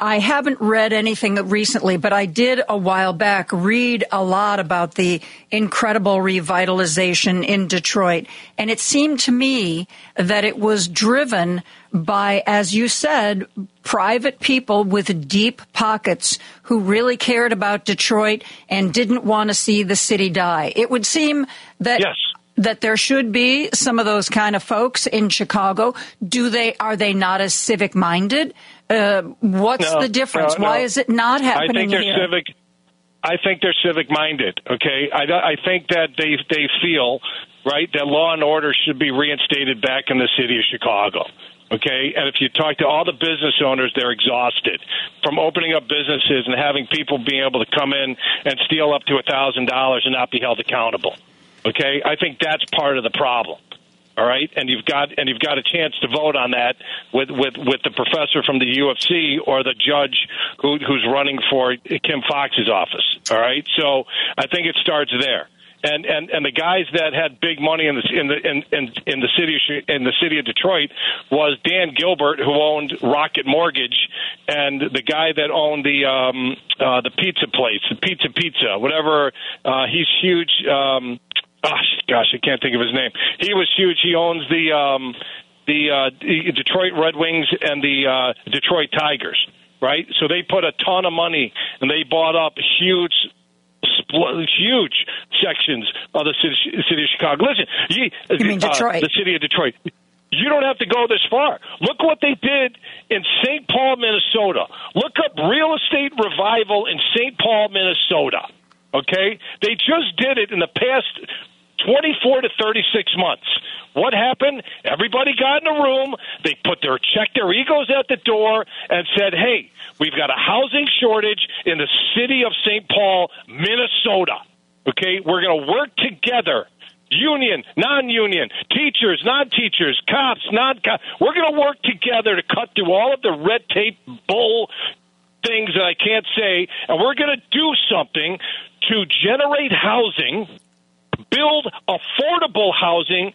I haven't read anything recently, but I did a while back read a lot about the incredible revitalization in Detroit. And it seemed to me that it was driven by, as you said, private people with deep pockets who really cared about Detroit and didn't want to see the city die. It would seem that Yes that there should be some of those kind of folks in Chicago. Do they are they not as civic minded? Uh, what's No, the difference? no, Why is it not happening I think they're here? civic. I think they're civic minded. Okay, I, I think that they they feel right that law and order should be reinstated back in the city of Chicago. Okay, and if you talk to all the business owners, they're exhausted from opening up businesses and having people being able to come in and steal up to a thousand dollars and not be held accountable. Okay, I think that's part of the problem. All right, and you've got and you've got a chance to vote on that with with with the professor from the UFC or the judge who, who's running for Kim Foxx's office. All right, so I think it starts there. and and and the guys that had big money in the in the in in, in the city of, in the city of Detroit was Dan Gilbert, who owned Rocket Mortgage, and the guy that owned the um, uh, the pizza place, the Pizza Pizza, whatever. Uh, he's huge. Um, gosh, gosh, I can't think of his name. He was huge. He owns the um, the uh, Detroit Red Wings and the uh, Detroit Tigers. Right, so they put a ton of money and they bought up huge huge sections of the city, city of Chicago. Listen, you, You mean uh, Detroit. the city of Detroit. You don't have to go this far. Look what they did in St. Paul, Minnesota. Look up real estate revival in St. Paul, Minnesota. Okay? They just did it in the past 24 to 36 months. What happened? Everybody got in a room. They put their checked their egos at the door and said, "Hey, we've got a housing shortage in the city of St. Paul, Minnesota. Okay, we're going to work together." Union, non-union, teachers, non-teachers, cops, non-cops. We're going to work together to cut through all of the red tape bull things that I can't say, and we're going to do something to generate housing build affordable housing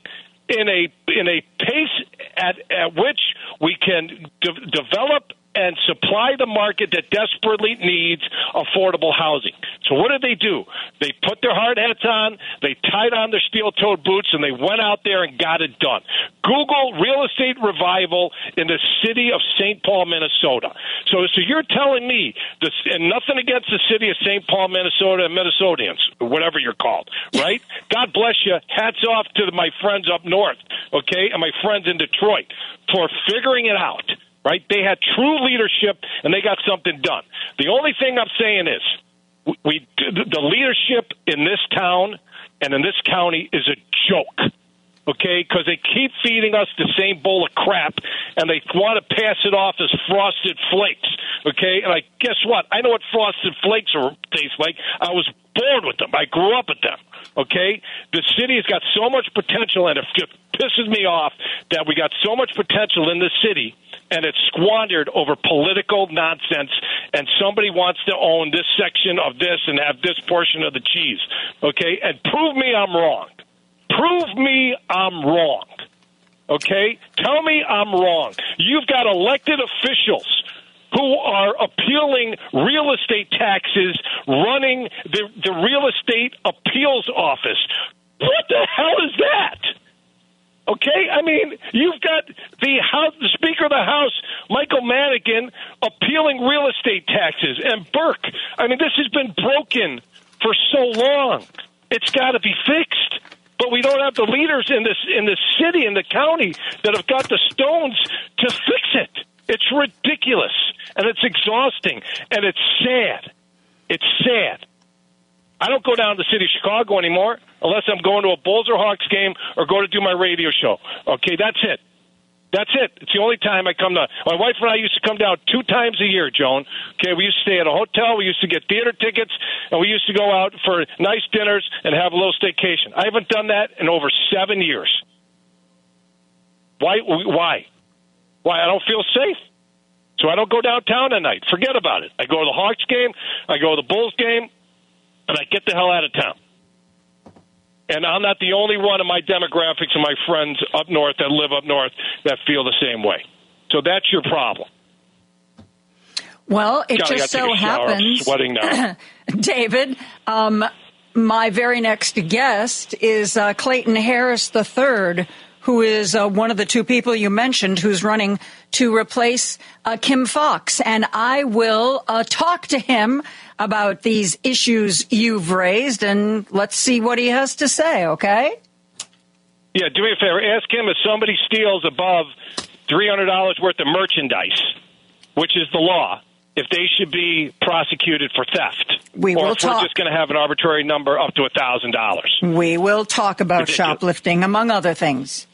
in a in a pace at at which we can de- develop and supply the market that desperately needs affordable housing. So what did they do? They put their hard hats on, they tied on their steel-toed boots, and they went out there and got it done. Google real estate revival in the city of St. Paul, Minnesota. So, so you're telling me this, and nothing against the city of St. Paul, Minnesota, and Minnesotans, whatever you're called, right? God bless you. Hats off to my friends up north, okay, and my friends in Detroit for figuring it out right? They had true leadership and they got something done. The only thing I'm saying is we the leadership in this town and in this county is a joke. Okay, because they keep feeding us the same bowl of crap, and they want to pass it off as frosted flakes. Okay, and I guess what? I know what frosted flakes are taste like. I was born with them. I grew up with them. Okay, the city has got so much potential, and it pisses me off that we got so much potential in this city, and it's squandered over political nonsense. And somebody wants to own this section of this and have this portion of the cheese. Okay, and prove me I'm wrong. Prove me I'm wrong. Okay? Tell me I'm wrong. You've got elected officials who are appealing real estate taxes, running the, the real estate appeals office. What the hell is that? Okay, I mean, you've got the House, the Speaker of the House, Michael Madigan, appealing real estate taxes, and Burke. I mean, this has been broken for so long. It's got to be fixed. But we don't have the leaders in this in the city in the county that have got the stones to fix it. It's ridiculous and it's exhausting and it's sad. It's sad. I don't go down to the city of Chicago anymore unless I'm going to a Bulls or Hawks game or go to do my radio show. Okay, that's it. That's it. It's the only time I come down. My wife and I used to come down two times a year, Joan. Okay, we used to stay at a hotel. We used to get theater tickets, and we used to go out for nice dinners and have a little staycation. I haven't done that in over seven years. Why? Why? Why? I don't feel safe. So I don't go downtown at night. Forget about it. I go to the Hawks game, I go to the Bulls game, and I get the hell out of town. And I'm not the only one of my demographics and my friends up north that live up north that feel the same way. So that's your problem. Well, it God, just so take a shower. I'm happens, sweating now. David, um, my very next guest is uh, Clayton Harris III, who is uh, one of the two people you mentioned who's running to replace uh, Kim Foxx. And I will uh, talk to him about these issues you've raised, and let's see what he has to say, okay? Yeah, do me a favor. Ask him if somebody steals above $300 worth of merchandise, which is the law, if they should be prosecuted for theft. We or will if talk. we're just going to have an arbitrary number up to $1,000. We will talk about Ridiculous. shoplifting, among other things.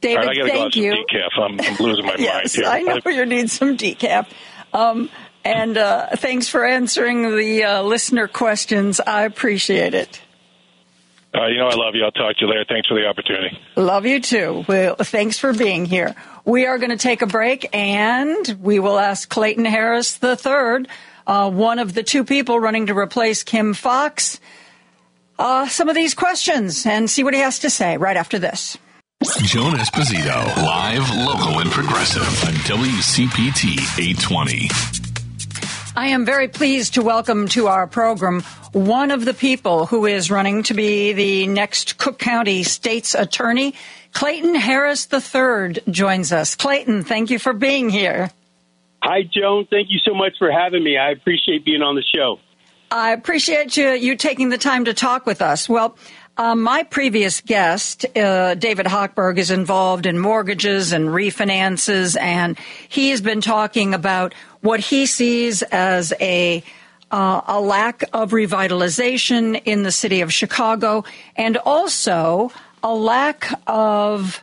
David, right, I go thank have you. decaf. I'm, I'm losing my mind yes, here. I know you need some decaf. Um, and uh, thanks for answering the uh, listener questions. I appreciate it. Uh, you know I love you. I'll talk to you later. Thanks for the opportunity. Love you too. Well, thanks for being here. We are going to take a break and we will ask Clayton Harris III, uh, one of the two people running to replace Kim Foxx, uh, some of these questions and see what he has to say right after this. Joan Esposito, live, local, and progressive on WCPT 820. I am very pleased to welcome to our program one of the people who is running to be the next Cook County State's Attorney. Clayton Harris III joins us. Clayton, thank you for being here. Hi, Joan. Thank you so much for having me. I appreciate being on the show. I appreciate you, you taking the time to talk with us. Well, uh, my previous guest, uh, David Hochberg, is involved in mortgages and refinances, and he has been talking about what he sees as a uh, a lack of revitalization in the city of Chicago, and also a lack of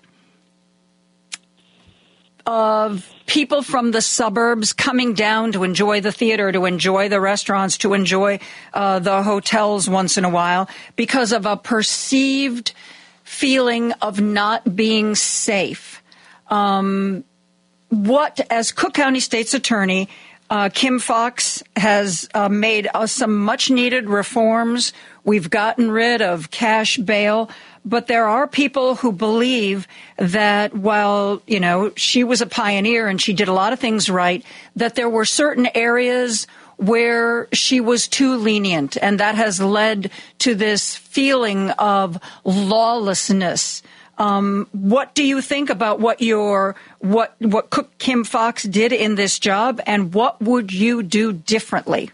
of people from the suburbs coming down to enjoy the theater, to enjoy the restaurants, to enjoy uh, the hotels once in a while because of a perceived feeling of not being safe. Um, what, as Cook County State's Attorney, uh, Kim Foxx has uh, made uh, some much needed reforms. We've gotten rid of cash bail. But there are people who believe that while, you know, she was a pioneer and she did a lot of things right, that there were certain areas where she was too lenient. And that has led to this feeling of lawlessness. Um, what do you think about what your what what Cook Kim Foxx did in this job, and what would you do differently?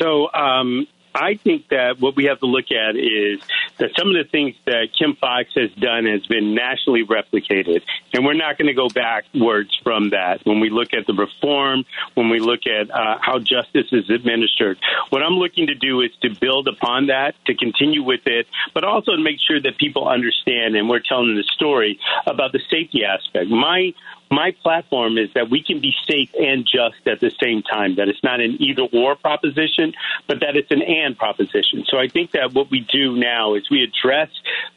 So um, I think that what we have to look at is that some of the things that Kim Foxx has done has been nationally replicated, and we're not going to go backwards from that. When we look at the reform, when we look at uh, how justice is administered, what I'm looking to do is to build upon that, to continue with it, but also to make sure that people understand, and we're telling the story about the safety aspect. My my platform is that we can be safe and just at the same time, that it's not an either or proposition, but that it's an and proposition. So I think that what we do now is we address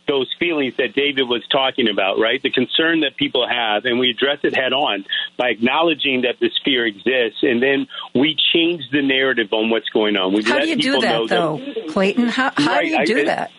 those feelings that David was talking about, right? The concern that people have, and we address it head on by acknowledging that this fear exists, and then we change the narrative on what's going on. We how do you do that, though, that, Clayton? How, how right, do you do I, that?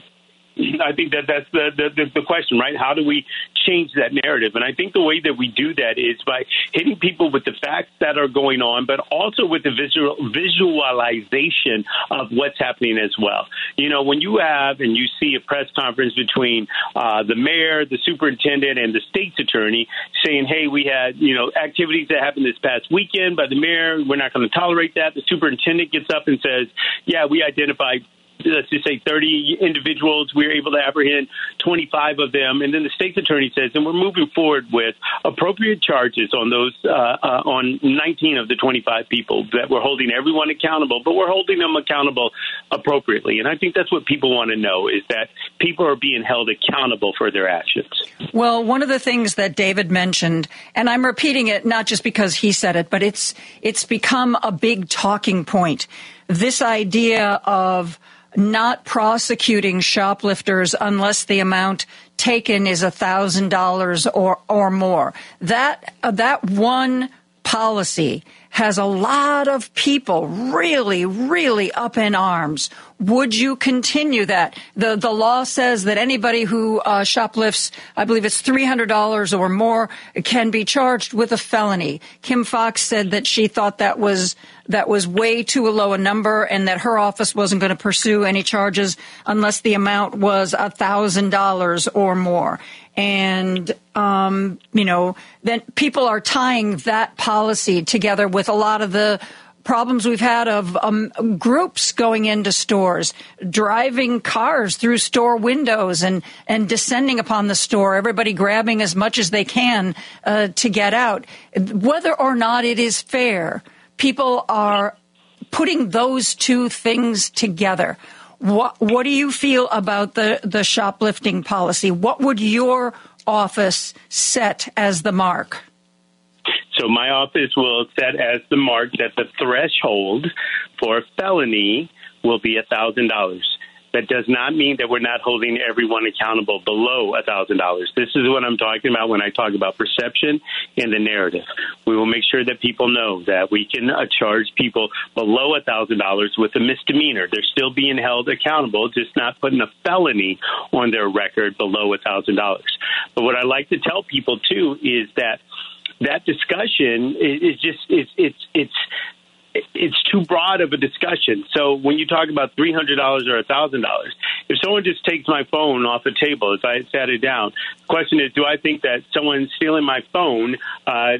I think that that's the, the, the question, right? How do we change that narrative? And I think the way that we do that is by hitting people with the facts that are going on, but also with the visual visualization of what's happening as well. You know, when you have and you see a press conference between uh, the mayor, the superintendent, and the state's attorney saying, "Hey, we had you know activities that happened this past weekend by the mayor. We're not going to tolerate that." The superintendent gets up and says, "Yeah, we identified." Let's just say 30 individuals. We were able to apprehend 25 of them. And then the state's attorney says, and we're moving forward with appropriate charges on those, uh, uh, on 19 of the 25 people that we're holding everyone accountable, but we're holding them accountable appropriately. And I think that's what people want to know is that people are being held accountable for their actions. Well, one of the things that David mentioned, and I'm repeating it not just because he said it, but it's, it's become a big talking point. This idea of not prosecuting shoplifters unless the amount taken is $1,000 or, or more. That, uh, that one policy has a lot of people really, really up in arms. Would you continue that? The the law says that anybody who uh, shoplifts, I believe it's three hundred dollars or more, can be charged with a felony. Kim Foxx said that she thought that was that was way too low a number, and that her office wasn't going to pursue any charges unless the amount was a thousand dollars or more and um, you know then people are tying that policy together with a lot of the problems we've had of um, groups going into stores, driving cars through store windows and, and descending upon the store, everybody grabbing as much as they can uh, to get out. Whether or not it is fair, people are putting those two things together. What, what do you feel about the, the shoplifting policy? What would your office set as the mark? So my office will set as the mark that the threshold for a felony will be a thousand dollars. That does not mean that we're not holding everyone accountable below $1,000. This is what I'm talking about when I talk about perception and the narrative. We will make sure that people know that we can uh, charge people below $1,000 with a misdemeanor. They're still being held accountable, just not putting a felony on their record below $1,000. But what I like to tell people too is that that discussion is just it's it's it's it's too broad of a discussion. So when you talk about three hundred dollars or thousand dollars, if someone just takes my phone off the table as I sat it down, the question is, do I think that someone stealing my phone uh,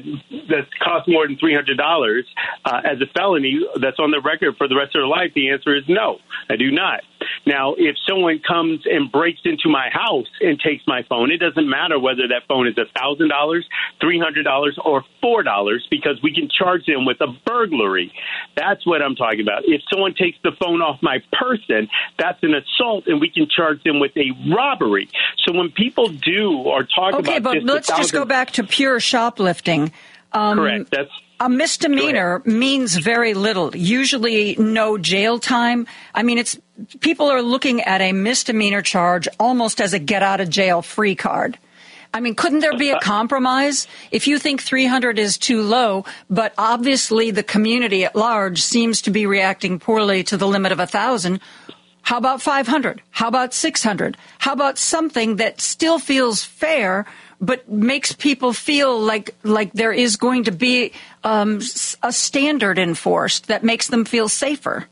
that costs more than three hundred dollars uh, as a felony that's on the record for the rest of their life? The answer is no, I do not. Now, if someone comes and breaks into my house and takes my phone, it doesn't matter whether that phone is a thousand dollars, three hundred dollars, or four dollars because we can charge them with a burglary. That's what I'm talking about. If someone takes the phone off my person, that's an assault, and we can charge them with a robbery. So when people do or talk okay, about Okay, but let's just go back to pure shoplifting. Um, Correct. That's a misdemeanor means very little. Usually, no jail time. I mean, it's people are looking at a misdemeanor charge almost as a get out of jail free card. I mean, couldn't there be a uh, compromise? If you think 300 is too low, but obviously the community at large seems to be reacting poorly to the limit of a thousand, how about 500? How about 600? How about something that still feels fair, but makes people feel like like there is going to be um, a standard enforced that makes them feel safer?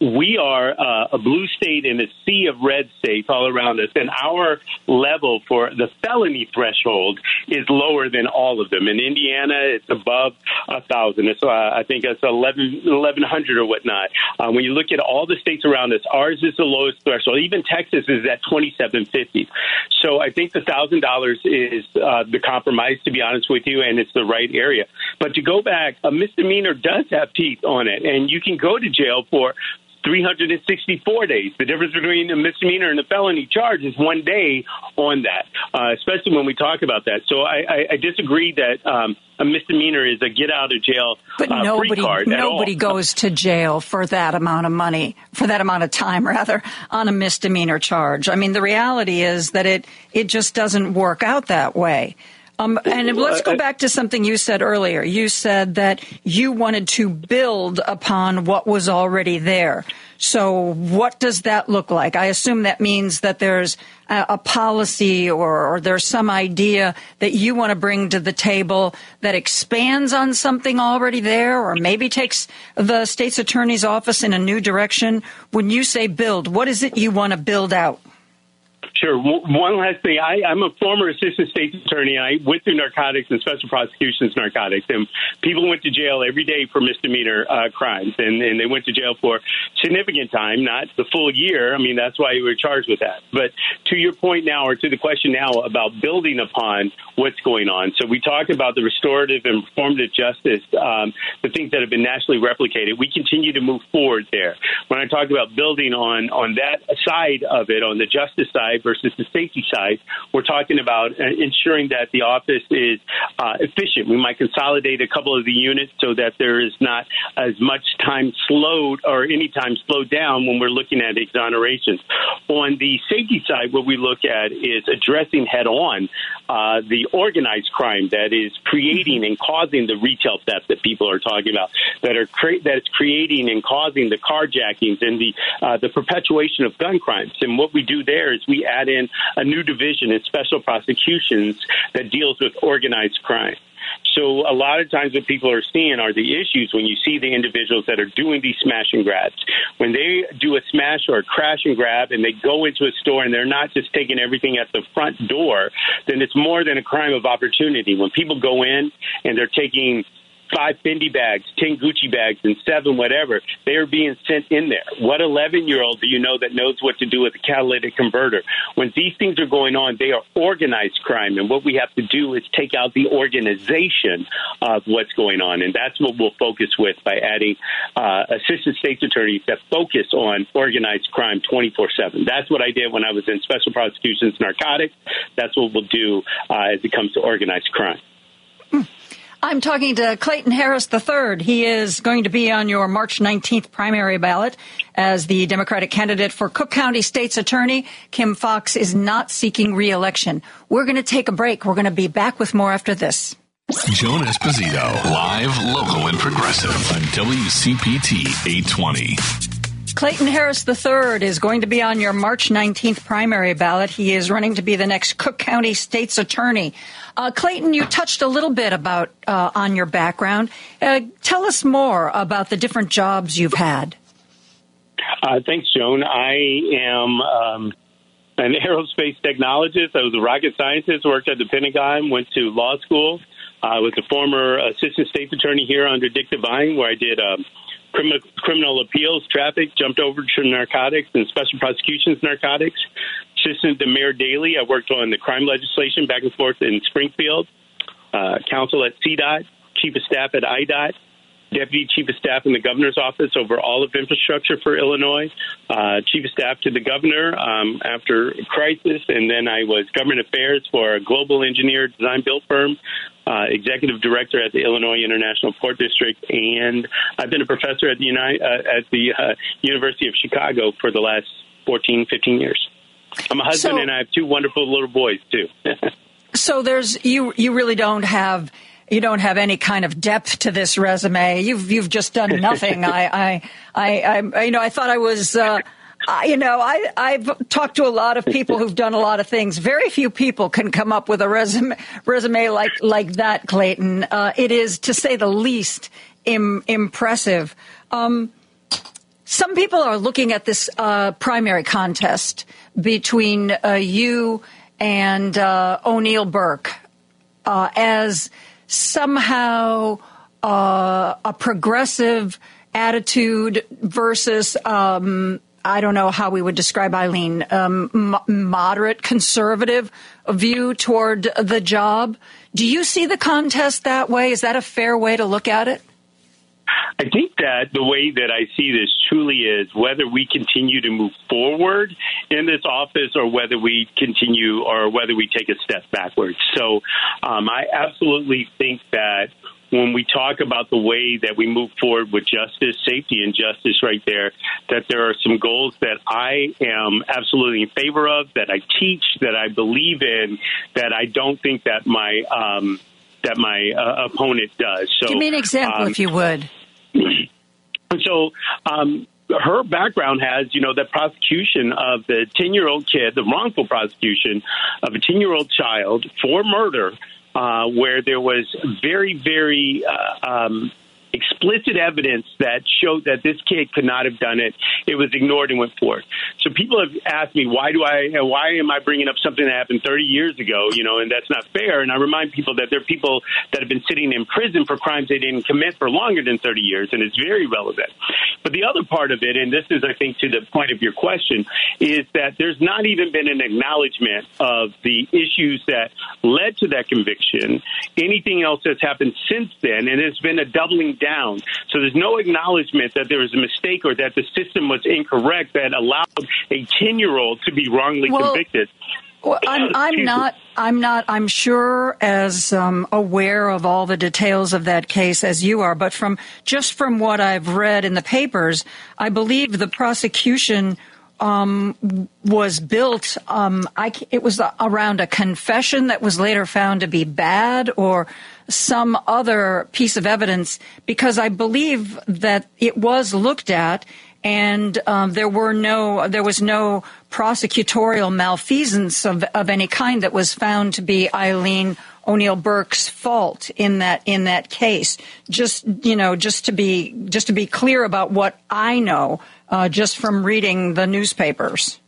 We are uh, a blue state in a sea of red states all around us, and our level for the felony threshold is lower than all of them. In Indiana, it's above a thousand. It's uh, I think it's 11, 1100 or whatnot. Uh, when you look at all the states around us, ours is the lowest threshold. Even Texas is at twenty seven fifty. So I think the thousand dollars is uh, the compromise, to be honest with you, and it's the right area. But to go back, a misdemeanor does have teeth on it, and you can go to jail for 364 days. The difference between a misdemeanor and a felony charge is one day on that, uh, especially when we talk about that. So I, I, I disagree that um, a misdemeanor is a get out of jail but uh, nobody, free card. Nobody goes to jail for that amount of money, for that amount of time, rather, on a misdemeanor charge. I mean, the reality is that it it just doesn't work out that way. Um, and let's go back to something you said earlier. You said that you wanted to build upon what was already there. So, what does that look like? I assume that means that there's a, a policy or, or, there's some idea that you want to bring to the table that expands on something already there or maybe takes the state's attorney's office in a new direction. When you say build, what is it you want to build out? Sure. One last thing. I, I'm a former assistant state's attorney. I went through narcotics and special prosecutions narcotics, and people went to jail every day for misdemeanor uh, crimes, and, and they went to jail for significant time, not the full year. I mean, that's why you were charged with that. But to your point now, or to the question now about building upon what's going on. So we talked about the restorative and reformative justice, um, the things that have been nationally replicated. We continue to move forward there. When I talk about building on on that side of it, on the justice side versus the safety side, we're talking about uh, ensuring that the office is uh, efficient. We might consolidate a couple of the units so that there is not as much time slowed or any time slowed down when we're looking at exonerations. On the safety side, what we look at is addressing head on uh, the organized crime that is creating and causing the retail theft that people are talking about, that are cre- that's creating and causing the carjackings and the uh, the perpetuation of gun crimes. And what we do there is we add in a new division in special prosecutions that deals with organized crime. So a lot of times what people are seeing are the issues when you see the individuals that are doing these smash and grabs. When they do a smash or a crash and grab and they go into a store and they're not just taking everything at the front door, then it's more than a crime of opportunity. When people go in and they're taking five Fendi bags, 10 Gucci bags, and seven whatever. They are being sent in there. What 11 year old do you know that knows what to do with a catalytic converter? When these things are going on, they are organized crime. And what we have to do is take out the organization of what's going on. And that's what we'll focus with by adding uh, assistant state's attorneys that focus on organized crime 24 7. That's what I did when I was in special prosecutions narcotics. That's what we'll do uh, as it comes to organized crime. I'm talking to Clayton Harris III. He is going to be on your March 19th primary ballot as the Democratic candidate for Cook County State's Attorney. Kim Foxx is not seeking reelection. We're going to take a break. We're going to be back with more after this. Joan Esposito, live, local, and progressive on WCPT 820. Clayton Harris III is going to be on your March 19th primary ballot. He is running to be the next Cook County State's Attorney. Uh, Clayton, you touched a little bit about uh, on your background. Uh, tell us more about the different jobs you've had. Uh, thanks, Joan. I am um, an aerospace technologist. I was a rocket scientist, worked at the Pentagon, went to law school. I was a former assistant state's attorney here under Dick Devine, where I did um, criminal, criminal appeals, traffic, jumped over to narcotics and special prosecutions narcotics. Assistant to Mayor Daley, I worked on the crime legislation back and forth in Springfield. Uh, counsel at CDOT, chief of staff at IDOT, deputy chief of staff in the governor's office over all of infrastructure for Illinois, uh, chief of staff to the governor um, after crisis, and then I was government affairs for a global engineer design build firm, uh, executive director at the Illinois International Port District, and I've been a professor at the Uni- uh, at the uh, University of Chicago for the last 14, 15 years. I'm a husband, So- and I have two wonderful little boys too. So there's you. You really don't have you don't have any kind of depth to this resume. You've you've just done nothing. I, I I I you know I thought I was. Uh, You know, I, I've talked to a lot of people who've done a lot of things. Very few people can come up with a resume, resume like, like that, Clayton. Uh, it is, to say the least, Im, impressive. Um, some people are looking at this uh, primary contest between uh, you and uh, O'Neill Burke uh, as somehow a progressive attitude versus, um, I don't know how we would describe Eileen, um, mo- moderate conservative view toward the job. Do you see the contest that way? Is that a fair way to look at it? I think that the way that I see this truly is whether we continue to move forward in this office or whether we continue or whether we take a step backwards. So um, I absolutely think that when we talk about the way that we move forward with justice, safety, and justice right there, that there are some goals that I am absolutely in favor of, that I teach, that I believe in, that I don't think that my um, that my uh, opponent does. So, Give me an example, um, if you would. so um, her background has, you know, the prosecution of the 10 year old kid, the wrongful prosecution of a 10 year old child for murder, uh, where there was very, very uh, um, explicit evidence that showed that this kid could not have done it. It was ignored and went forward. So people have asked me, why do I, why am I bringing up something that happened 30 years ago? You know, and that's not fair. And I remind people that there are people that have been sitting in prison for crimes they didn't commit for longer than 30 years, and it's very relevant. But the other part of it, and this is, I think, to the point of your question, is that there's not even been an acknowledgement of the issues that led to that conviction, anything else that's happened since then, and it's been a doubling down. So there's no acknowledgement that there was a mistake or that the system was incorrect that allowed a 10 year old to be wrongly Well, convicted. Well, I'm, I'm not. I'm not. I'm sure as um, aware of all the details of that case as you are. But from just from what I've read in the papers, I believe the prosecution um, was built. Um, I, it was around a confession that was later found to be bad, or some other piece of evidence. Because I believe that it was looked at and um, there were no there was no prosecutorial malfeasance of, of any kind that was found to be Eileen O'Neill Burke's fault in that in that case. Just you know, just to be just to be clear about what I know, uh, just from reading the newspapers.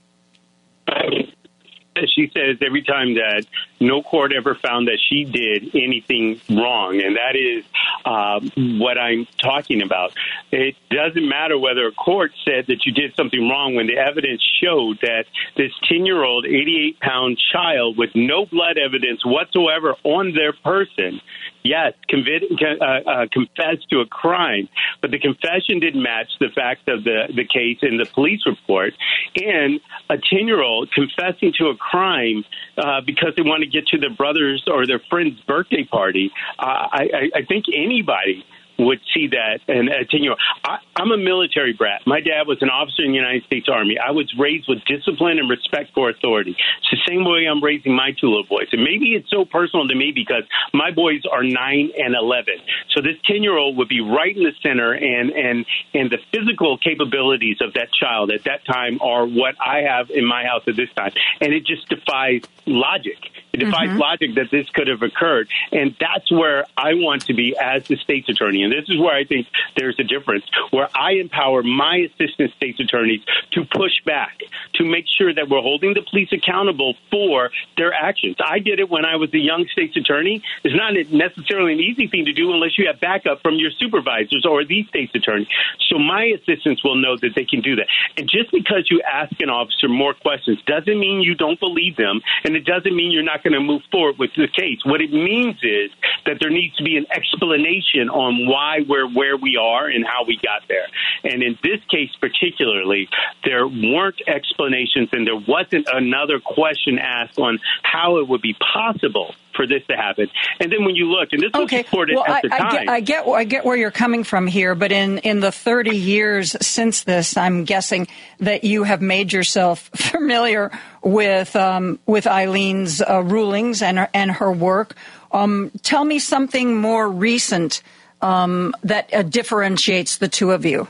She says every time that no court ever found that she did anything wrong, and that is um, what I'm talking about. It doesn't matter whether a court said that you did something wrong when the evidence showed that this 10 year old, 88 pound child with no blood evidence whatsoever on their person yes, convict, uh, uh, confessed to a crime, but the confession didn't match the facts of the, the case in the police report. And a 10 year old confessing to a crime uh, because they want to get to their brother's or their friend's birthday party, uh, I, I, I think anybody would see that and continue. I, I'm a military brat. My dad was an officer in the United States Army. I was raised with discipline and respect for authority. It's the same way I'm raising my two little boys. And maybe it's so personal to me because my boys are nine and eleven. So this ten year old would be right in the center, and and and the physical capabilities of that child at that time are what I have in my house at this time, and it just defies logic. It defies Mhm. logic that this could have occurred, and that's where I want to be as the state's attorney. And this is where I think there's a difference, where I empower my assistant state's attorneys to push back, to make sure that we're holding the police accountable for their actions. I did it when I was a young state's attorney. It's not necessarily an easy thing to do unless you have backup from your supervisors or the state's attorney. So my assistants will know that they can do that. And just because you ask an officer more questions doesn't mean you don't believe them, and it doesn't mean you're not going to move forward with the case. What it means is that there needs to be an explanation on why we're where we are and how we got there. And in this case particularly, there weren't explanations and there wasn't another question asked on how it would be possible for this to happen. And then when you look, and this was reported well, at I, the I time. get, I get, I get where you're coming from here, but in, in the 30 years since this, I'm guessing that you have made yourself familiar with um, with Eileen's uh, rulings and her, and her work. Um, tell me something more recent um, that uh, differentiates the two of you.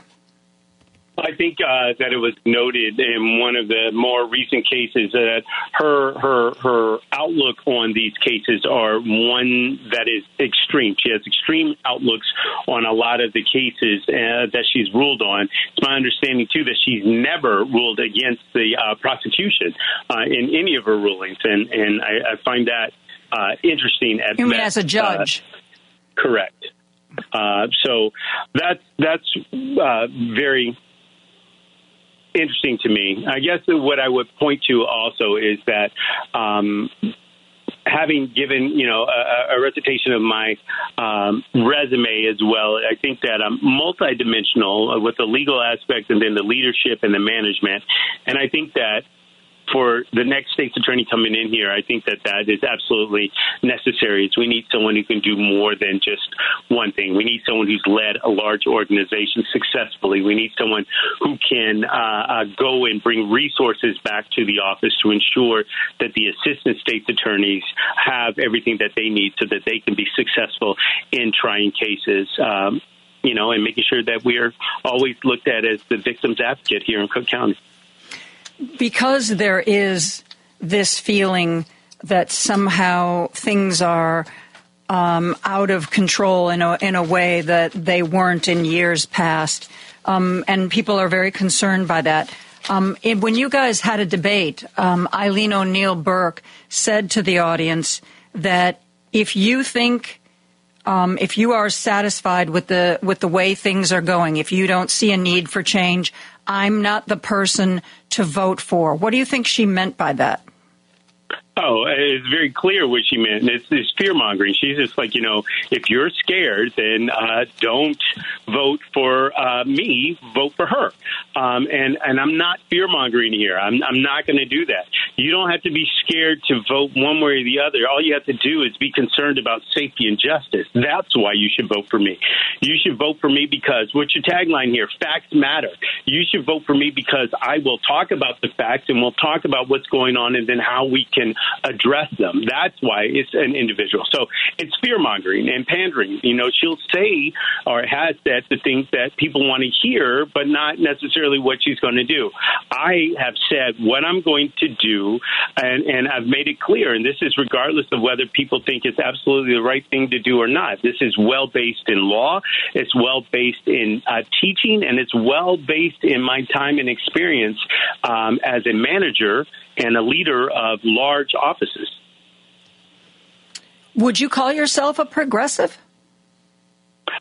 I think uh, that it was noted in one of the more recent cases that her her her outlook on these cases are one that is extreme. She has extreme outlooks on a lot of the cases uh, that she's ruled on. It's my understanding too that she's never ruled against the uh, prosecution uh, in any of her rulings, and and I, I find that uh, interesting. At You mean as a judge? uh, correct. Uh, so that's that's uh, very interesting to me. I guess what I would point to also is that um, having given you know a, a recitation of my um, resume as well, I think that I'm multidimensional with the legal aspect and then the leadership and the management, and I think that. For the next state's attorney coming in here, I think that that is absolutely necessary. We need someone who can do more than just one thing. We need someone who's led a large organization successfully. We need someone who can uh, uh, go and bring resources back to the office to ensure that the assistant state's attorneys have everything that they need so that they can be successful in trying cases. Um, you know, and making sure that we're always looked at as the victim's advocate here in Cook County. Because there is this feeling that somehow things are um, out of control in a, in a way that they weren't in years past, um, and people are very concerned by that. Um, when you guys had a debate, um, Eileen O'Neill Burke said to the audience that if you think um, if you are satisfied with the with the way things are going, if you don't see a need for change, I'm not the person to vote for. What do you think she meant by that? Oh, it's very clear what she meant. It's, it's fear mongering. She's just like, you know, if you're scared, then uh, don't vote for uh, me. Vote for her. Um, and and I'm not fear mongering here. I'm I'm not going to do that. You don't have to be scared to vote one way or the other. All you have to do is be concerned about safety and justice. That's why you should vote for me. You should vote for me because what's your tagline here? Facts matter. You should vote for me because I will talk about the facts and we'll talk about what's going on and then how we can address them. That's why it's an individual. So it's fear mongering and pandering. You know, she'll say or has said the things that people want to hear, but not necessarily what she's going to do. I have said what I'm going to do, and, and I've made it clear, and this is regardless of whether people think it's absolutely the right thing to do or not. This is well based in law, it's well based in uh, teaching, and it's well based in my time and experience um, as a manager and a leader of large offices. Would you call yourself a progressive?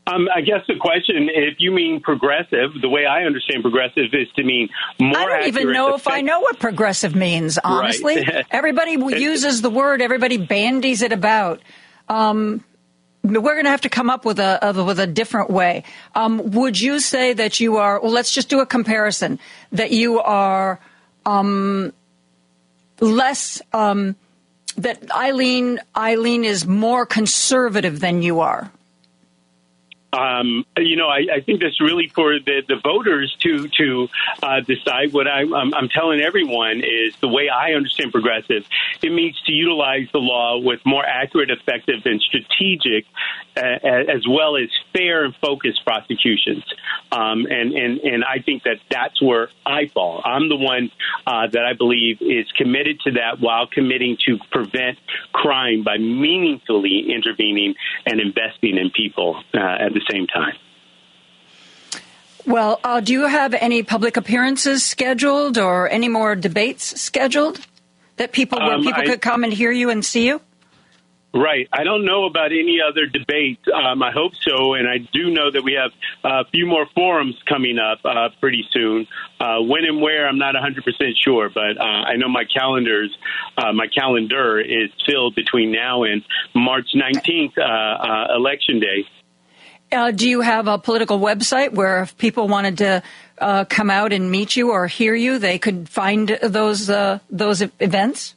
Um, I guess the question, if you mean progressive, the way I understand progressive is to mean more. I don't even know if I know what progressive means, honestly. Right. everybody uses the word, everybody bandies it about. Um, we're going to have to come up with a with a different way. Um, would you say that you are? Well, let's just do a comparison. That you are um, less. Um, that Eileen Eileen is more conservative than you are. Um, you know, I, I, think that's really for the, the voters to to uh, decide. What I, I'm, I'm, telling everyone is the way I understand progressive. It means to utilize the law with more accurate, effective, and strategic, uh, as well as fair and focused prosecutions. Um, and and and I think that that's where I fall. I'm the one uh, that I believe is committed to that while committing to prevent crime by meaningfully intervening and investing in people uh, at the same time. Well, uh, do you have any public appearances scheduled or any more debates scheduled that people where um, people I, could come and hear you and see you? Right. I don't know about any other debate. Um, I hope so, and I do know that we have a few more forums coming up uh, pretty soon. Uh, when and where, I'm not 100 percent sure, but uh, I know my calendars, uh, my calendar is filled between now and March 19th, uh, uh, election day. Uh, do you have a political website where if people wanted to uh, come out and meet you or hear you, they could find those uh, those events?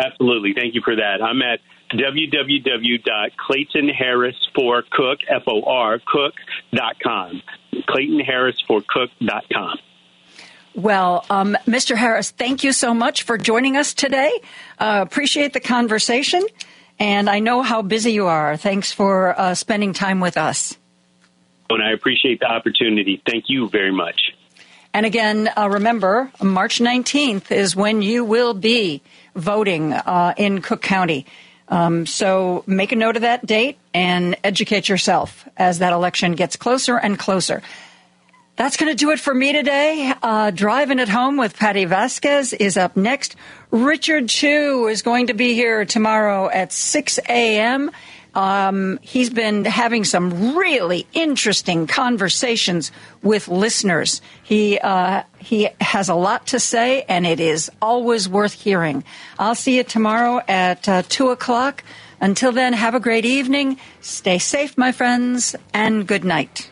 Absolutely. Thank you for that. I'm at www.claytonharrisforcook, F-O-R, cook.com. claytonharrisforcook.com. Well, um, Mr. Harris, thank you so much for joining us today. Uh, appreciate the conversation. And I know how busy you are. Thanks for uh, spending time with us. And I appreciate the opportunity. Thank you very much. And again, uh, remember, March 19th is when you will be voting uh, in Cook County. Um, so make a note of that date and educate yourself as that election gets closer and closer. That's going to do it for me today. Uh, Driving at Home with Patti Vasquez is up next. Richard Chu is going to be here tomorrow at 6 a.m. Um, he's been having some really interesting conversations with listeners. He uh, he has a lot to say, and it is always worth hearing. I'll see you tomorrow at uh, two o'clock. Until then, have a great evening. Stay safe, my friends, and good night.